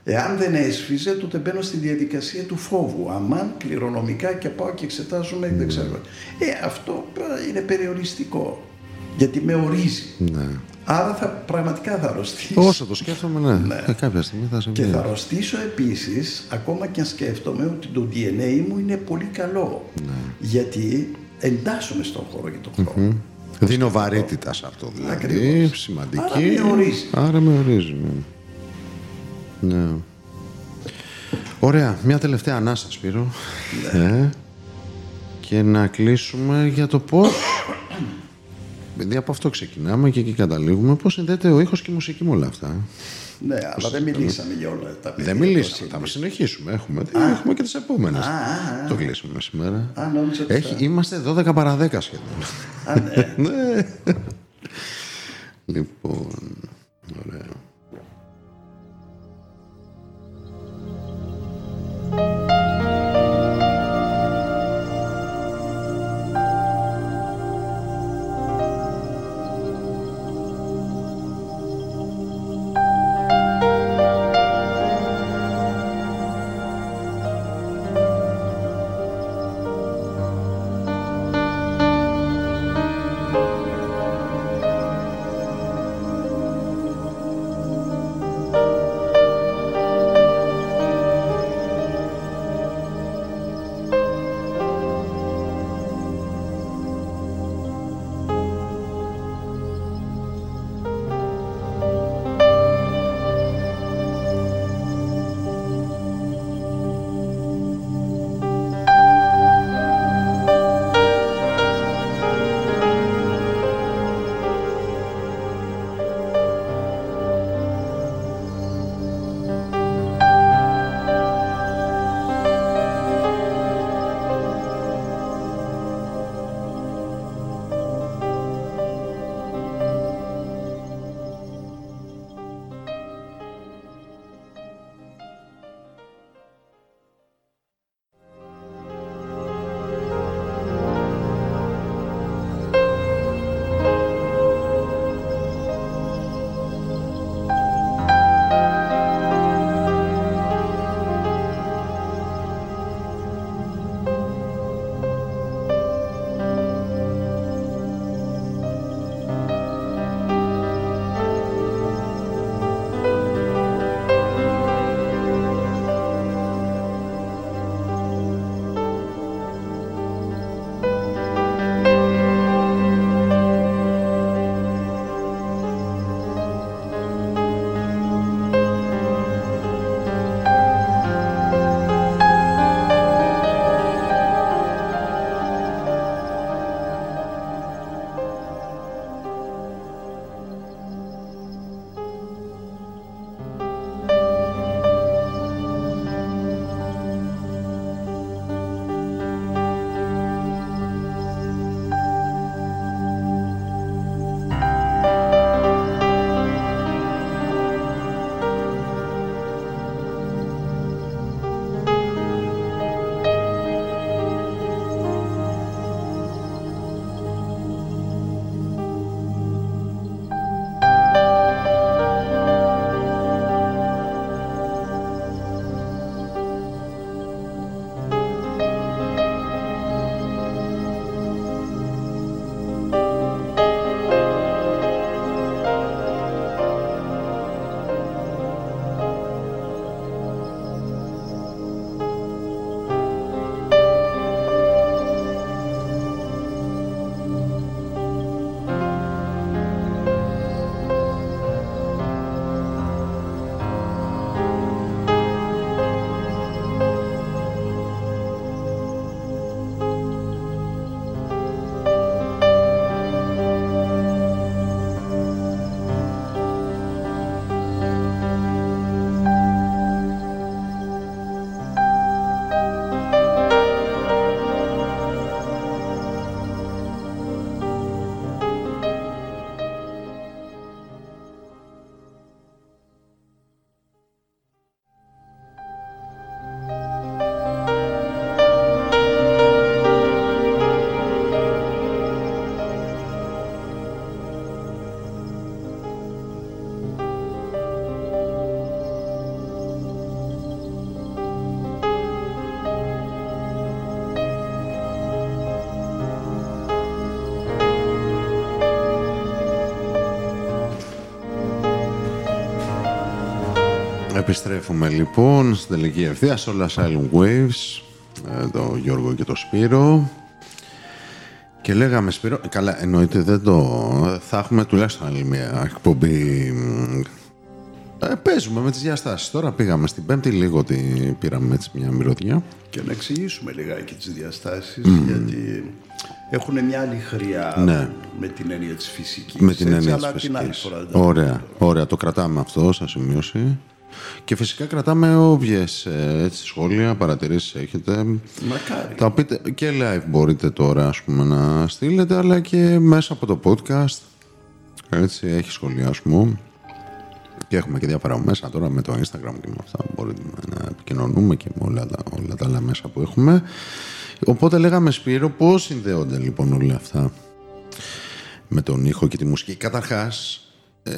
Εάν δεν έσφιζε τότε μπαίνω στη διαδικασία του φόβου. Αμάν κληρονομικά και πάω και εξετάζομαι δεν ξέρω. Ε, αυτό είναι περιοριστικό. Γιατί με ορίζει. Άρα θα, πραγματικά θα αρρωστήσω. Όσο το σκέφτομαι, ναι. ναι. Ε, κάποια στιγμή θα συμβεί. Και θα αρρωστήσω επίσης, ακόμα και αν σκέφτομαι ότι το DNA μου είναι πολύ καλό. Ναι. Γιατί εντάσσομαι στον χώρο και τον χρόνο. Mm-hmm. Δίνω βαρύτητα σε αυτό δηλαδή. Ακριβώς. Σημαντική. Άρα με ορίζει. Άρα με ορίζει. Ναι. ναι. Ωραία. Μια τελευταία ανάσα, Σπύρο. Ναι. Ε, και να κλείσουμε για το πώς επειδή από αυτό ξεκινάμε και εκεί καταλήγουμε. Πώς συνδέεται ο ήχος και η μουσική με όλα αυτά; Ναι, αλλά δεν μιλήσαμε για όλα τα παιδιά. Δεν μιλήσαμε. Θα συνεχίσουμε. Έχουμε, έχουμε και τις επόμενες. Το κλείσουμε σήμερα. Α, Έχει, είμαστε 12 παρα 10 σχεδόν. Α, ναι. ναι. λοιπόν, ωραία. Επιστρέφουμε λοιπόν στην τελική ευθεία όλα Asylum Waves, ε, το Γιώργο και το Σπύρο. Και λέγαμε Σπύρο, καλά εννοείται δεν το... Θα έχουμε τουλάχιστον άλλη μια εκπομπή ε, παίζουμε με τις διαστάσεις. Τώρα πήγαμε στην πέμπτη λίγο ότι πήραμε έτσι μια μυρωδιά. Και να εξηγήσουμε λιγάκι τις διαστάσεις, γιατί έχουν μια άλλη χρειά Ναι. με την έννοια της φυσικής. Με την έτσι, έννοια αλλά της την άλλη φυσικής. φορά. δεν Ωραία, ωραία. Το κρατάμε αυτό σαν σημείωση. Και φυσικά κρατάμε όποιες ε, έτσι, σχόλια, παρατηρήσεις έχετε. Μακάρι. Τα πείτε και live μπορείτε τώρα ας πούμε, να στείλετε, αλλά και μέσα από το podcast. Έτσι, έχει σχολιασμό. Και έχουμε και διάφορα μέσα τώρα με το Instagram και με αυτά. Μπορούμε να επικοινωνούμε και με όλα τα, όλα τα άλλα μέσα που έχουμε. Οπότε λέγαμε Σπύρο, πώς συνδέονται λοιπόν όλα αυτά με τον ήχο και τη μουσική. Καταρχάς, ε,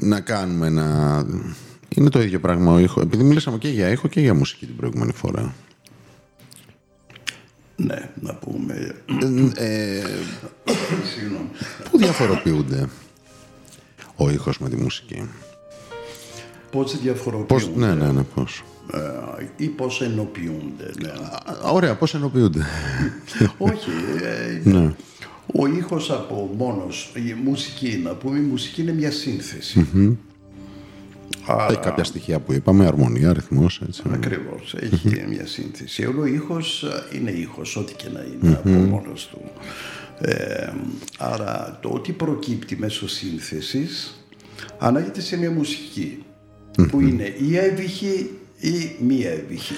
να κάνουμε ένα... Είναι το ίδιο πράγμα ο ήχο. Επειδή μιλήσαμε και για ήχο και για μουσική την προηγούμενη φορά. Ναι, να πούμε. Ε, Συγγνώμη. πού διαφοροποιούνται ο ήχος με τη μουσική; Πώς Πώς, διαφοροποιούνται ναι, ναι, ναι, πώς. ε, ή πώς ενοποιούνται. Ναι. Α, Ωραία, πώς ενοποιούνται; Όχι, ε, ναι. ο ήχος από μόνος, η μουσική, να πούμε, η μουσική είναι μια σύνθεση. Άρα, Έχει κάποια στοιχεία που είπαμε, αρμονία, αριθμός, έτσι. Ακριβώς, έχει μια σύνθεση. Ο ήχος ε, είναι ήχος, ό,τι και να είναι από μόνος του. Ε, άρα το ότι προκύπτει μέσω σύνθεσης ανάγεται σε μια μουσική που είναι ή έβυχη ή μη έβυχη.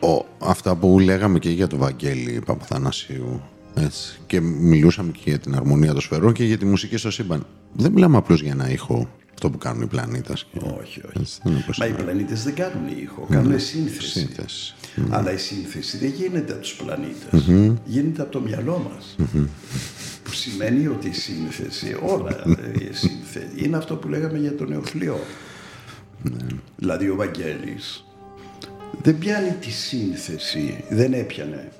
Ο, αυτά που λέγαμε και για το Βαγγέλη Παπαθανασίου έτσι, και μιλούσαμε και για την αρμονία των σφαιρών και για τη μουσική στο σύμπαν. Δεν μιλάμε απλώς για ένα ήχο, αυτό που κάνουν οι πλανήτες. Και... όχι, όχι. Έτσι, δεν είναι απλώς Μα οι ένα πλανήτες δεν κάνουν ήχο, κάνουν σύνθεση. σύνθεση. Αλλά η σύνθεση δεν γίνεται από τους πλανητες Γίνεται από το μυαλό μας. Που σημαίνει ότι η σύνθεση, όλα ε, η σύνθεση, είναι αυτό που λέγαμε για τον νεοφλοιό. Δηλαδή ο Βαγγέλης δεν πιάνει τη σύνθεση, δεν έπιανε.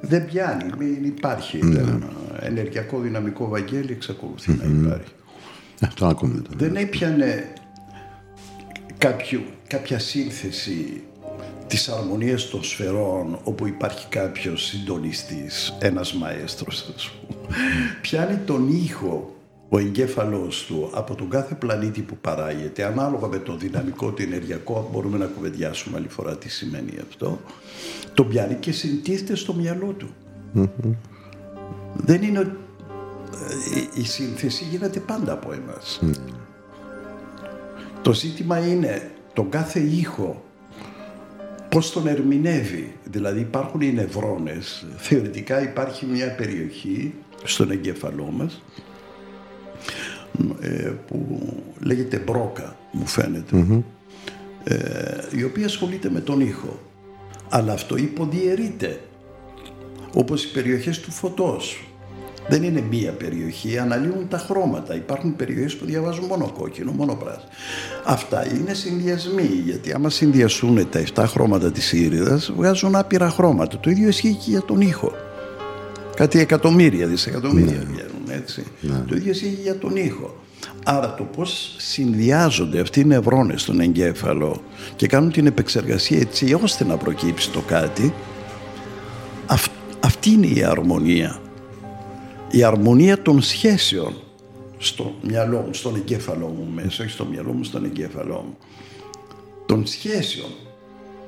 Δεν πιάνει, μην υπάρχει. Το ενεργειακό δυναμικό Βαγγέλη εξακολουθεί να υπάρχει. Αυτό ακούμε τώρα. Δεν έπιανε κάποιο, κάποια σύνθεση της αρμονίας των σφαιρών όπου υπάρχει κάποιος συντονιστής, ένας μαέστρος ας πούμε. Πιάνει τον ήχο ο εγκέφαλός του από τον κάθε πλανήτη που παράγεται, ανάλογα με το δυναμικό, το ενεργειακό, μπορούμε να κουβεντιάσουμε άλλη φορά τι σημαίνει αυτό, τον πιάνει και συντίθεται στο μυαλό του. Δεν είναι ότι ε, η σύνθεση γίνεται πάντα από εμάς. Το ζήτημα είναι τον κάθε ήχο πώς τον ερμηνεύει. Δηλαδή υπάρχουν οι νευρώνες. Θεωρητικά υπάρχει μια περιοχή στον εγκέφαλό μας ε, που λέγεται μπρόκα, μου φαίνεται, ε, η οποία ασχολείται με τον ήχο. Αλλά αυτό υποδιαιρείται, όπως οι περιοχές του φωτός. Δεν είναι μία περιοχή, αναλύουν τα χρώματα. Υπάρχουν περιοχές που διαβάζουν μόνο κόκκινο, μόνο πράσινο. Αυτά είναι συνδυασμοί, γιατί άμα συνδυασούν τα 7 χρώματα της ήριδας, βγάζουν άπειρα χρώματα. Το ίδιο ισχύει και για τον ήχο. Κάτι εκατομμύρια, δισεκατομμύρια βγαίνουν, έτσι. Το ίδιο ισχύει και για τον ήχο. Άρα το πώς συνδυάζονται αυτοί οι νευρώνες στον εγκέφαλο και κάνουν την επεξεργασία έτσι ώστε να προκύψει το κάτι, αυ- αυτή είναι η αρμονία. Η αρμονία των σχέσεων στο μυαλό μου, στον εγκέφαλό μου μέσα, όχι στο μυαλό μου, στον εγκέφαλό μου. Των σχέσεων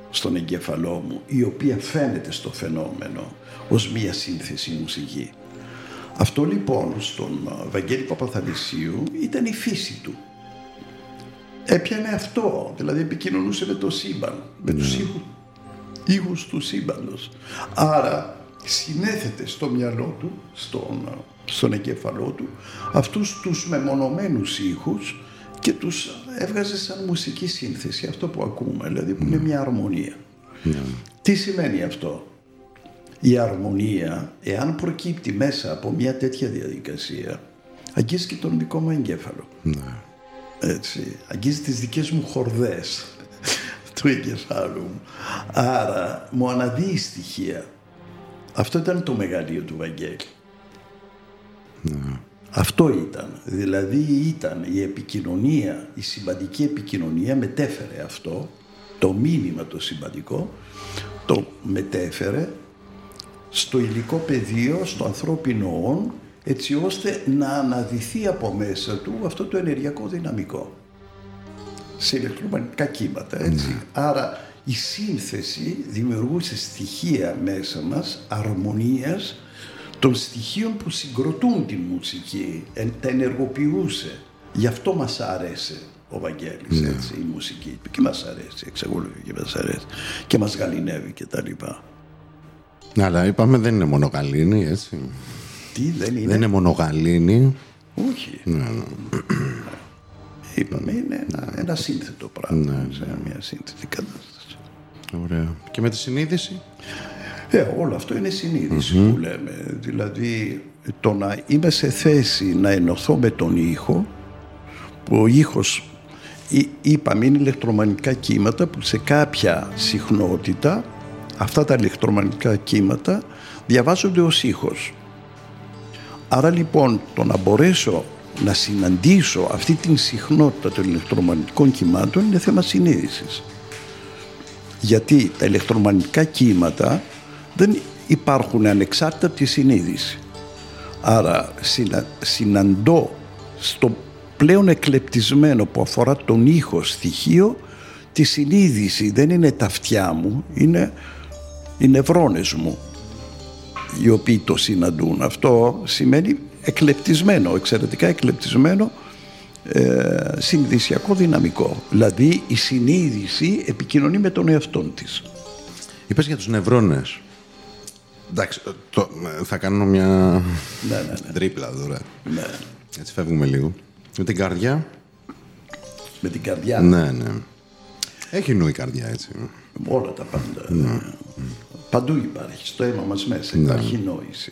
στον εγκέφαλό μου, η οποία φαίνεται στο φαινόμενο ως μία σύνθεση μουσική. Αυτό λοιπόν στον α, Βαγγέλη Παπαθανησίου ήταν η φύση του. Έπιανε αυτό, δηλαδή επικοινωνούσε με το σύμπαν, με τους ήχους, ήχους του σύμπαντος. Άρα συνέθετε στο μυαλό του, στον, α, στον εγκέφαλό του, αυτούς τους μεμονωμένους ήχους και τους έβγαζε σαν μουσική σύνθεση, αυτό που ακούμε, δηλαδή που είναι μια αρμονία. Τι σημαίνει αυτό; Η αρμονία, εάν προκύπτει μέσα από μια τέτοια διαδικασία, αγγίζει και τον δικό μου εγκέφαλο. Έτσι, αγγίζει τις δικές μου χορδές του εγκεφάλου μου. Άρα μου αναδύει στοιχεία. Αυτό ήταν το μεγαλείο του Βαγγέλη. Αυτό ήταν. Δηλαδή ήταν η επικοινωνία, η συμπαντική επικοινωνία μετέφερε αυτό το μήνυμα το σημαντικό, το μετέφερε στο υλικό πεδίο, στο ανθρώπινο όν, έτσι ώστε να αναδυθεί από μέσα του αυτό το ενεργειακό δυναμικό σε ηλεκτρομαγνητικά κύματα, έτσι. Άρα η σύνθεση δημιουργούσε στοιχεία μέσα μας αρμονίας των στοιχείων που συγκροτούν την μουσική, εν- τα ενεργοποιούσε. Γι' αυτό μας άρεσε ο Βαγγέλης, έτσι, η μουσική. Και μας αρέσει, εξακολουθεί και μας αρέσει. Και μας γαλινεύει και τα λοιπά. Ναι, αλλά είπαμε δεν είναι μόνο γαλήνη, έτσι. Τι δεν είναι; Δεν είναι μόνο γαλήνη. Όχι. Είπαμε, είναι ένα, ένα σύνθετο πράγμα. σε μια σύνθετη κατάσταση. Ωραία. Και με τη συνείδηση; Ε, όλο αυτό είναι συνείδηση που λέμε. Δηλαδή, το να είμαι σε θέση να ενωθώ με τον ήχο, που ο ήχος, εί- είπαμε, είναι ηλεκτρομαγνητικά κύματα που σε κάποια συχνότητα, αυτά τα ηλεκτρομαγνητικά κύματα διαβάζονται ως ήχος. Άρα λοιπόν το να μπορέσω να συναντήσω αυτή την συχνότητα των ηλεκτρομαγνητικών κυμάτων είναι θέμα συνείδησης. Γιατί τα ηλεκτρομαγνητικά κύματα δεν υπάρχουν ανεξάρτητα από τη συνείδηση. Άρα συνα, συναντώ στο πλέον εκλεπτισμένο που αφορά τον ήχο στοιχείο τη συνείδηση. Δεν είναι τα αυτιά μου, είναι οι νευρώνες μου οι οποίοι το συναντούν. Αυτό σημαίνει εκλεπτισμένο, εξαιρετικά εκλεπτισμένο ε, συνειδησιακό δυναμικό. Δηλαδή η συνείδηση επικοινωνεί με τον εαυτό της. Είπες για τους νευρώνες. Εντάξει, το, θα κάνω μια Ναι, ναι, ναι. τρίπλα τώρα. ναι. Έτσι φεύγουμε λίγο. Με την καρδιά. Με την καρδιά, Ναι, ναι. Έχει νου η καρδιά, έτσι. όλα τα πάντα. Παντού υπάρχει, στο αίμα μας μέσα υπάρχει νόηση.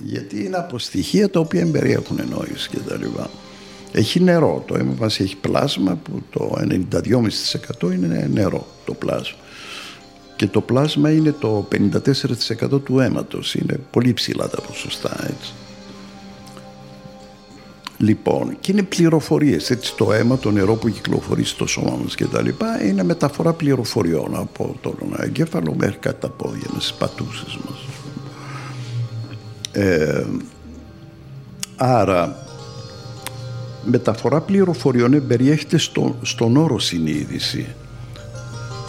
Γιατί είναι από στοιχεία τα οποία εμπεριέχουν νόηση και τα λοιπά. Έχει νερό, το αίμα μας έχει πλάσμα που το 92,5% είναι νερό το πλάσμα. Και το πλάσμα είναι το 54% του αίματος, είναι πολύ ψηλά τα ποσοστά έτσι. Λοιπόν, και είναι πληροφορίες. Έτσι, το αίμα, το νερό που κυκλοφορεί στο σώμα μας κτλ. είναι μεταφορά πληροφοριών από τον εγκέφαλο μέχρι κάτω τα πόδια μας, στις πατούσες μας. Ε, άρα, μεταφορά πληροφοριών περιέχεται στο, στον όρο συνείδηση.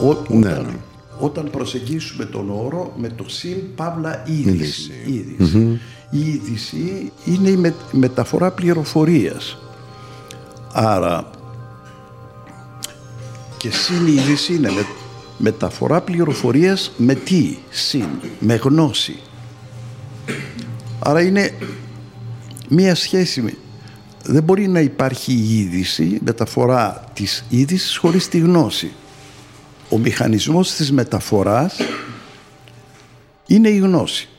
Ό, όταν, Ναι, ναι. όταν προσεγγίσουμε τον όρο με το συν παύλα είδηση. Είδηση. είδηση. Η είδηση είναι η με- μεταφορά πληροφορίας. Άρα και συνείδηση είναι με, μεταφορά πληροφορίας με τι, συν, με γνώση. Άρα είναι μία σχέση. Με- Δεν μπορεί να υπάρχει η είδηση, μεταφορά της είδησης χωρίς τη γνώση. Ο μηχανισμός της μεταφοράς είναι η γνώση.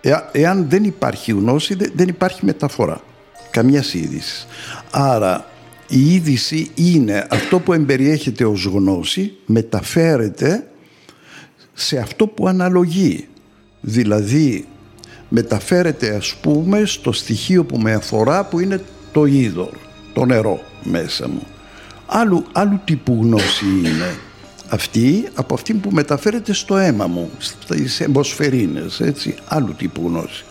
Εα- εάν δεν υπάρχει γνώση, δε- δεν υπάρχει μεταφορά. Καμία είδησης. Άρα η είδηση είναι αυτό που εμπεριέχεται ως γνώση, μεταφέρεται σε αυτό που αναλογεί. Δηλαδή μεταφέρεται ας πούμε στο στοιχείο που με αφορά που είναι το είδωρ, το νερό μέσα μου. Άλλου, άλλου τύπου γνώση είναι αυτή από αυτή που μεταφέρεται στο αίμα μου, στις εμποσφαιρίνες, έτσι, άλλου τύπου γνώση.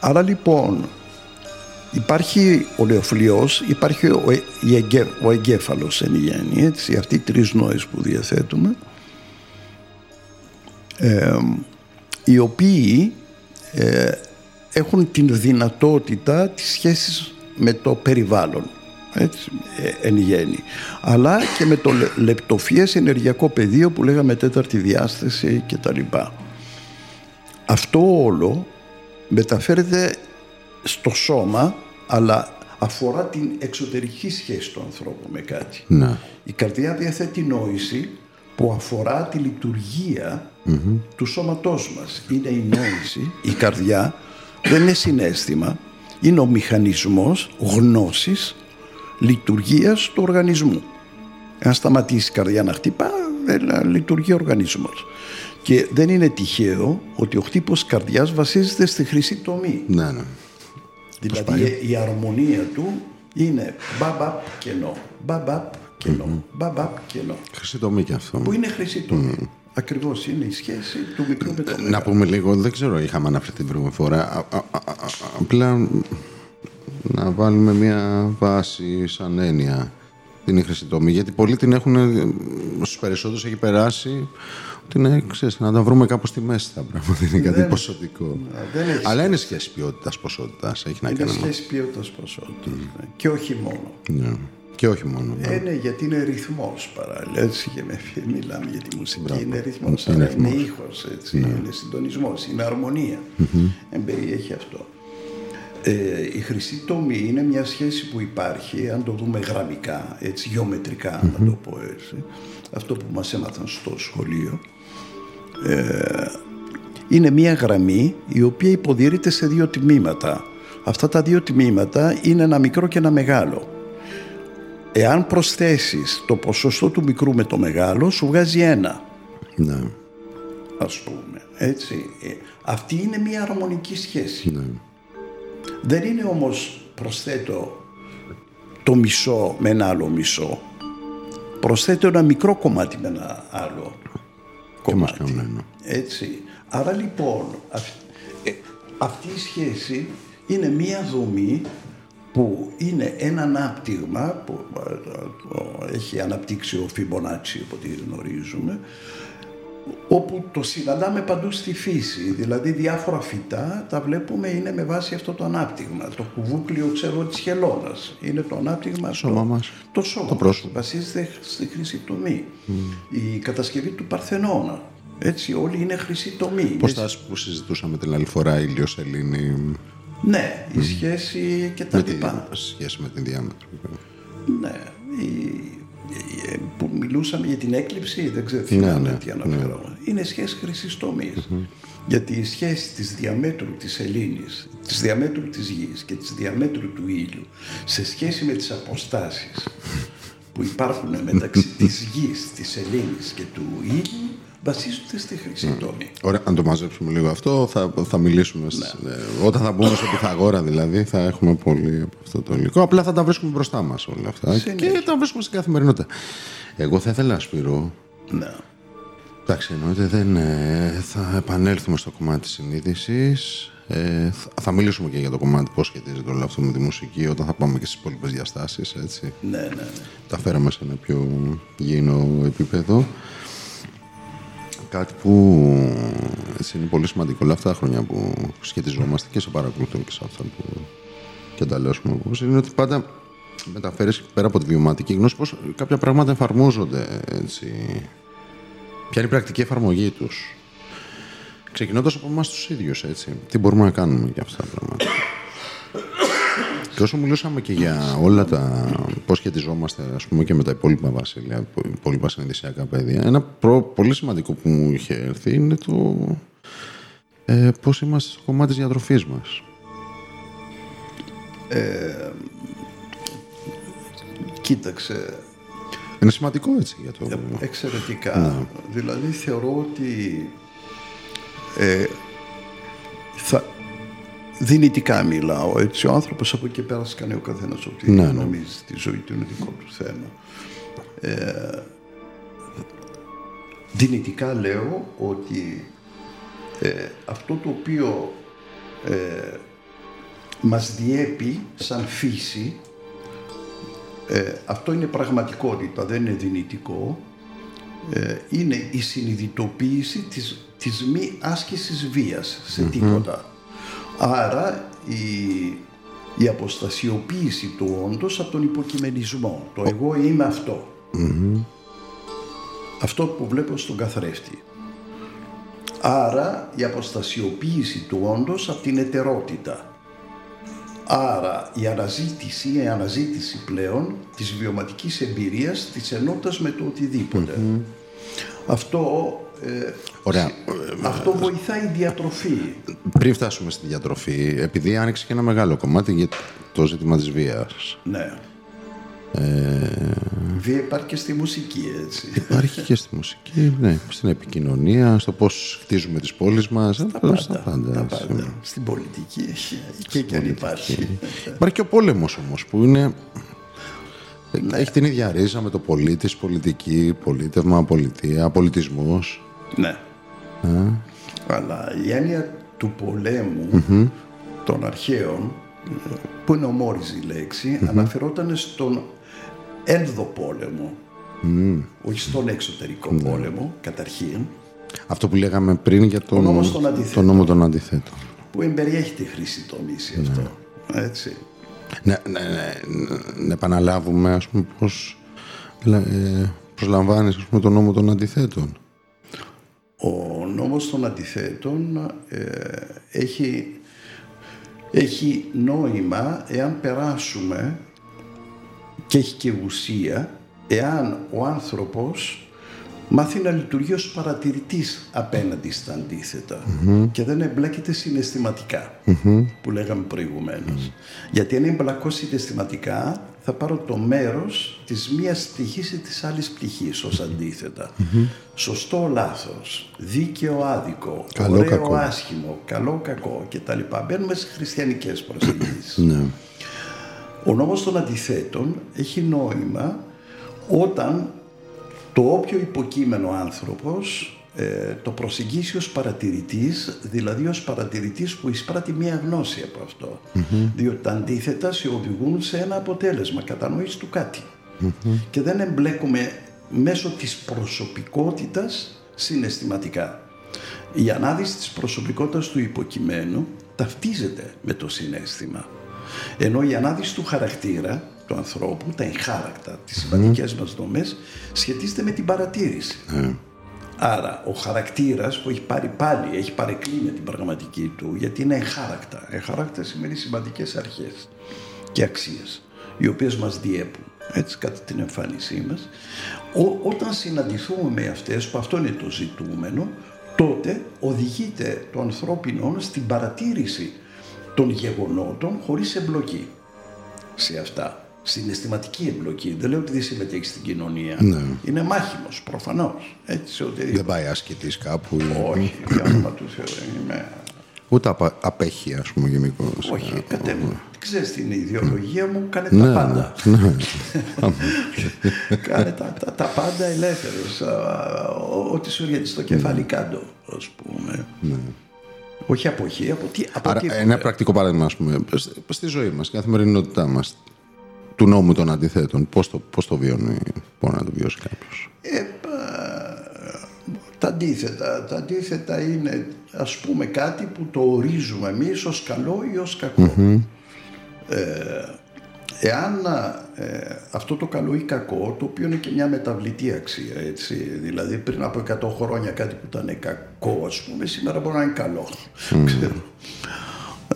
Άρα λοιπόν υπάρχει ο νεοφλοιός, υπάρχει ο, ε- η εγκέ, ο εγκέφαλος εν γέννη, έτσι, αυτοί οι τρεις νόες που διαθέτουμε, ε, οι οποίοι ε, έχουν την δυνατότητα της σχέσης με το περιβάλλον έτσι, ε, εν γέννη. Αλλά και με το λε- λεπτοφιές ενεργειακό πεδίο που λέγαμε τέταρτη διάσταση και τα λοιπά. Αυτό όλο μεταφέρεται στο σώμα αλλά αφορά την εξωτερική σχέση του ανθρώπου με κάτι. Ναι. Η καρδιά διαθέτει νόηση που αφορά τη λειτουργία του σώματός μας. Είναι η νόηση, η καρδιά, δεν είναι συνέστημα, είναι ο μηχανισμός γνώσης λειτουργίας του οργανισμού. Αν σταματήσει η καρδιά να χτυπά, δεν λειτουργεί ο οργανισμός. Και δεν είναι τυχαίο ότι ο χτύπος καρδιάς βασίζεται στη χρυσή τομή. Ναι, ναι. Δηλαδή η αρμονία του είναι μπαμπαπ κενό, μπαμπαπ κενό. Μπαμπαπ κενό. Χρυσή τομή και αυτό. Που είναι χρυσή τομή. Ακριβώς είναι η σχέση του μικρού με το Να μεγάλο. πούμε λίγο, δεν ξέρω, είχαμε αναφερθεί την προηγούμενη φορά. Α- α- α- α- Απλά να βάλουμε μια βάση σαν έννοια την χρυσή τομή. Γιατί πολλοί την έχουν, στους περισσότερους έχει περάσει ότι είναι, ξέρεις, να τα βρούμε κάπου στη μέση τα πράγματα. Είναι κάτι ποσοτικό. δεν έχει Αλλά είναι σχέση ποιότητας ποσότητας. Έχει να Είναι κάνει. με- σχέση ποιότητας ποσότητας. ναι. Και όχι μόνο. Ναι. Και όχι μόνο. ναι. Ε, ναι, γιατί είναι ρυθμός παράλληλα. Έτσι και με μιλάμε για τη μουσική. Είναι ρυθμός. Είναι Είναι, ρυθμός. είναι ήχος, έτσι, είναι συντονισμός, είναι αρμονία. Εμπεριέχει αυτό. Ε, η χρυσή τομή είναι μια σχέση που υπάρχει, αν το δούμε γραμμικά, έτσι, γεωμετρικά, να το πω έτσι. Αυτό που μας έμαθαν στο σχολείο. Ε, είναι μια γραμμή η οποία υποδηρείται σε δύο τμήματα. Αυτά τα δύο τμήματα είναι ένα μικρό και ένα μεγάλο. Εάν προσθέσεις το ποσοστό του μικρού με το μεγάλο, σου βγάζει ένα, Ναι. ας πούμε. Έτσι. Ε, αυτή είναι μια αρμονική σχέση. ναι. Δεν είναι όμως προσθέτω το μισό με ένα άλλο μισό. Προσθέτω ένα μικρό κομμάτι με ένα άλλο μας κομμάτι. κάνουν ένα. Έτσι. Άρα λοιπόν αυ- ε, αυτή η σχέση είναι μία δομή που είναι ένα ανάπτυγμα που ε, το έχει αναπτύξει ο Φιμπονάτσι από ό,τι γνωρίζουμε όπου το συναντάμε παντού στη φύση. Δηλαδή διάφορα φυτά τα βλέπουμε είναι με βάση αυτό το ανάπτυγμα. Το κουβούκλιο ξέρω της χελώνας. Είναι το ανάπτυγμα σώμα το, μας. Το σώμα Το πρόσωπο. μας. Βασίζεται στη χρυσή τομή. Η κατασκευή του Παρθενώνα. Έτσι όλοι είναι χρυσή τομή. Πώς Είναι- θα που συζητούσαμε την άλλη φορά, ήλιο Σελήνη. Ναι, η σχέση και τα Με τη λοιπά. σχέση με την διάμετρο. Ναι. Η, η- ε, που μιλούσαμε για την έκλειψη, δεν ξέρω Ναι, θυμάμαι ναι, τι αναφέρω. Είναι σχέση χρυσής τομής. Γιατί η σχέση της διαμέτρου της Ελλήνης, της διαμέτρου της γης και της διαμέτρου του ήλιου σε σχέση με τις αποστάσεις που υπάρχουν μεταξύ της γης, της Ελλήνης και του ήλιου βασίζονται στη χρυσή τομή. Ωραία, αν το μαζέψουμε λίγο αυτό, θα, θα μιλήσουμε. στις- ε, όταν θα μπούμε στο Πυθαγόρα, δηλαδή, θα έχουμε πολύ από αυτό το υλικό. Απλά θα τα βρίσκουμε μπροστά μας όλα αυτά. Συνέχεια. Και τα βρίσκουμε στην καθημερινότητα. Εγώ θα ήθελα, Σπύρο, Ναι. Εντάξει, εννοείται δεν ε, θα επανέλθουμε στο κομμάτι της συνείδησης. Ε, θα, θα μιλήσουμε και για το κομμάτι πώς σχετίζεται όλο αυτό με τη μουσική όταν θα πάμε και στις υπόλοιπες διαστάσεις, έτσι. Ναι, ναι, ναι. Τα φέραμε σε ένα πιο γήινο επίπεδο. Κάτι που έτσι, είναι πολύ σημαντικό όλα αυτά τα χρόνια που σχετιζόμαστε και σε παρακολουθούν και σε αυτά που και τα λέω πούμε, πώς είναι ότι πάντα μεταφέρεις πέρα από τη βιωματική γνώση πώς κάποια πράγματα εφαρμόζονται έτσι, Ποια είναι η πρακτική εφαρμογή τους. Ξεκινώντας από εμάς τους ίδιους, έτσι. Τι μπορούμε να κάνουμε για αυτά τα πράγματα. Και όσο μιλούσαμε και για όλα τα. πώς σχετιζόμαστε, ας πούμε, και με τα υπόλοιπα βασίλεια, υπόλοιπα συνειδησιακά παιδεία, ένα προ, πολύ σημαντικό που μου είχε έρθει είναι το. Ε, πώς είμαστε στο κομμάτι της διατροφής μας. Κοίταξε, Είναι σημαντικό έτσι για το. Εξαιρετικά. Δηλαδή θεωρώ ότι ε, θα, δυνητικά μιλάω. Έτσι, ο άνθρωπος από εκεί πέρα κάνει ο καθένας ό,τι Ναι, ναι. νομίζει τη ζωή του είναι δικό του θέμα. Ε, δυνητικά λέω ότι ε, αυτό το οποίο ε, μας διέπει σαν φύση ε, αυτό είναι πραγματικότητα, δεν είναι δυνητικό. Ε, είναι η συνειδητοποίηση της, της μη άσκησης βίας σε τίποτα. Άρα η, η αποστασιοποίηση του όντως από τον υποκειμενισμό. Το εγώ είμαι αυτό. Αυτό που βλέπω στον καθρέφτη. Άρα η αποστασιοποίηση του όντως από την ετερότητα. Άρα η αναζήτηση, η αναζήτηση πλέον της βιωματικής εμπειρίας της ενότητας με το οτιδήποτε. Αυτό, ε, Ωραία. αυτό βοηθάει η διατροφή. Πριν φτάσουμε στη διατροφή, επειδή άνοιξε και ένα μεγάλο κομμάτι για το ζήτημα της βίας. Ναι. Ε, Βία υπάρχει και στη μουσική, έτσι. Υπάρχει και στη μουσική, ναι, στην επικοινωνία, στο πώς χτίζουμε τις πόλεις μας, στα πάντα. Στα πάντα, Τα έτσι. πάντα. Στην πολιτική, και εκεί αν υπάρχει. Υπάρχει και ο πόλεμος όμως, που είναι Έχει την ίδια ρίζα με το πολίτης, πολιτική, πολίτευμα, πολιτεία, πολιτισμός. Ναι. Αλλά η έννοια του πολέμου των αρχαίων, που είναι ομόριζη η λέξη, αναφερόταν στον ένδοπόλεμο. Όχι στον εξωτερικό πόλεμο, καταρχήν, Αυτό που λέγαμε πριν για τον, Ο νόμος των αντιθέτων. τον νόμο των αντιθέτων. που εμπεριέχει τη χρήση τομίση αυτό. Έτσι. Ναι, ναι, ναι, να επαναλάβουμε, ας πούμε, πώς ε, προσλαμβάνεις ας πούμε, τον νόμο των αντιθέτων. Ο νόμος των αντιθέτων ε, έχει, έχει νόημα εάν περάσουμε και έχει και ουσία εάν ο άνθρωπος μάθει να λειτουργεί ως παρατηρητής απέναντι στα αντιθετα και δεν εμπλέκεται συναισθηματικά που λέγαμε προηγουμένως. Γιατί αν εμπλακώ συναισθηματικά θα πάρω το μέρος της μίας πτυχής ή της άλλης πτυχής ως αντίθετα. Σωστό λάθος, δίκαιο άδικο, Καλό, ωραίο κακό. άσχημο, καλό κακό κτλ. Μπαίνουμε σε χριστιανικές προσεγγίσεις. Ναι. Ο νόμος των αντιθέτων έχει νόημα όταν το όποιο υποκείμενο άνθρωπος ε, το προσεγγίσεις ως παρατηρητής, δηλαδή ως παρατηρητής που εισπράττει μία γνώση από αυτό. Διότι τα αντίθετα σε οδηγούν σε ένα αποτέλεσμα κατανόηση του κάτι. Και δεν εμπλέκουμε μέσω της προσωπικότητας συναισθηματικά. Η ανάδυση της προσωπικότητας του υποκειμένου ταυτίζεται με το συνέστημα. Ενώ η ανάδυση του χαρακτήρα του ανθρώπου, τα εγχάρακτα, τις σημαντικές μας δομές, σχετίζεται με την παρατήρηση. Άρα ο χαρακτήρας που έχει πάρει πάλι, έχει παρεκκλεί με την πραγματική του, γιατί είναι εγχάρακτα. Εγχάρακτα σημαίνει σημαντικές αρχές και αξίες, οι οποίες μας διέπουν, έτσι κατά την εμφάνισή μας. Ό, όταν συναντηθούμε με αυτές, που αυτό είναι το ζητούμενο, τότε οδηγείται το ανθρώπινο στην παρατήρηση των γεγονότων χωρίς εμπλοκή σε αυτά. Συναισθηματική εμπλοκή. Δεν λέω ότι δεν συμμετέχεις στην κοινωνία. Είναι μάχημος, προφανώς. Έτσι, σε οτιδήποτε. Δεν πάει ασκητής κάπου. ή- Όχι, για όνομα του Θεού δεν είμαι. Ούτε απα- απέχει, ας πούμε, γενικώ. Όχι, κατέβω. Ξέρεις την ιδεολογία μου, κάνε Ναι, τα πάντα. κάνε τα, τα, τα πάντα ελεύθερος. Α, ό- Ό,τι σου έρχεται στο κεφάλι κάτω, ας πούμε. Όχι αποχή, από τι, από Άρα, τίποτε. ένα πρακτικό παράδειγμα, ας πούμε, σ- στη ζωή μας, στην καθημερινότητά μας, του νόμου των αντιθέτων, πώς το, πώς το βιώνει, μπορεί να το βιώσει κάποιος; Ε, πα- τα αντίθετα. Τα αντίθετα είναι ας πούμε κάτι που το ορίζουμε εμείς ως καλό ή ως κακό. Ε, εάν ε, αυτό το καλό ή κακό, το οποίο είναι και μια μεταβλητή αξία, έτσι, δηλαδή πριν από 100 χρόνια κάτι που ήταν κακό, ας πούμε, σήμερα μπορεί να είναι καλό. Ξέρω.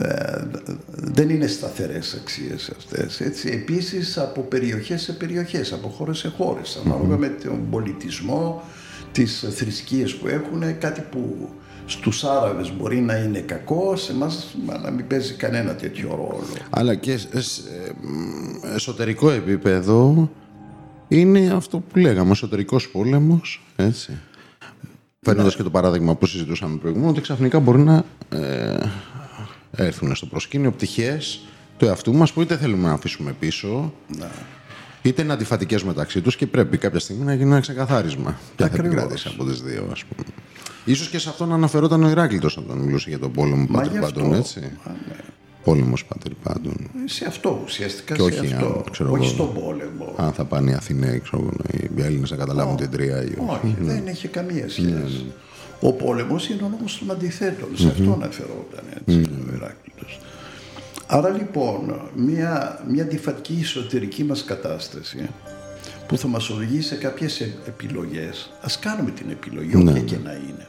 Ε, δεν είναι σταθερές αξίες αυτές. Έτσι. Επίσης από περιοχές σε περιοχές, από χώρες σε χώρες, ανάλογα με τον πολιτισμό, τις θρησκείες που έχουν, κάτι που στους Άραβες μπορεί να είναι κακό, σε εμάς να μην παίζει κανένα τέτοιο ρόλο. Αλλά και σε σε, μ, εσωτερικό επίπεδο είναι αυτό που λέγαμε, εσωτερικός πόλεμος, έτσι. Φέρνοντας και το παράδειγμα που συζητούσαμε προηγουμένως, ότι ξαφνικά μπορεί να ε, έρθουν στο προσκήνιο πτυχές του εαυτού μας που είτε θέλουμε να αφήσουμε πίσω, είτε είναι αντιφατικές μεταξύ τους και πρέπει κάποια στιγμή να γίνει ένα ξεκαθάρισμα. Ποια θα Ακριβώς. επικρατήσει από τις δύο, ας πούμε. Ίσως και σε αυτό να αναφερόταν ο Ηράκλειτος όταν μιλούσε για τον πόλεμο Μα Πάτερ γι' αυτό, Πάντων, έτσι. α, ναι. Πόλεμος Πάτερ Πάντων. Σε αυτό ουσιαστικά, Και σε όχι, αυτό. αν, ξέρω όχι εγώ. στον πόλεμο. Αν θα πάνε οι Αθηναίοι, ξέρω, εγώ, οι Έλληνες να καταλάβουν την τρία ή όχι. Όχι, δεν είχε καμία σχέση. Ο πόλεμος είναι ο νόμος των αντιθέτων. Σε αυτό αναφερόταν έτσι, ο Ηράκλειτος. Άρα λοιπόν, μια, μια αντιφατική εσωτερική μας κατάσταση που θα μας οδηγήσει σε κάποιες ε- επιλογές, ας κάνουμε την επιλογή, όποια και να είναι.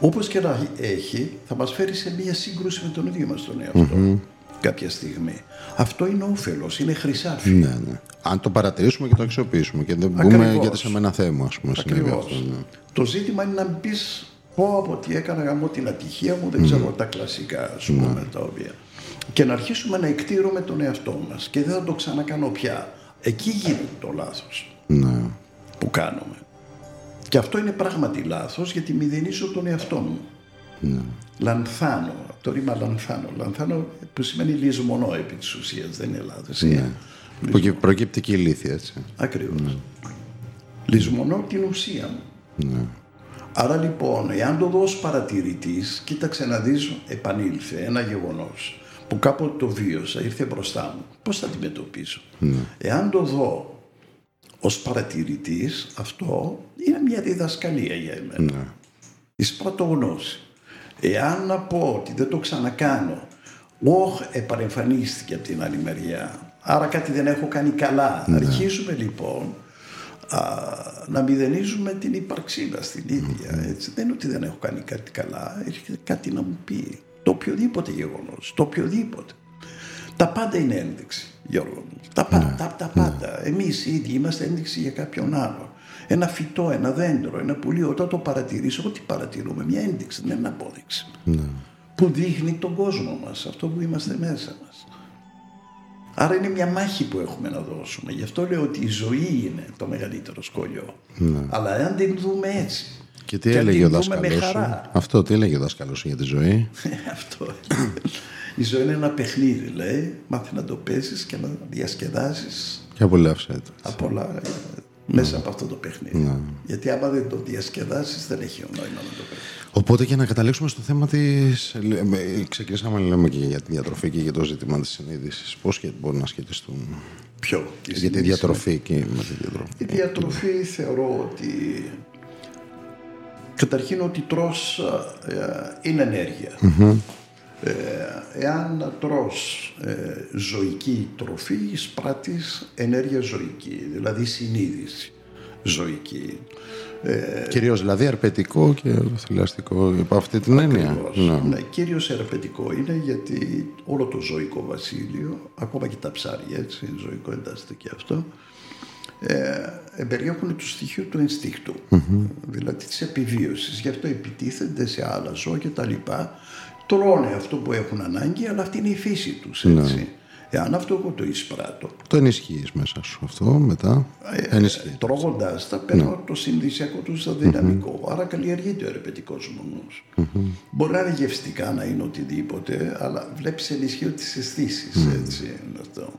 Όπως και να έχει, θα μας φέρει σε μια σύγκρουση με τον ίδιο μας τον εαυτό. Κάποια στιγμή. Αυτό είναι όφελος, είναι χρυσάφι. Ναι, ναι. Αν το παρατηρήσουμε και το αξιοποιήσουμε και δεν πούμε Ακριβώς. γιατί σε μένα θέμα, ας πούμε, συνέβη Ακριβώς. αυτό. ναι. Το ζήτημα είναι να μην πει πω από τι έκανα γαμό την ατυχία μου, δεν ξέρω τα κλασικά ας πούμε τα οποία. Και να αρχίσουμε να εκτήρουμε τον εαυτό μας και δεν θα το ξανακάνω πια. Εκεί γίνεται το λάθος Ναι. που κάνουμε. Και αυτό είναι πράγματι λάθος γιατί μηδενίζω τον εαυτό μου. Λανθάνω, το ρήμα λανθάνω. Λανθάνω που σημαίνει λησμονώ επί της ουσίας, δεν είναι λάθος. Είναι Που εκεί προκύπτει και η ηλίθεια, έτσι. Ακριβώς. Λυσμονώ την ουσία μου. Ναι. Άρα λοιπόν, εάν το δω ως παρατηρητής, κοίταξε να δεις, επανήλθε ένα γεγονός που κάποτε το βίωσα, ήρθε μπροστά μου. Πώς θα αντιμετωπίσω; Εάν το δω ως παρατηρητής, αυτό είναι μια διδασκαλία για εμένα. Ναι. Εισπράττω γνώση. Εάν να πω ότι δεν το ξανακάνω, όχ, επαρεμφανίστηκε από την άλλη μεριά. Άρα κάτι δεν έχω κάνει καλά. Αρχίζουμε λοιπόν α, να μηδενίζουμε την ύπαρξή μας την ίδια. Έτσι. Δεν είναι ότι δεν έχω κάνει κάτι καλά, έχει κάτι να μου πει. Το οποιοδήποτε γεγονός, το οποιοδήποτε. Τα πάντα είναι ένδειξη, Γιώργο μου. Τα, πα- τα, τα πάντα. Εμείς οι ίδιοι είμαστε ένδειξη για κάποιον άλλο. Ένα φυτό, ένα δέντρο, ένα πουλί, όταν το παρατηρήσω, ό,τι παρατηρούμε, μια ένδειξη, δεν είναι απόδειξη. Που δείχνει τον κόσμο μας, αυτό που είμαστε μέσα μας. Άρα είναι μια μάχη που έχουμε να δώσουμε. Γι' αυτό λέω ότι η ζωή είναι το μεγαλύτερο σχολείο. Αλλά αν την δούμε έτσι. Και τι αν έλεγε την ο δούμε δάσκαλός με σου; χαρά. Αυτό, τι έλεγε ο δάσκαλος σου για τη ζωή; Αυτό. Η ζωή είναι ένα παιχνίδι, λέει. Μάθε να το παίζεις και να διασκεδάσεις Και απολαύσε το. από όλα ε, μέσα από αυτό το παιχνίδι. Γιατί άμα δεν το διασκεδάσεις δεν έχει νόημα να το παίζεις. Οπότε και να καταλήξουμε στο θέμα της... ε, ε, Ξεκινήσαμε να λέμε και για τη διατροφή και για το ζήτημα της συνείδησης. Πώς και μπορούν να σχετιστούν; Ποιο; η Για τη συνείδηση. διατροφή και με τη διατροφή. Η διατροφή θεωρώ ότι καταρχήν ότι τρως ε, είναι ενέργεια. Ε, εάν τρως ε, ζωική τροφή, εισπράττεις ενέργεια ζωική, δηλαδή συνείδηση ζωική. Ε, Κυρίως δηλαδή αρπετικό και θηλαστικό υπό αυτή την έννοια. Ακριβώς. Ναι. Ναι, κυρίως ερπετικό είναι γιατί όλο το ζωικό βασίλειο, ακόμα και τα ψάρια, έτσι, ζωικό εντάσσεται και αυτό, ε, περιέχουν του στοιχείου του ενστικτου δηλαδή της επιβίωσης. Γι' αυτό επιτίθενται σε άλλα ζώα και τα λοιπά. Τρώνε αυτό που έχουν ανάγκη, αλλά αυτή είναι η φύση τους, έτσι. Εάν αυτό εγώ το εισπράττω, Το ενισχύεις μέσα σου αυτό μετά. Ενισχύεις. τρώγοντας τα, παίρνω το συνδυσιακό του δυναμικό. Άρα καλλιεργείται ο ερεπετικό μου νους. Μπορεί να είναι γευστικά, να είναι οτιδήποτε, αλλά βλέπεις ενισχύω τις αισθήσεις. Έτσι είναι αυτό.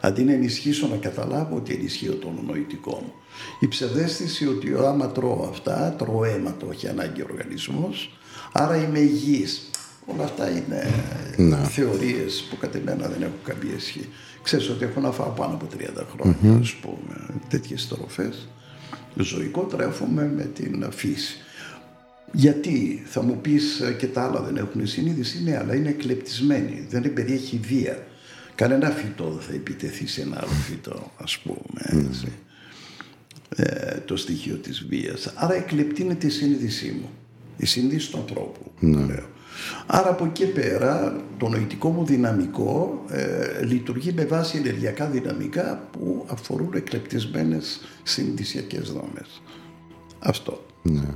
Αντί να ενισχύσω να καταλάβω ότι ενισχύω τον νοητικό μου. Η ψευδέστηση ότι άμα τρώω αυτά, τρώω αίμα, το έχει ανάγκη ο οργανισμός, άρα είμαι υγιής. Όλα αυτά είναι Ναι. θεωρίες που κατ' εμένα δεν έχουν καμία ισχύ. Ξέρεις ότι έχω να φάω πάνω από 30 χρόνια, ας πούμε, τέτοιες τροφές. Ζωικό τρέφομαι με την φύση. Γιατί θα μου πεις ε, και τα άλλα δεν έχουν συνείδηση, ναι, αλλά είναι εκλεπτισμένοι, δεν περιέχει βία. Κανένα φυτό δεν θα επιτεθεί σε ένα άλλο φυτό, ας πούμε, έτσι. Ε, το στοιχείο της βίας. Άρα εκλεπτύνεται η συνείδησή μου, η συνείδηση του ανθρώπου, λέω. Άρα από εκεί πέρα το νοητικό μου δυναμικό ε, λειτουργεί με βάση ενεργειακά δυναμικά που αφορούν εκλεπτισμένες συνειδησιακές δόμες. Αυτό. Ναι.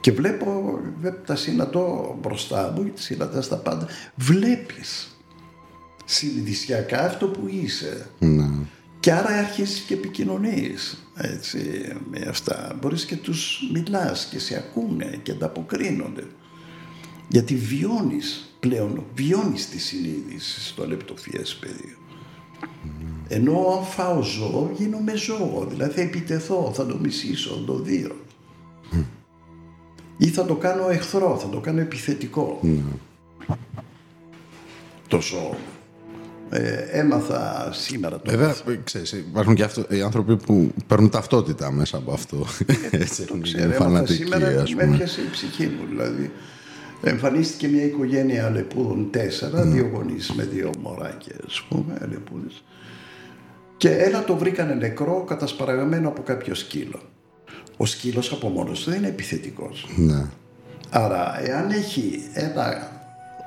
Και βλέπω, βλέπω τα συναντώ μπροστά μου, συναντάς τα πάντα. Βλέπεις συνειδησιακά αυτό που είσαι. Ναι. Και άρα αρχίζεις και επικοινωνείς έτσι, με αυτά. Μπορείς και τους μιλάς και σε ακούνε και ανταποκρίνονται. Γιατί βιώνεις πλέον, βιώνεις τη συνείδηση στο λεπτοφιές πεδίο. Ενώ αν φάω ζώο, γίνομαι ζώο. Δηλαδή θα επιτεθώ, θα το μισήσω, θα το δείρω. Ή θα το κάνω εχθρό, θα το κάνω επιθετικό. Το ζώο. Ε, έμαθα σήμερα το Βέβαια, ξέρεις, υπάρχουν και αυτό, οι άνθρωποι που παίρνουν ταυτότητα μέσα από αυτό. Έτσι, Το έχουν ξέρω, γίνει έμαθα φανατικοί, σήμερα ας με πούμε. έπιασε η ψυχή μου. Δηλαδή, εμφανίστηκε μια οικογένεια αλεπούδων τέσσερα, δύο γονείς με δύο μωράκια, ας πούμε, αλεπούδες. Και ένα το βρήκανε νεκρό, κατασπαραγμένο από κάποιο σκύλο. Ο σκύλος από μόνος του δεν είναι επιθετικός. Ναι. Άρα, εάν έχει ένα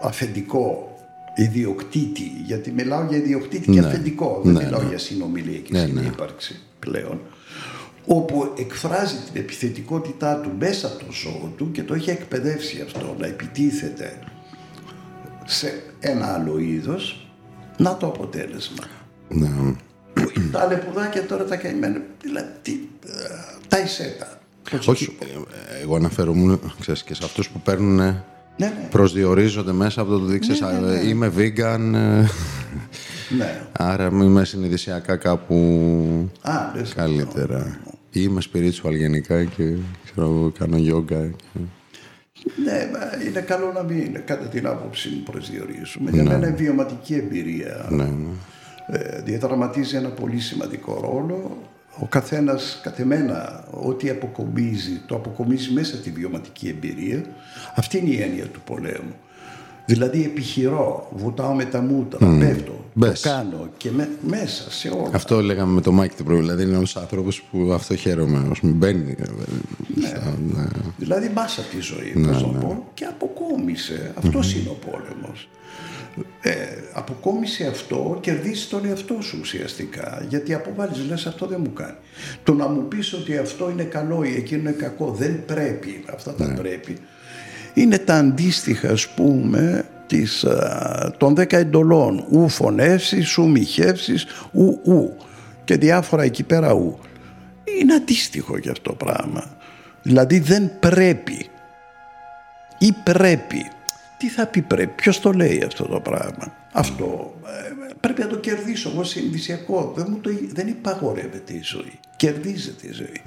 αφεντικό ιδιοκτήτη, γιατί μιλάω για ιδιοκτήτη και Ναι. αφεντικό, δεν Ναι, μιλάω ναι. για συνομιλία και Ναι, ναι. συνύπαρξη πλέον, όπου εκφράζει την επιθετικότητά του μέσα από το ζώο του και το έχει εκπαιδεύσει αυτό να επιτίθεται σε ένα άλλο είδος, να το αποτέλεσμα. ναι. τα αλεπουδάκια τώρα τα καημένα, δηλαδή τι, ε, τα ισέτα. Πώς να Όχι, σου πω. ε, εγώ αναφέρομαι ξέρεις, και σε αυτούς που παίρνουν Ναι, ναι. προσδιορίζονται μέσα από το ότι ξέρεις, Ναι, ναι, α, είμαι vegan, ε, Ναι. Άρα είμαι συνειδησιακά κάπου Α, λες, καλύτερα. Ή είμαι spiritual γενικά και ξέρω, εγώ, κάνω yoga. Και... Ναι, μα είναι καλό να μην, κατά την άποψή μου, προσδιορίζουμε. Για μένα η βιωματική εμπειρία Ναι, ναι. ε, διαδραματίζει ένα πολύ σημαντικό ρόλο. Ο καθένας, κατ' εμένα, ό,τι αποκομίζει, το αποκομίζει μέσα στη βιωματική εμπειρία. Αυτή είναι η έννοια του πολέμου. Δηλαδή επιχειρώ, βουτάω με τα μούτρα, πέφτω, Μπες. το κάνω και με- μέσα σε όλα. Αυτό λέγαμε με το Μάικ την πρωί. Δηλαδή είναι ένας άνθρωπος που αυτό χαίρομαι. Όσο μπαίνει. ε, στα- ναι. Δηλαδή μάσα τη ζωή, πώς να πω, και αποκόμισε. Αυτός είναι ο πόλεμος. Ε, αποκόμισε αυτό, κερδίσει τον εαυτό σου ουσιαστικά. Γιατί αποβάλλεις, λες αυτό δεν μου κάνει. Το να μου πεις ότι αυτό είναι καλό ή εκείνο είναι κακό, δεν πρέπει, αυτά τα πρέπει. Είναι τα αντίστοιχα, ας πούμε, της, α, των δέκα εντολών. Ου φωνεύσεις, ου μοιχεύσεις, ου ου. Και διάφορα εκεί πέρα ου. Είναι αντίστοιχο για αυτό το πράγμα. Δηλαδή δεν πρέπει ή πρέπει. Τι θα πει πρέπει, ποιος το λέει αυτό το πράγμα. Αυτό ε, πρέπει να το κερδίσω εγώ συνειδησιακό. Δεν, μου το, δεν υπαγορεύεται η ζωή. Κερδίζεται η ζωή.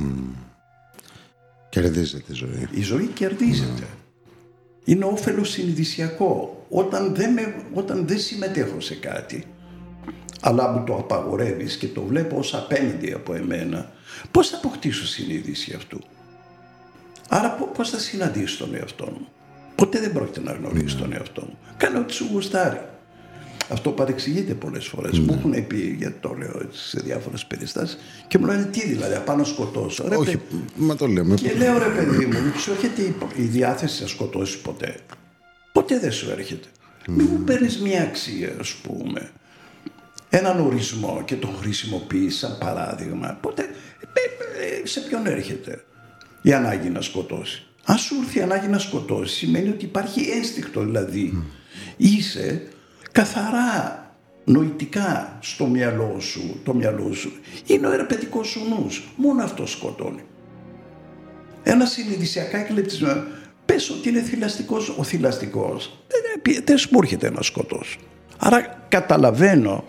Κερδίζει τη ζωή. Η ζωή κερδίζεται. Είναι όφελος συνειδησιακό. Όταν δεν, με, όταν δεν συμμετέχω σε κάτι, αλλά μου το απαγορεύεις και το βλέπω ως απέναντι από εμένα, πώς θα αποκτήσω συνείδηση αυτού; Άρα πο- πώς θα συναντήσω τον εαυτό μου; Ποτέ δεν πρόκειται να γνωρίσει τον εαυτό μου. Κάνω ό,τι σου γουστάρει. Αυτό παρεξηγείται πολλές φορές. Μου έχουν πει, γιατί το λέω έτσι σε διάφορες περιστάσεις, και μου λένε τι δηλαδή, απάνω να σκοτώσω. Ρε, Όχι, μα το λέμε. και λέω ρε παιδί μου, μην σου έρχεται η, η διάθεση να σκοτώσεις ποτέ. Ποτέ δεν σου έρχεται. Μην μου παίρνεις μια αξία, ας πούμε, έναν ορισμό και τον χρησιμοποιείς σαν παράδειγμα. Ποτέ, ε, ε, σε ποιον έρχεται η ανάγκη να σκοτώσει. Αν σου έρθει η ανάγκη να σκοτώσει, σημαίνει ότι υπάρχει ένστικτο, δηλαδή είσαι καθαρά νοητικά στο μυαλό σου, το μυαλό σου. Είναι ο ερπετικός σου νους. Μόνο αυτό σκοτώνει. Ένας συνειδησιακά εκλεπτισμένο. Πες ότι είναι θηλαστικός ο θηλαστικός. Δεν, δεν σου έρχεται να σκοτώσω. Άρα καταλαβαίνω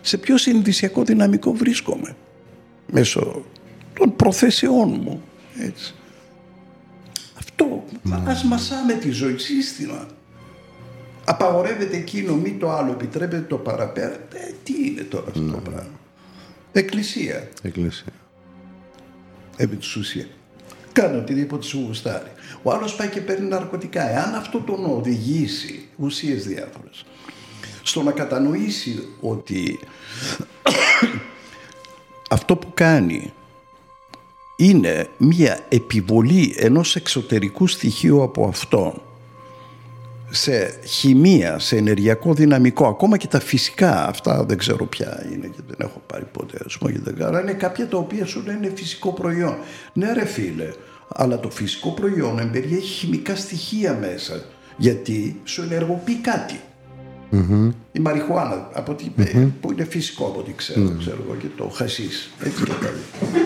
σε ποιο συνειδησιακό δυναμικό βρίσκομαι. Μέσω των προθέσεών μου. Έτσι. Αυτό. Ας μασάμε τη ζωή σύστημα. Απαγορεύεται εκείνο, μη το άλλο, επιτρέπεται το παραπέρα. Ε, τι είναι τώρα αυτό το πράγμα; Εκκλησία Εκκλησία. επί της ουσίας. Κάνω οτιδήποτε σου γουστάρει. Ο άλλος πάει και παίρνει ναρκωτικά. Εάν αυτό τον οδηγήσει, ουσίες διάφορες, στο να κατανοήσει ότι αυτό που κάνει είναι μία επιβολή ενός εξωτερικού στοιχείου από αυτόν σε χημεία, σε ενεργειακό δυναμικό, ακόμα και τα φυσικά, αυτά δεν ξέρω ποια είναι και δεν έχω πάρει ποτέ, ας πούμε, και δεν κάνω, είναι κάποια τα οποία σου λένε φυσικό προϊόν. Ναι ρε φίλε, αλλά το φυσικό προϊόν εμπεριέχει χημικά στοιχεία μέσα, γιατί σου ενεργοποιεί κάτι. Η μαριχουάνα, από ό,τι, που είναι φυσικό από ό,τι ξέρω, ξέρω εγώ, και το χασίς, έτσι και τα λοιπά.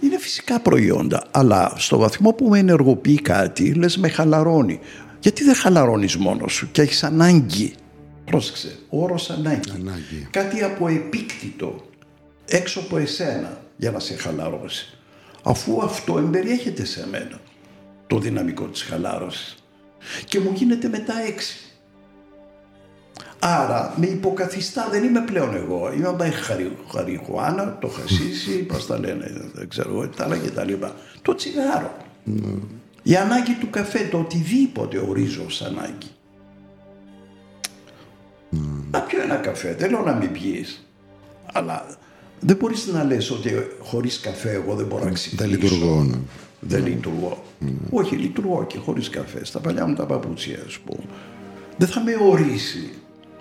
Είναι φυσικά προϊόντα, αλλά στο βαθμό που με ενεργοποιεί κάτι, λες με χαλαρώνει. Γιατί δεν χαλαρώνεις μόνος σου και έχεις ανάγκη. Πρόσεξε, ο όρος ανάγκη. Ανάγκη. Κάτι από επίκτητο, έξω από εσένα, για να σε χαλαρώσει. Αφού αυτό εμπεριέχεται σε μένα, το δυναμικό της χαλάρωσης. Και μου γίνεται μετά έξι. Άρα με υποκαθιστά, δεν είμαι πλέον εγώ. Είμαι μπα χαρι, χαριχουάνα, το χασίσι, πώς τα λένε, δεν ξέρω εγώ, τα άλλα και τα λοιπά. Το τσιγάρο. Η ανάγκη του καφέ, το οτιδήποτε ορίζω ως ανάγκη. Να πιω ένα καφέ, δεν λέω να μην πιείς. Αλλά δεν μπορείς να λες ότι χωρίς καφέ εγώ δεν μπορώ να ξυπνήσω. Δεν λειτουργώ. ναι. Δεν λειτουργώ. Όχι, λειτουργώ και χωρίς καφέ. Στα παλιά μου τα παπούτσια, ας πούμε. Δεν θα με ορίσει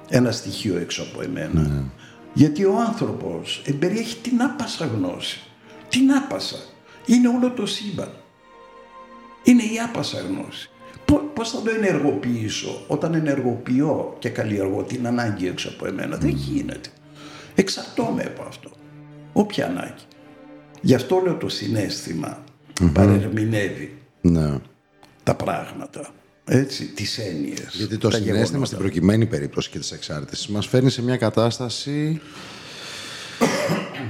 ένα στοιχείο έξω από εμένα. Γιατί ο άνθρωπος εμπεριέχει την άπασα γνώση. Την άπασα. Είναι όλο το σύμπαν. Είναι η άπασα γνώση. Πο- Πώς θα το ενεργοποιήσω; Όταν ενεργοποιώ και καλλιεργώ την ανάγκη έξω από εμένα. Δεν γίνεται. Εξαρτώμαι από αυτό. Όποια ανάγκη. Γι' αυτό λέω το συνέστημα παρερμηνεύει Ναι. τα πράγματα. έτσι, τις έννοιες. Γιατί το τα συνέστημα γεγονότα. στην προκειμένη περίπτωση και της εξάρτησης μας φέρνει σε μια κατάσταση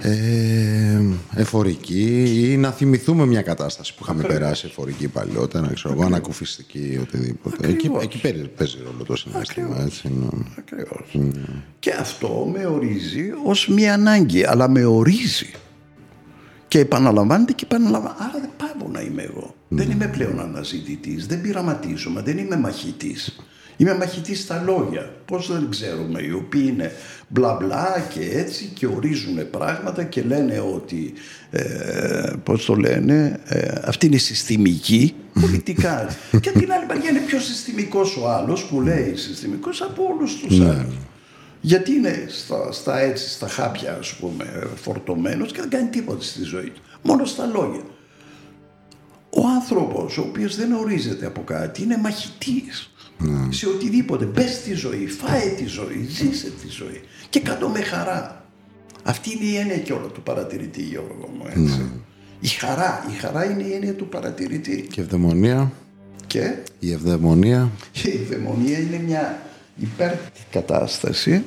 ε, εφορική ή να θυμηθούμε μια κατάσταση που είχαμε περάσει εφορική παλιότερα, ξέρω εγώ, ανακουφιστική, οτιδήποτε. Εκεί, Ακριβώς. εκεί παίζει, παίζει ρόλο το συνέστημα, έτσι. ναι. Ακριβώς. Και αυτό με ορίζει ως μια ανάγκη, αλλά με ορίζει. Και επαναλαμβάνεται και επαναλαμβάνεται. Άρα δεν πάω να είμαι εγώ. Δεν είμαι πλέον αναζητητής, δεν πειραματίζομαι, δεν είμαι μαχητής. Είμαι μαχητής στα λόγια. Πώς δεν ξέρουμε, οι οποίοι είναι μπλα μπλα και έτσι και ορίζουν πράγματα και λένε ότι, ε, πώς το λένε, ε, αυτή είναι συστημική πολιτικά. και από την άλλη μεριά είναι πιο συστημικός ο άλλος που λέει συστημικός από όλους τους άλλους. Γιατί είναι στα, στα έτσι, στα χάπια, ας πούμε, φορτωμένος και δεν κάνει τίποτα στη ζωή του. Μόνο στα λόγια. Ο άνθρωπος, ο οποίος δεν ορίζεται από κάτι, είναι μαχητής. Σε οτιδήποτε. Μπε στη ζωή, φάε τη ζωή, ζήσε τη ζωή. Και κάτω με χαρά. Αυτή είναι η έννοια και όλο του παρατηρητή, Γιώργο μου, έτσι. Η χαρά, η χαρά είναι η έννοια του παρατηρητή. Και ευδαιμονία, Και; Η ευδαιμονία, η ευδαιμονία είναι μια υπέρτη κατάσταση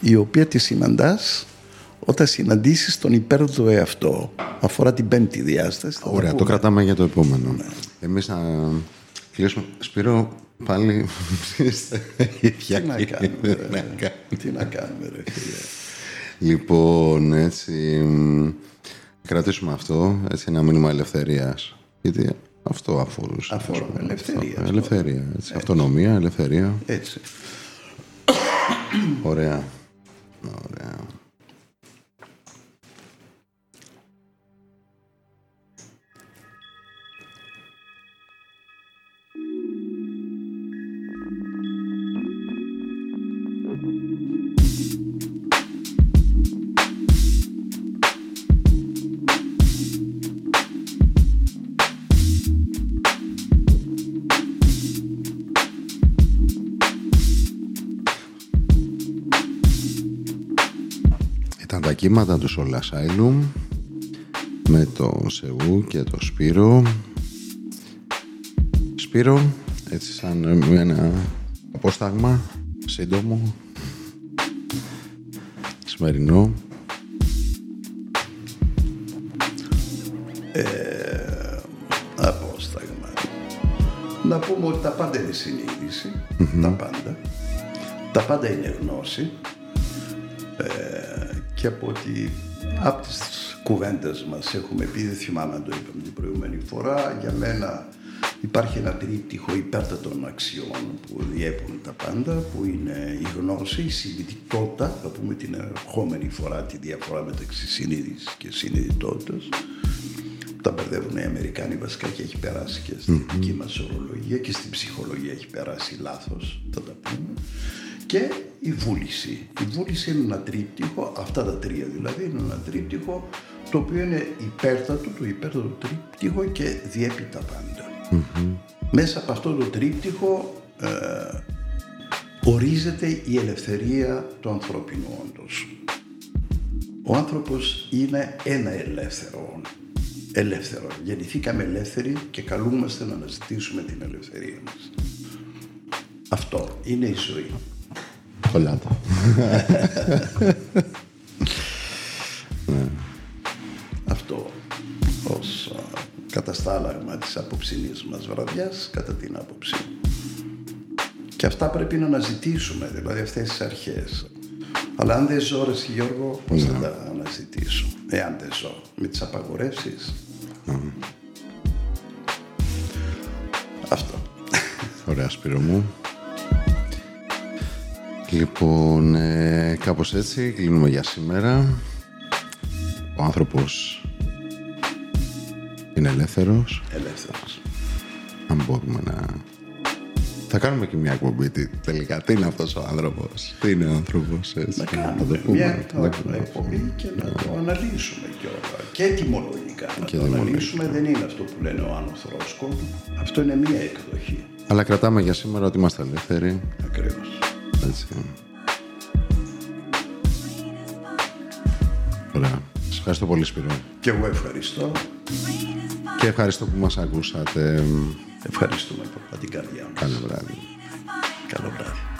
η οποία τη συναντάς όταν συναντήσεις τον υπέρ του εαυτό. Αφορά την πέμπτη διάσταση. θα τα Ωραία, το πούμε. κρατάμε για το επόμενο. Εμείς θα κλείσουμε. Σπύρο, πάλι είστε ίδια Τι να και- κάνουμε, να ρε. κάνουμε. Τι να κάνουμε ρε φίλε. Λοιπόν, έτσι, μ, κρατήσουμε αυτό, έτσι, ένα μήνυμα ελευθερίας. Γιατί αυτό αφορούσε. Αφορά, ας πούμε, ελευθερία, αυτό. αυτό. Ελευθερία, έτσι. Αυτονομία, ελευθερία. Έτσι. Ωραία. Ωραία. Κύματα του Soul Asylum με το Σεού και το Σπύρο. Σπύρο, έτσι σαν ένα απόσταγμα σύντομο σημερινό Απόσταγμα. Να πούμε ότι τα πάντα είναι συνείδηση. Τα πάντα. Τα πάντα είναι γνώση. Ε, και από ότι από τις κουβέντες μας έχουμε πει, δεν θυμάμαι αν το είπαμε την προηγούμενη φορά, για μένα υπάρχει ένα τρίπτυχο υπέρτατων αξιών που διέπουν τα πάντα, που είναι η γνώση, η συνειδητότητα, θα πούμε την ερχόμενη φορά τη διαφορά μεταξύ συνείδησης και συνειδητότητας, τα μπερδεύουν οι Αμερικάνοι βασικά και έχει περάσει και στην δική μας ορολογία και στην ψυχολογία έχει περάσει λάθος, θα τα πούμε. Και η βούληση. Η βούληση είναι ένα τρίπτυχο, αυτά τα τρία δηλαδή, είναι ένα τρίπτυχο το οποίο είναι υπέρτατο, το υπέρτατο τρίπτυχο και διέπει τα πάντα. Μέσα από αυτό το τρίπτυχο ε, ορίζεται η ελευθερία του ανθρώπινου όντως. Ο άνθρωπος είναι ένα ελεύθερο όν. Ελεύθερο. Γεννηθήκαμε ελεύθεροι και καλούμαστε να αναζητήσουμε την ελευθερία μας. Αυτό είναι η ζωή. Κολλάτα. Αυτό ως α, καταστάλαγμα της απόψινής μας βραδιάς κατά την άποψή μου. Και αυτά πρέπει να αναζητήσουμε, δηλαδή αυτές τις αρχές. Αλλά αν δεν ζω, ρε εσύ, Γιώργο, πώς θα τα αναζητήσω. Εάν δεν ζω, με τις απαγορεύσεις; Αυτό. Ωραία, Σπύρο μου. Λοιπόν, ε, κάπως έτσι κλείνουμε για σήμερα. Ο άνθρωπος είναι ελεύθερος. Ελεύθερος. Αν μπορούμε να... Θα κάνουμε και μια εκπομπή τι- τελικά. Τι είναι αυτός ο άνθρωπος; Τι είναι ο άνθρωπος, έτσι; Να Θα το κάνουμε πούμε, μια θα το πούμε. εκπομπή και να το αναλύσουμε κιόλα. Και ετοιμολογικά να Και το ετοιμολογικά. αναλύσουμε. Δεν είναι αυτό που λένε ο Άνω Θρόσκο. Αυτό είναι μία εκδοχή. Αλλά κρατάμε για σήμερα ότι είμαστε ελεύθεροι. Ακριβώς. Έτσι. Ωραία. Σας ευχαριστώ πολύ, Σπύρο. Και εγώ ευχαριστώ. Και ευχαριστώ που μας ακούσατε. Ευχαριστούμε από την καρδιά μας. Καλό βράδυ. Καλό βράδυ.